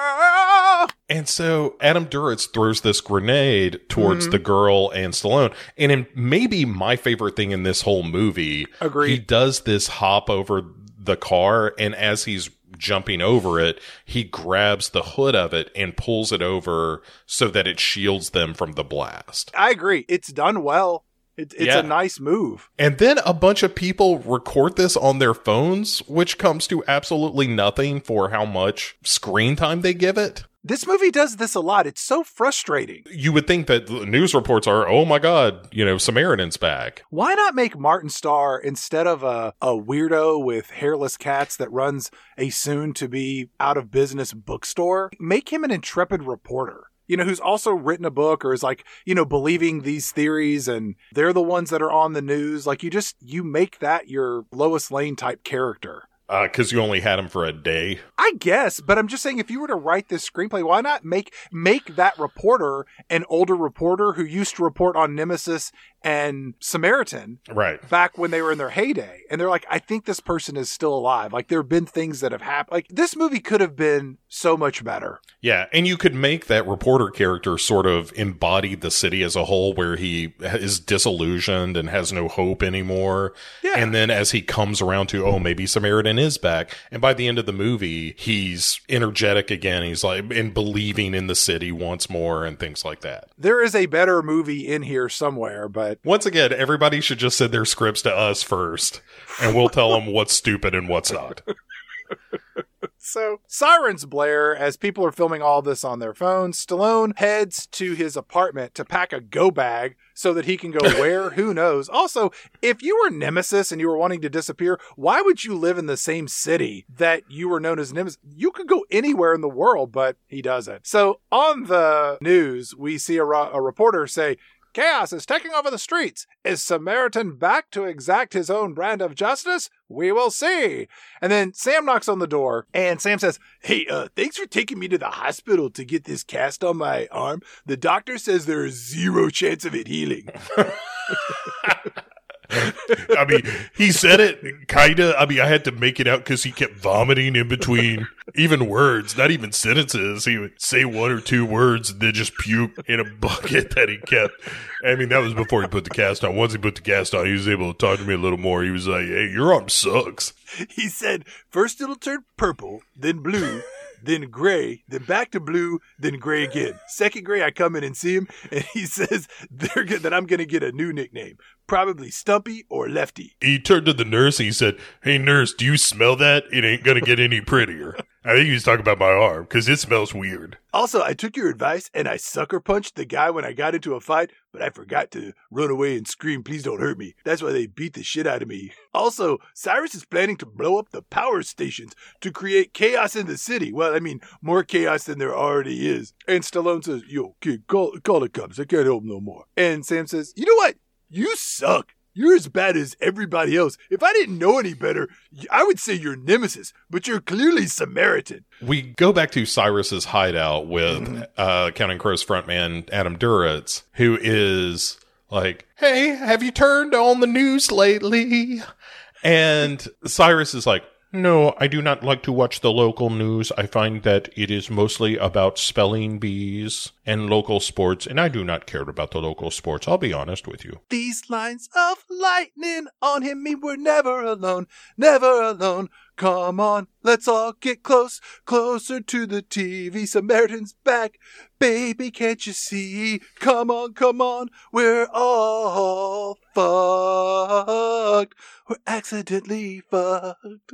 And so Adam Duritz throws this grenade towards mm-hmm. the girl and Stallone. And in maybe my favorite thing in this whole movie, Agreed. he does this hop over the car. And as he's jumping over it, he grabs the hood of it and pulls it over so that it shields them from the blast. I agree. It's done well. It, it's Yeah. a nice move. And then a bunch of people record this on their phones, which comes to absolutely nothing for how much screen time they give it. This movie does this a lot. It's so frustrating. You would think that the news reports are, oh my God, you know, Samaritan's back. Why not make Martin Starr instead of a, a weirdo with hairless cats that runs a soon to be out of business bookstore? Make him an intrepid reporter. You know, who's also written a book or is like, you know, believing these theories and they're the ones that are on the news. Like you just, you make that your Lois Lane type character. Uh, because you only had him for a day. I guess, but I'm just saying if you were to write this screenplay, why not make make that reporter an older reporter who used to report on Nemesis and Samaritan Right. back when they were in their heyday. And they're like, I think this person is still alive. Like there have been things that have happened. Like this movie could have been so much better. Yeah. And you could make that reporter character sort of embody the city as a whole, where he is disillusioned and has no hope anymore. Yeah. And then as he comes around to, oh, maybe Samaritan is back. And by the end of the movie, he's energetic again. He's like, and believing in the city once more and things like that. There is a better movie in here somewhere, but Once again, everybody should just send their scripts to us first, and we'll tell them what's stupid and what's not. So, sirens blare as people are filming all this on their phones. Stallone heads to his apartment to pack a go bag so that he can go where, who knows. Also, if you were Nemesis and you were wanting to disappear, why would you live in the same city that you were known as Nemesis? You could go anywhere in the world, but he doesn't. So, on the news, we see a, ro- a reporter say, Chaos is taking over the streets. Is Samaritan back to exact his own brand of justice? We will see. And then Sam knocks on the door, and Sam says, Hey, uh, thanks for taking me to the hospital to get this cast on my arm. The doctor says there is zero chance of it healing. I mean, he said it kind of. I mean, I had to make it out because he kept vomiting in between even words, not even sentences. He would say one or two words and then just puke in a bucket that he kept. I mean, that was before he put the cast on. Once he put the cast on, he was able to talk to me a little more. He was like, hey, your arm sucks. He said, First it'll turn purple, then blue. Then gray, then back to blue, then gray again. Second gray, I come in and see him, and he says they're good, that I'm going to get a new nickname, probably Stumpy or Lefty. He turned to the nurse and he said, Hey, nurse, do you smell that? It ain't going to get any prettier. I think he was talking about my arm because it smells weird. Also, I took your advice and I sucker punched the guy when I got into a fight, but I forgot to run away and scream, please don't hurt me. That's why they beat the shit out of me. Also, Cyrus is planning to blow up the power stations to create chaos in the city. Well, I mean, more chaos than there already is. And Stallone says, Yo, kid, call, call the cops. I can't help no more. And Sam says, You know what? You suck. You're as bad as everybody else. If I didn't know any better, I would say you're Nemesis, but you're clearly Samaritan. We go back to Cyrus's hideout with uh, Counting Crows frontman Adam Duritz, who is like, Hey, have you turned on the news lately? And Cyrus is like, no, I do not like to watch the local news. I find that it is mostly about spelling bees and local sports, and I do not care about the local sports. I'll be honest with you. These lines of lightning on him mean we're never alone, never alone. Come on, let's all get close, closer to the TV. Samaritan's back, baby, can't you see? Come on, come on, we're all fucked. We're accidentally fucked.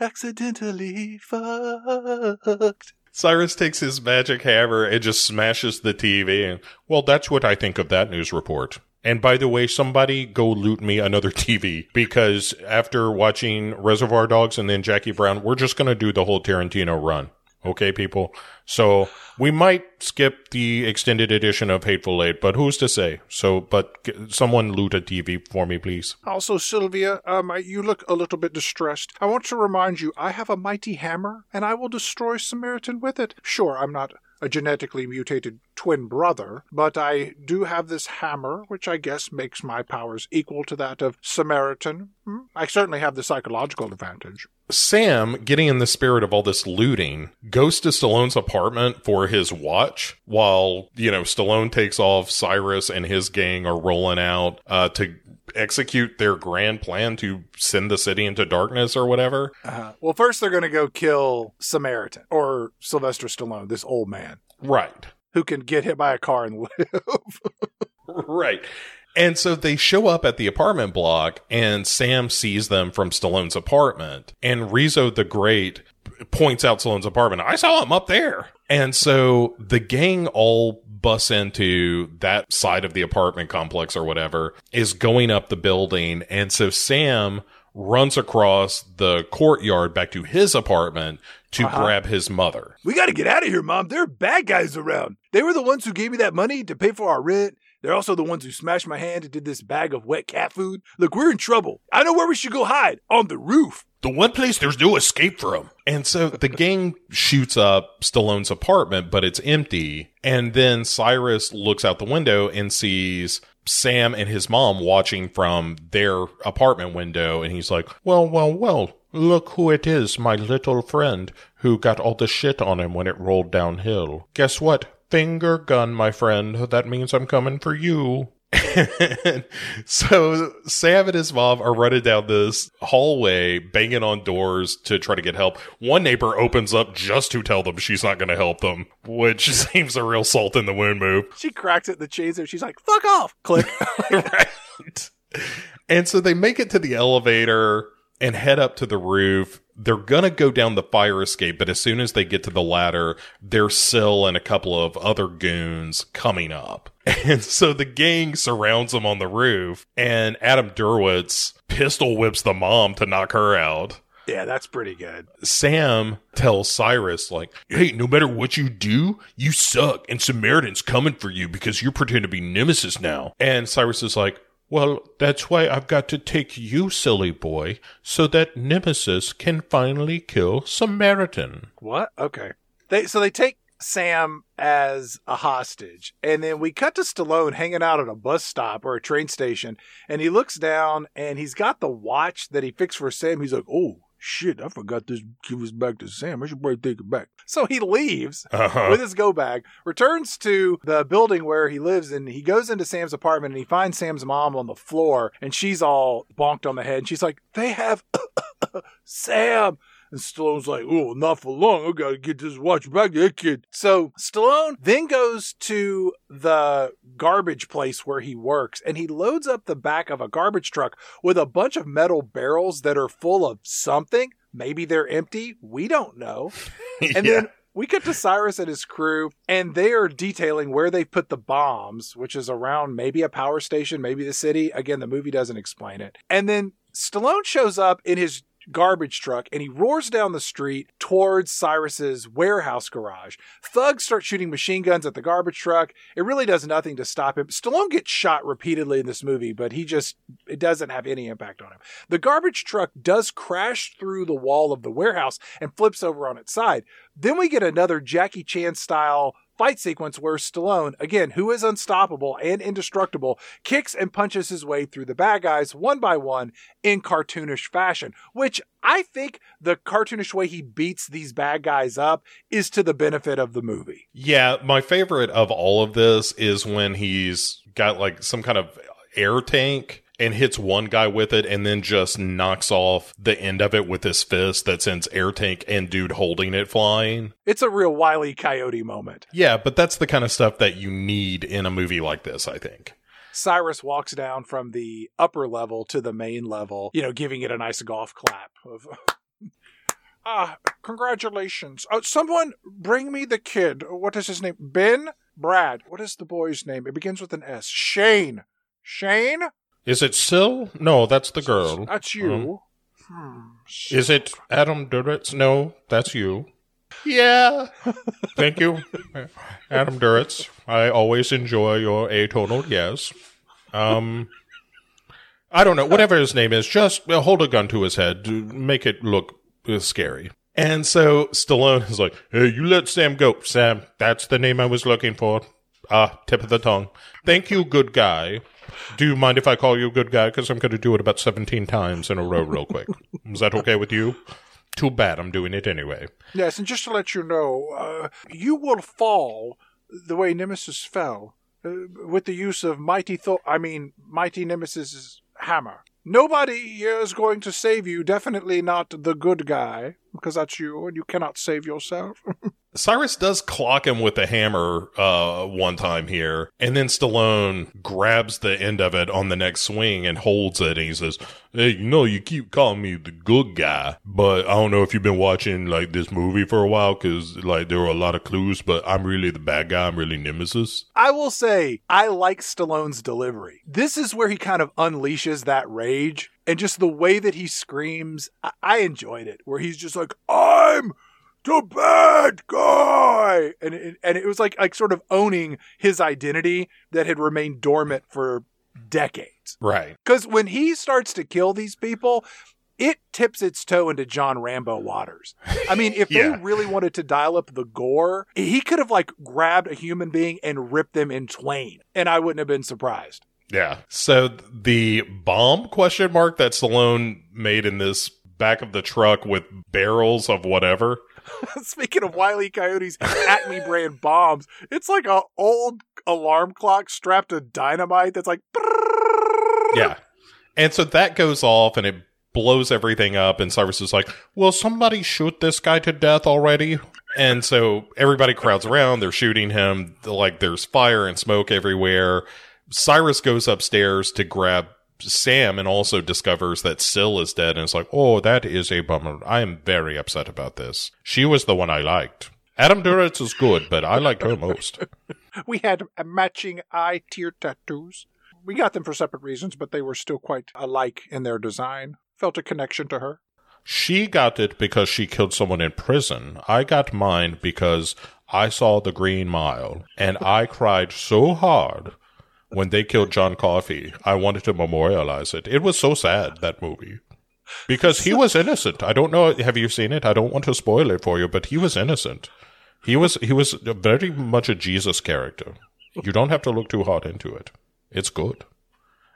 Accidentally fucked. Cyrus takes his magic hammer and just smashes the TV. Well, that's what I think of that news report. And by the way, somebody go loot me another TV because after watching Reservoir Dogs and then Jackie Brown, we're just going to do the whole Tarantino run. Okay, people. So we might skip the extended edition of Hateful Eight, but who's to say? So, but g- someone loot a TV for me, please. Also, Sylvia, um, you look a little bit distressed. I want to remind you, I have a mighty hammer, and I will destroy Samaritan with it. Sure, I'm not a genetically mutated twin brother, but I do have this hammer, which I guess makes my powers equal to that of Samaritan. Hmm? I certainly have the psychological advantage. Sam, getting in the spirit of all this looting, goes to Stallone's apartment for his watch while, you know, Stallone takes off. Cyrus and his gang are rolling out uh, to execute their grand plan to send the city into darkness or whatever. Uh, well, first they're going to go kill Samaritan, or Sylvester Stallone, this old man, Right. who can get hit by a car and live. Right. And so they show up at the apartment block, and Sam sees them from Stallone's apartment. And Rizzo the Great points out Stallone's apartment. I saw him up there. And so the gang all bus into that side of the apartment complex or whatever, is going up the building. And so Sam runs across the courtyard back to his apartment to uh-huh. grab his mother. We gotta get out of here, Mom. There are bad guys around. They were the ones who gave me that money to pay for our rent. They're also the ones who smashed my hand and did this bag of wet cat food. Look, we're in trouble. I know where we should go hide on the roof. The one place there's no escape from. And so the gang shoots up Stallone's apartment, but it's empty. And then Cyrus looks out the window and sees Sam and his mom watching from their apartment window. And he's like, well, well, well, look who it is, my little friend who got all the shit on him when it rolled downhill. Guess what? Finger gun, my friend. That means I'm coming for you. And so Sam and his mom are running down this hallway, banging on doors to try to get help. One neighbor opens up just to tell them she's not going to help them, which seems a real salt in the wound move. she cracks it at the and she's like, fuck off. Click. right. And so they make it to the elevator and head up to the roof. They're gonna go down the fire escape, but as soon as they get to the ladder, there's Syl and a couple of other goons coming up. And so the gang surrounds them on the roof, and Adam Duritz pistol whips the mom to knock her out. yeah, that's pretty good. Sam tells Cyrus, like, hey, no matter what you do, you suck, and Samaritan's coming for you because you're pretending to be Nemesis now. And Cyrus is like, well, that's why I've got to take you, silly boy, so that Nemesis can finally kill Samaritan. What? Okay. They so they take Sam as a hostage, and then we cut to Stallone hanging out at a bus stop or a train station, and he looks down and he's got the watch that he fixed for Sam. He's like, "Oh shit, I forgot this. Give this back to Sam. I should probably take it back." So he leaves Uh-huh. with his go bag, returns to the building where he lives, and he goes into Sam's apartment and he finds Sam's mom on the floor, and she's all bonked on the head, and she's like, "They have Sam." And Stallone's like, oh, not for long. I gotta get this watch back to that kid. So Stallone then goes to the garbage place where he works and he loads up the back of a garbage truck with a bunch of metal barrels that are full of something. Maybe they're empty. We don't know. And Yeah. then we get to Cyrus and his crew, and they are detailing where they put the bombs, which is around maybe a power station, maybe the city. Again, the movie doesn't explain it. And then Stallone shows up in his garbage truck and he roars down the street towards Cyrus's warehouse garage. Thugs start shooting machine guns at the garbage truck. It really does nothing to stop him. Stallone gets shot repeatedly in this movie, but he just it doesn't have any impact on him. The garbage truck does crash through the wall of the warehouse and flips over on its side. Then we get another Jackie Chan style fight sequence where Stallone, again, who is unstoppable and indestructible, kicks and punches his way through the bad guys one by one in cartoonish fashion, which I think the cartoonish way he beats these bad guys up is to the benefit of the movie. Yeah, my favorite of all of this is when he's got like some kind of air tank and hits one guy with it and then just knocks off the end of it with his fist that sends air tank and dude holding it flying. It's a real Wile E. Coyote moment. Yeah, but that's the kind of stuff that you need in a movie like this, I think. Cyrus walks down from the upper level to the main level, you know, giving it a nice golf clap of Ah, congratulations. Uh, someone bring me the kid. What is his name? Ben? Brad. What is the boy's name? It begins with an S. Shane. Shane? Is it Sil? No, that's the girl. That's you. Hmm. Is it Adam Duritz? No, that's you. Yeah. Thank you, Adam Duritz. I always enjoy your atonal yes. Um, I don't know. Whatever his name is, just uh, hold a gun to his head. to Make it look uh, scary. And so Stallone is like, hey, you let Sam go. Sam, that's the name I was looking for. Ah, tip of the tongue. Thank you, good guy. Do you mind if I call you a good guy? Because I'm going to do it about 17 times in a row, real quick. Is that okay with you? Too bad I'm doing it anyway. Yes, and just to let you know, uh, you will fall the way Nemesis fell uh, with the use of mighty Thor. I mean, mighty Nemesis's hammer. Nobody here is going to save you. Definitely not the good guy, because that's you, and you cannot save yourself. Cyrus does clock him with a hammer uh, one time here, and then Stallone grabs the end of it on the next swing and holds it, and he says, "Hey, you know, you keep calling me the good guy, but I don't know if you've been watching like this movie for a while, because like there were a lot of clues, but I'm really the bad guy. I'm really Nemesis." I will say, I like Stallone's delivery. This is where he kind of unleashes that rage, and just the way that he screams, I, I enjoyed it. Where he's just like, "I'm the bad guy," and it, and it was like like sort of owning his identity that had remained dormant for decades. Right. Because when he starts to kill these people. It tips its toe into John Rambo waters. I mean, if Yeah. they really wanted to dial up the gore, he could have like grabbed a human being and ripped them in twain, and I wouldn't have been surprised. Yeah. So the bomb question mark that Stallone made in this back of the truck with barrels of whatever. Speaking of Wile E. Coyote's Acme brand bombs, it's like a old alarm clock strapped to dynamite that's like. Yeah. And so that goes off and it blows everything up. And Cyrus is like, Will somebody shoot this guy to death already? And so everybody crowds around. They're shooting him. Like there's fire and smoke everywhere. Cyrus goes upstairs to grab Sam and also discovers that Syl is dead. And it's like, Oh, that is a bummer. I am very upset about this. She was the one I liked. Adam Duritz is good, but I liked her most. We had matching eye tear tattoos. We got them for separate reasons, but they were still quite alike in their design. Felt a connection to her. She got it because she killed someone in prison. I got mine because I saw the Green Mile and I cried so hard when they killed John Coffey. I wanted to memorialize it. It was so sad, that movie. Because he was innocent. I don't know. Have you seen it? I don't want to spoil it for you, but he was innocent. He was, he was very much a Jesus character. You don't have to look too hard into it. It's good.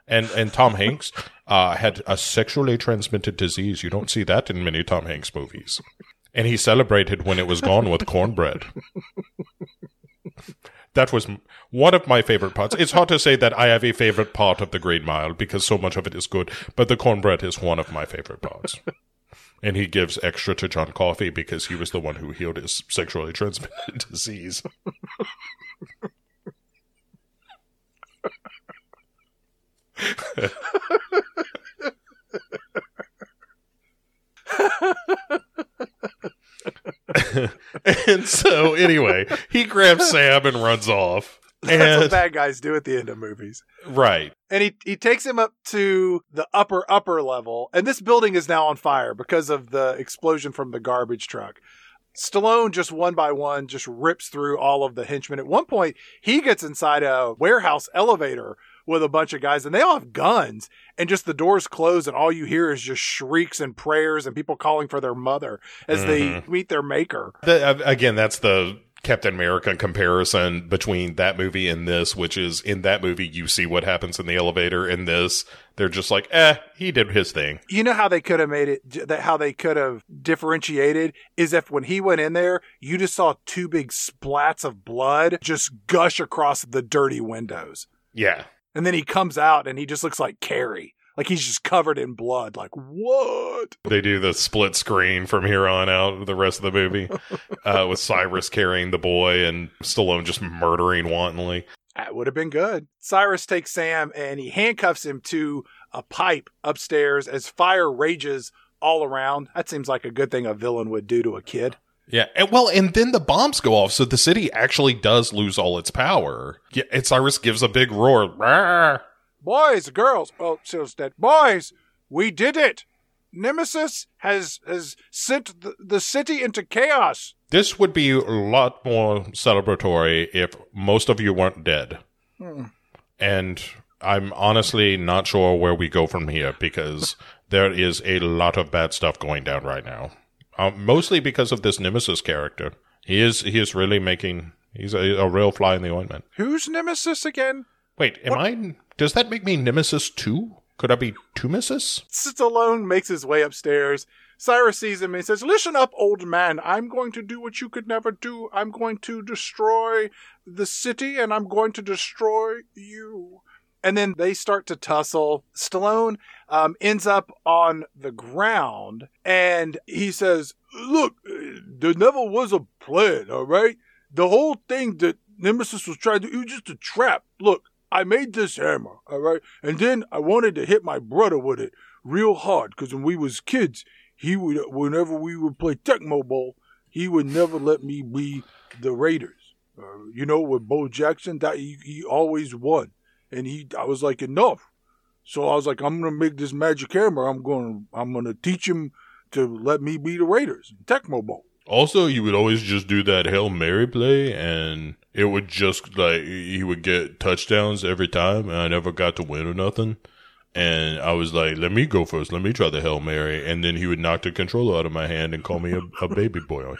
And and Tom Hanks uh, had a sexually transmitted disease. You don't see that in many Tom Hanks movies. And he celebrated when it was gone with cornbread. That was one of my favorite parts. It's hard to say that I have a favorite part of the Green Mile because so much of it is good, but the cornbread is one of my favorite parts. And he gives extra to John Coffey because he was the one who healed his sexually transmitted disease. and so, anyway, he grabs Sam and runs off. That's what bad guys do at the end of movies. right. And he, he takes him up to the upper, upper level. And this building is now on fire because of the explosion from the garbage truck. Stallone just one by one just rips through all of the henchmen. At one point, he gets inside a warehouse elevator with a bunch of guys and they all have guns and just the doors close and all you hear is just shrieks and prayers and people calling for their mother as they meet their maker. The, uh, again, that's the Captain America comparison between that movie and this, which is in that movie, you see what happens in the elevator. In this, they're just like, eh, he did his thing. You know how they could have made it, that how they could have differentiated is if when he went in there, you just saw two big splats of blood just gush across the dirty windows. Yeah. And then he comes out and he just looks like Carrie. Like he's just covered in blood. Like, what? They do the split screen from here on out, the rest of the movie, uh, with Cyrus carrying the boy and Stallone just murdering wantonly. That would have been good. Cyrus takes Sam and he handcuffs him to a pipe upstairs as fire rages all around. That seems like a good thing a villain would do to a kid. Yeah, and well, and then the bombs go off, so the city actually does lose all its power. Yeah, and Cyrus gives a big roar. "Rawr." Boys, girls, oh, Sil's dead. Boys, we did it. Nemesis has has sent the, the city into chaos. This would be a lot more celebratory if most of you weren't dead. Hmm. And I'm honestly not sure where we go from here because there is a lot of bad stuff going down right now. Uh, mostly because of this Nemesis character. He is he is really making he's a, a real fly in the ointment. Who's Nemesis again? Wait, am I? Does that make me Nemesis two? Could I be two Misses? Stallone makes his way upstairs. Cyrus sees him and says, Listen up, old man. I'm going to do what you could never do. I'm going to destroy the city and I'm going to destroy you. And then they start to tussle. Stallone um, ends up on the ground and he says, Look, there never was a plan, all right? The whole thing that Nemesis was trying to do, it was just a trap. Look, I made this hammer, all right? And then I wanted to hit my brother with it real hard because when we was kids, he would, whenever we would play Tecmo Bowl, he would never let me be the Raiders. Uh, you know, with Bo Jackson, that he, he always won, and he, I was like, enough. So I was like, I'm gonna make this magic hammer. I'm gonna, I'm gonna teach him to let me be the Raiders, Tecmo Bowl. Also, you would always just do that Hail Mary play and it would just like he would get touchdowns every time and I never got to win or nothing. And I was like, let me go first. Let me try the Hail Mary. And then he would knock the controller out of my hand and call me a, a baby boy.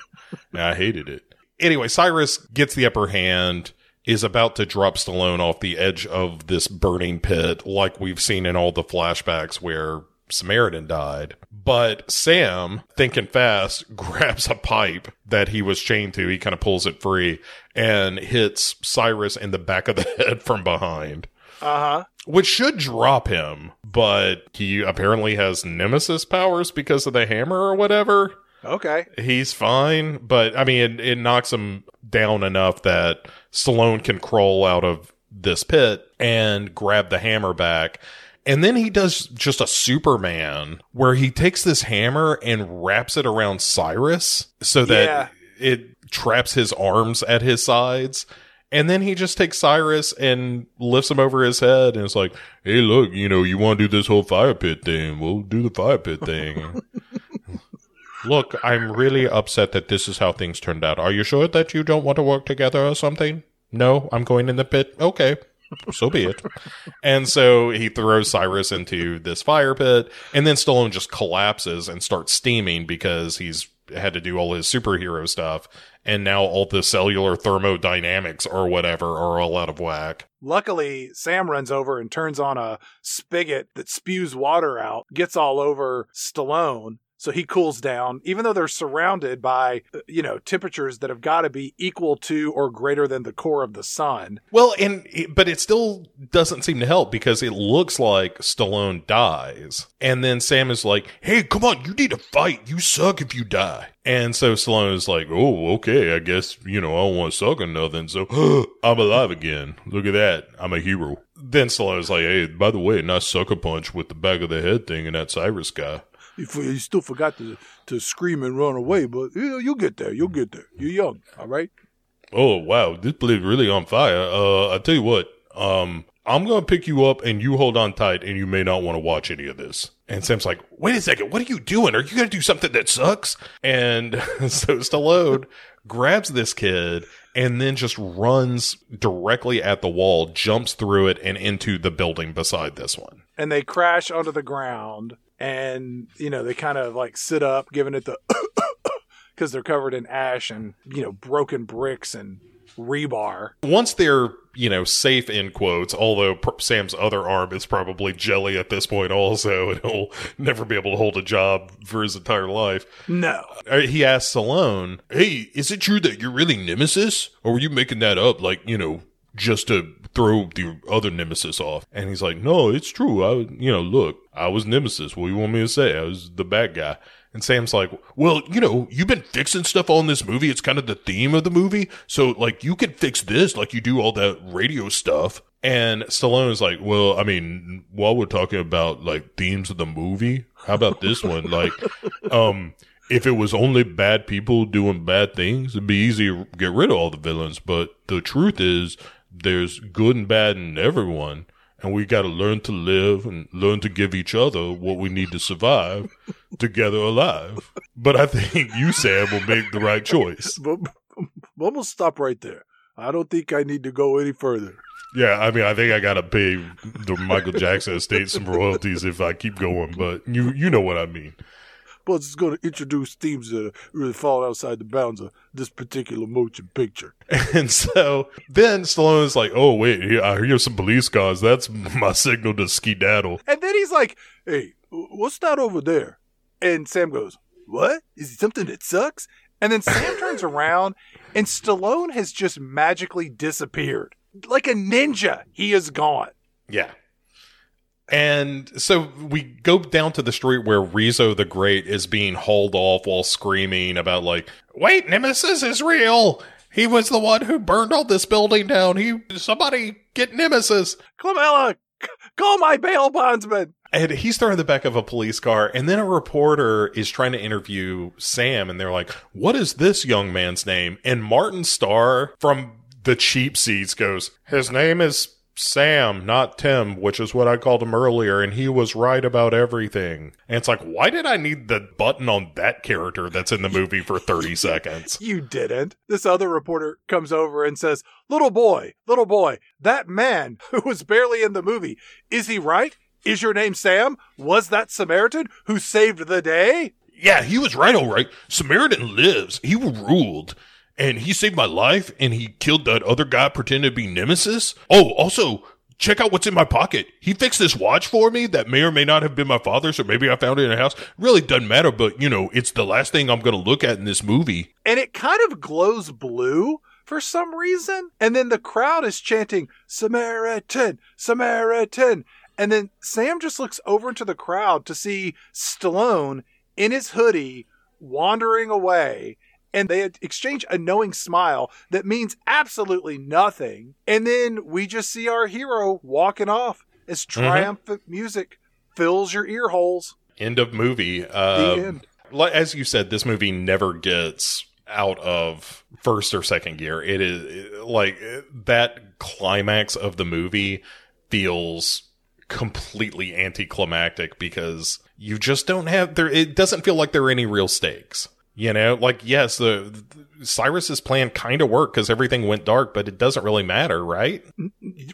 And I hated it. Anyway, Cyrus gets the upper hand, is about to drop Stallone off the edge of this burning pit, like we've seen in all the flashbacks where Samaritan died. But Sam, thinking fast, grabs a pipe that he was chained to. He kind of pulls it free and hits Cyrus in the back of the head from behind Uh huh. which should drop him, but he apparently has nemesis powers because of the hammer or whatever. Okay. He's fine, but I mean, it, it knocks him down enough that Stallone can crawl out of this pit and grab the hammer back. And then he does just a Superman where he takes this hammer and wraps it around Cyrus so that Yeah. it traps his arms at his sides. And then he just takes Cyrus and lifts him over his head and it's like, hey, look, you know, you want to do this whole fire pit thing. We'll do the fire pit thing. look, I'm really upset that this is how things turned out. Are you sure that you don't want to work together or something? No, I'm going in the pit. Okay. So be it. and so he throws Cyrus into this fire pit, and then Stallone just collapses and starts steaming because he's had to do all his superhero stuff, and now all the cellular thermodynamics or whatever are all out of whack. Luckily, Sam runs over and turns on a spigot that spews water out, gets all over Stallone. So he cools down, even though they're surrounded by, you know, temperatures that have got to be equal to or greater than the core of the sun. Well, and but it still doesn't seem to help because it looks like Stallone dies, and then Sam is like, "Hey, come on, you need to fight. You suck if you die." And so Stallone is like, "Oh, okay, I guess you know I don't want to suck or nothing, so I'm alive again. Look at that, I'm a hero." Then Stallone's like, "Hey, by the way, nice sucker punch with the back of the head thing and that Cyrus guy." You, you still forgot to, to scream and run away, but you know, you'll get there. You'll get there. You're young, all right? Oh wow, this place really on fire. Uh, I tell you what, um, I'm gonna pick you up and you hold on tight, and you may not want to watch any of this. And Sam's like, wait a second, what are you doing? Are you gonna do something that sucks? And so Stallone grabs this kid and then just runs directly at the wall, jumps through it, and into the building beside this one. And they crash onto the ground and, you know, they kind of like sit up, giving it the because they're covered in ash and, you know, broken bricks and rebar. Once they're, you know, safe in quotes, although pr- Sam's other arm is probably jelly at this point also, and he'll never be able to hold a job for his entire life. No. Uh, He asks Stallone, Hey, is it true that you're really Nemesis? Or were you making that up, like, you know, just to throw the other Nemesis off? And he's like, No, it's true. I, you know, look, I was Nemesis. What do you want me to say? I was the bad guy. And Sam's like, well, you know, you've been fixing stuff on this movie. It's kind of the theme of the movie. So, like, you could fix this like you do all that radio stuff. And Stallone is like, well, I mean, while we're talking about like themes of the movie, how about this one? Like, um, if it was only bad people doing bad things, it'd be easy to get rid of all the villains. But the truth is, there's good and bad in everyone. And we got to learn to live and learn to give each other what we need to survive together alive. But I think you, Sam, will make the right choice. But, but to stop right there. I don't think I need to go any further. Yeah, I mean, I think I got to pay the Michael Jackson estate some royalties if I keep going, but you you know what I mean. Plus, it's going to introduce themes that really fall outside the bounds of this particular motion picture. And so then Stallone is like, "Oh wait, I hear some police cars. That's my signal to skedaddle." And then he's like, Hey, what's that over there? and Sam goes, What? Is it something that sucks? and then Sam turns around and Stallone has just magically disappeared. Like a ninja, he is gone. Yeah. And so we go down to the street where Rizzo the Great is being hauled off while screaming about like, "Wait, Nemesis is real. He was the one who burned all this building down. He somebody get Nemesis." Clamella, c- call my bail bondsman. And he's thrown in the back of a police car, and then a reporter is trying to interview Sam, and they're like, "What is this young man's name?" And Martin Starr from the cheap seats goes, "His name is Sam, not Tim, which is what I called him earlier, and he was right about everything." And it's like, why did I need the button on that character that's in the movie for thirty seconds? You didn't. This other reporter comes over and says, Little boy, little boy, that man who was barely in the movie, is he right? Is your name Sam? Was that Samaritan who saved the day? Yeah, he was right, all right. Samaritan lives. He ruled. And he saved my life and he killed that other guy pretending to be Nemesis. Oh, also, check out what's in my pocket. He fixed this watch for me that may or may not have been my father's, or maybe I found it in a house. Really doesn't matter, but you know, it's the last thing I'm going to look at in this movie. And it kind of glows blue for some reason. And then the crowd is chanting, Samaritan, Samaritan. And then Sam just looks over into the crowd to see Stallone in his hoodie wandering away. And they exchange a knowing smile that means absolutely nothing. And then we just see our hero walking off as triumphant music fills your ear holes. End of movie. The Uh, end. as you said, this movie never gets out of first or second gear. It is like that climax of the movie feels completely anticlimactic because you just don't have there. It doesn't feel like there are any real stakes. You know, like yes, the, the Cyrus's plan kind of worked because everything went dark, but it doesn't really matter, right?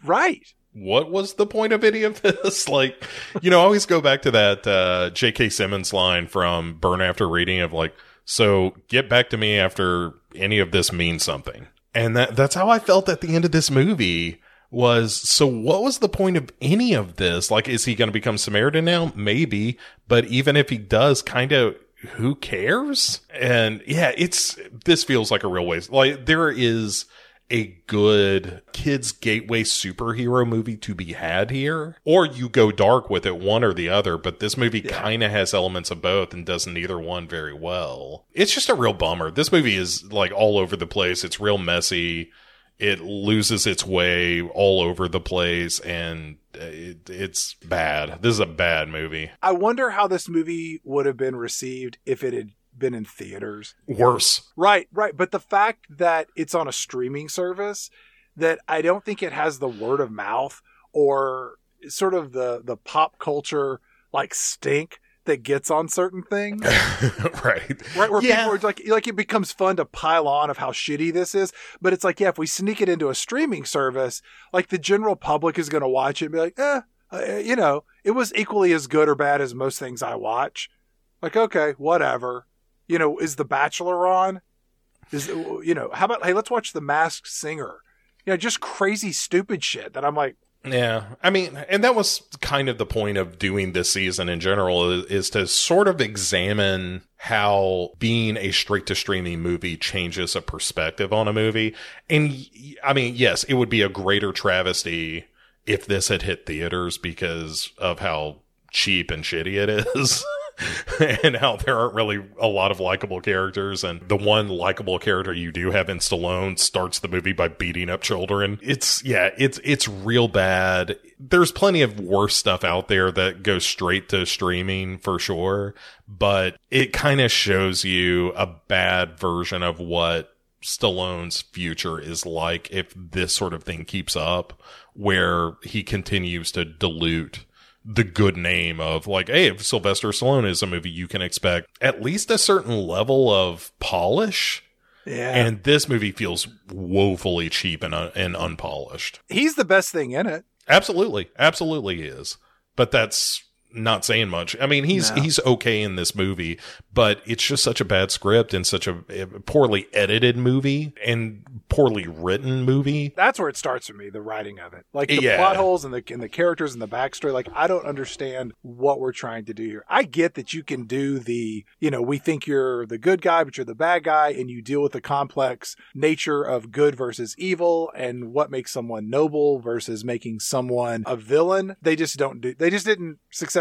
Right. what was the point of any of this? like, you know, I always go back to that uh, J.K. Simmons line from Burn After Reading of like, so get back to me after any of this means something. And that that's how I felt at the end of this movie was so what was the point of any of this? Like, is he going to become Samaritan now? Maybe. But even if he does, kind of, who cares? And yeah, it's this feels like a real waste. Like there is a good kids gateway superhero movie to be had here or you go dark with it one or the other but this movie kind of has elements of both and doesn't neither one very well. It's just a real bummer. This movie is like all over the place. It's real messy it loses its way all over the place and it, it's bad this is a bad movie I wonder how this movie would have been received if it had been in theaters. worse Right, right. But the fact that it's on a streaming service, that I don't think it has the word of mouth or sort of the the pop culture like stink that gets on certain things. right Right, where Yeah. people are like, like it becomes fun to pile on of how shitty this is. But it's like, yeah, if we sneak it into a streaming service, like the general public is going to watch it and be like, eh, uh, you know, it was equally as good or bad as most things I watch. Like, okay, whatever. You know, is The Bachelor on? Is you know, how about hey, let's watch The Masked Singer? You know, just crazy, stupid shit that I'm like, Yeah, I mean, and that was kind of the point of doing this season in general is, to sort of examine how being a straight to streaming movie changes a perspective on a movie. And I mean, yes, it would be a greater travesty if this had hit theaters because of how cheap and shitty it is. and how there aren't really a lot of likable characters and the one likable character you do have in Stallone starts the movie by beating up children. It's yeah, it's it's real bad. There's plenty of worse stuff out there that goes straight to streaming for sure, but it kind of shows you a bad version of what Stallone's future is like if this sort of thing keeps up where he continues to dilute the good name of like, hey, if Sylvester Stallone is a movie, you can expect at least a certain level of polish. yeah, And this movie feels woefully cheap and, un- and unpolished. he's the best thing in it. Absolutely, absolutely is. But that's not saying much. I mean, he's No. he's okay in this movie, but it's just such a bad script and such a, a poorly edited movie and poorly written movie. that's where it starts for me the writing of it like the Yeah. plot holes and the and the characters and the backstory like i don't understand what we're trying to do here i get that you can do the you know we think you're the good guy but you're the bad guy and you deal with the complex nature of good versus evil and what makes someone noble versus making someone a villain they just don't do they just didn't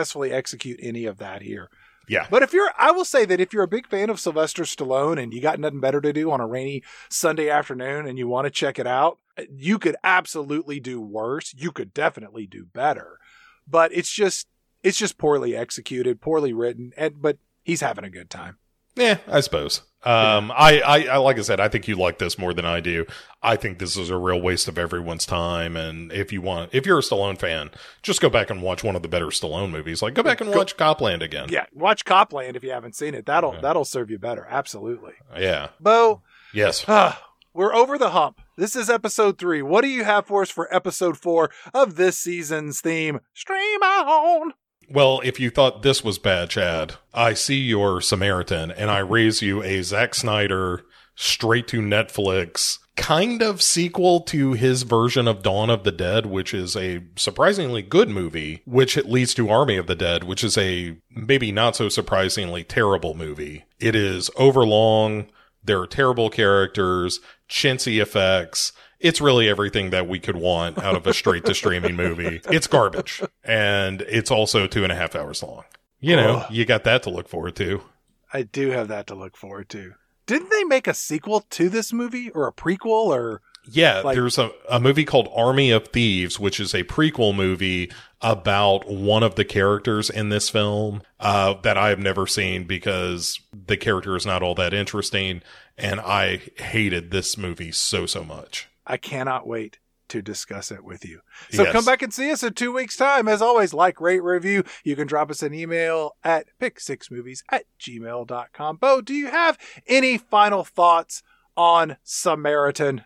successfully execute any of that here Yeah. but if you're, I will say that if you're a big fan of Sylvester Stallone and you got nothing better to do on a rainy Sunday afternoon and you want to check it out, you could absolutely do worse. You could definitely do better. But it's just, it's just poorly executed, poorly written, and but he's having a good time. Yeah, I suppose. Um, I, I, I, like I said, I think you like this more than I do. I think this is a real waste of everyone's time. And if you want, if you're a Stallone fan, just go back and watch one of the better Stallone movies. Like, go back and watch Copland again. Yeah, watch Copland if you haven't seen it. That'll that'll serve you better. Absolutely. Yeah. Bo, Yes. Ah, we're over the hump. This is episode three. What do you have for us for episode four of this season's theme? Stream on. Well, if you thought this was bad, Chad, I see your Samaritan and I raise you a Zack Snyder straight to Netflix kind of sequel to his version of Dawn of the Dead, which is a surprisingly good movie, which leads to Army of the Dead, which is a maybe not so surprisingly terrible movie. It is overlong. There are terrible characters, chintzy effects. It's really everything that we could want out of a straight to streaming movie. It's garbage. And it's also two and a half hours long. You know, Ugh. you got that to look forward to. I do have that to look forward to. Didn't they make a sequel to this movie or a prequel or Yeah, Like- there's a, a movie called Army of Thieves, which is a prequel movie about one of the characters in this film uh, that I have never seen because the character is not all that interesting. And I hated this movie so, so much. I cannot wait to discuss it with you. So Yes. come back and see us in two weeks' time. As always, like, rate, review. You can drop us an email at pick6movies at gmail.com. Bo, do you have any final thoughts on Samaritan?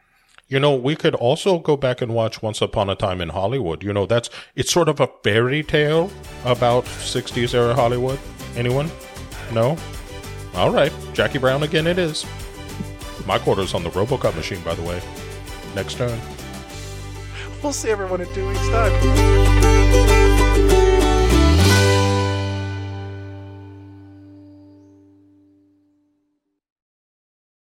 You know, we could also go back and watch Once Upon a Time in Hollywood. You know, that's it's sort of a fairy tale about 60s era Hollywood. Anyone? No? All right. Jackie Brown again it is. My quarter's on the Robocop machine, by the way. Next turn. We'll see everyone in two weeks' time.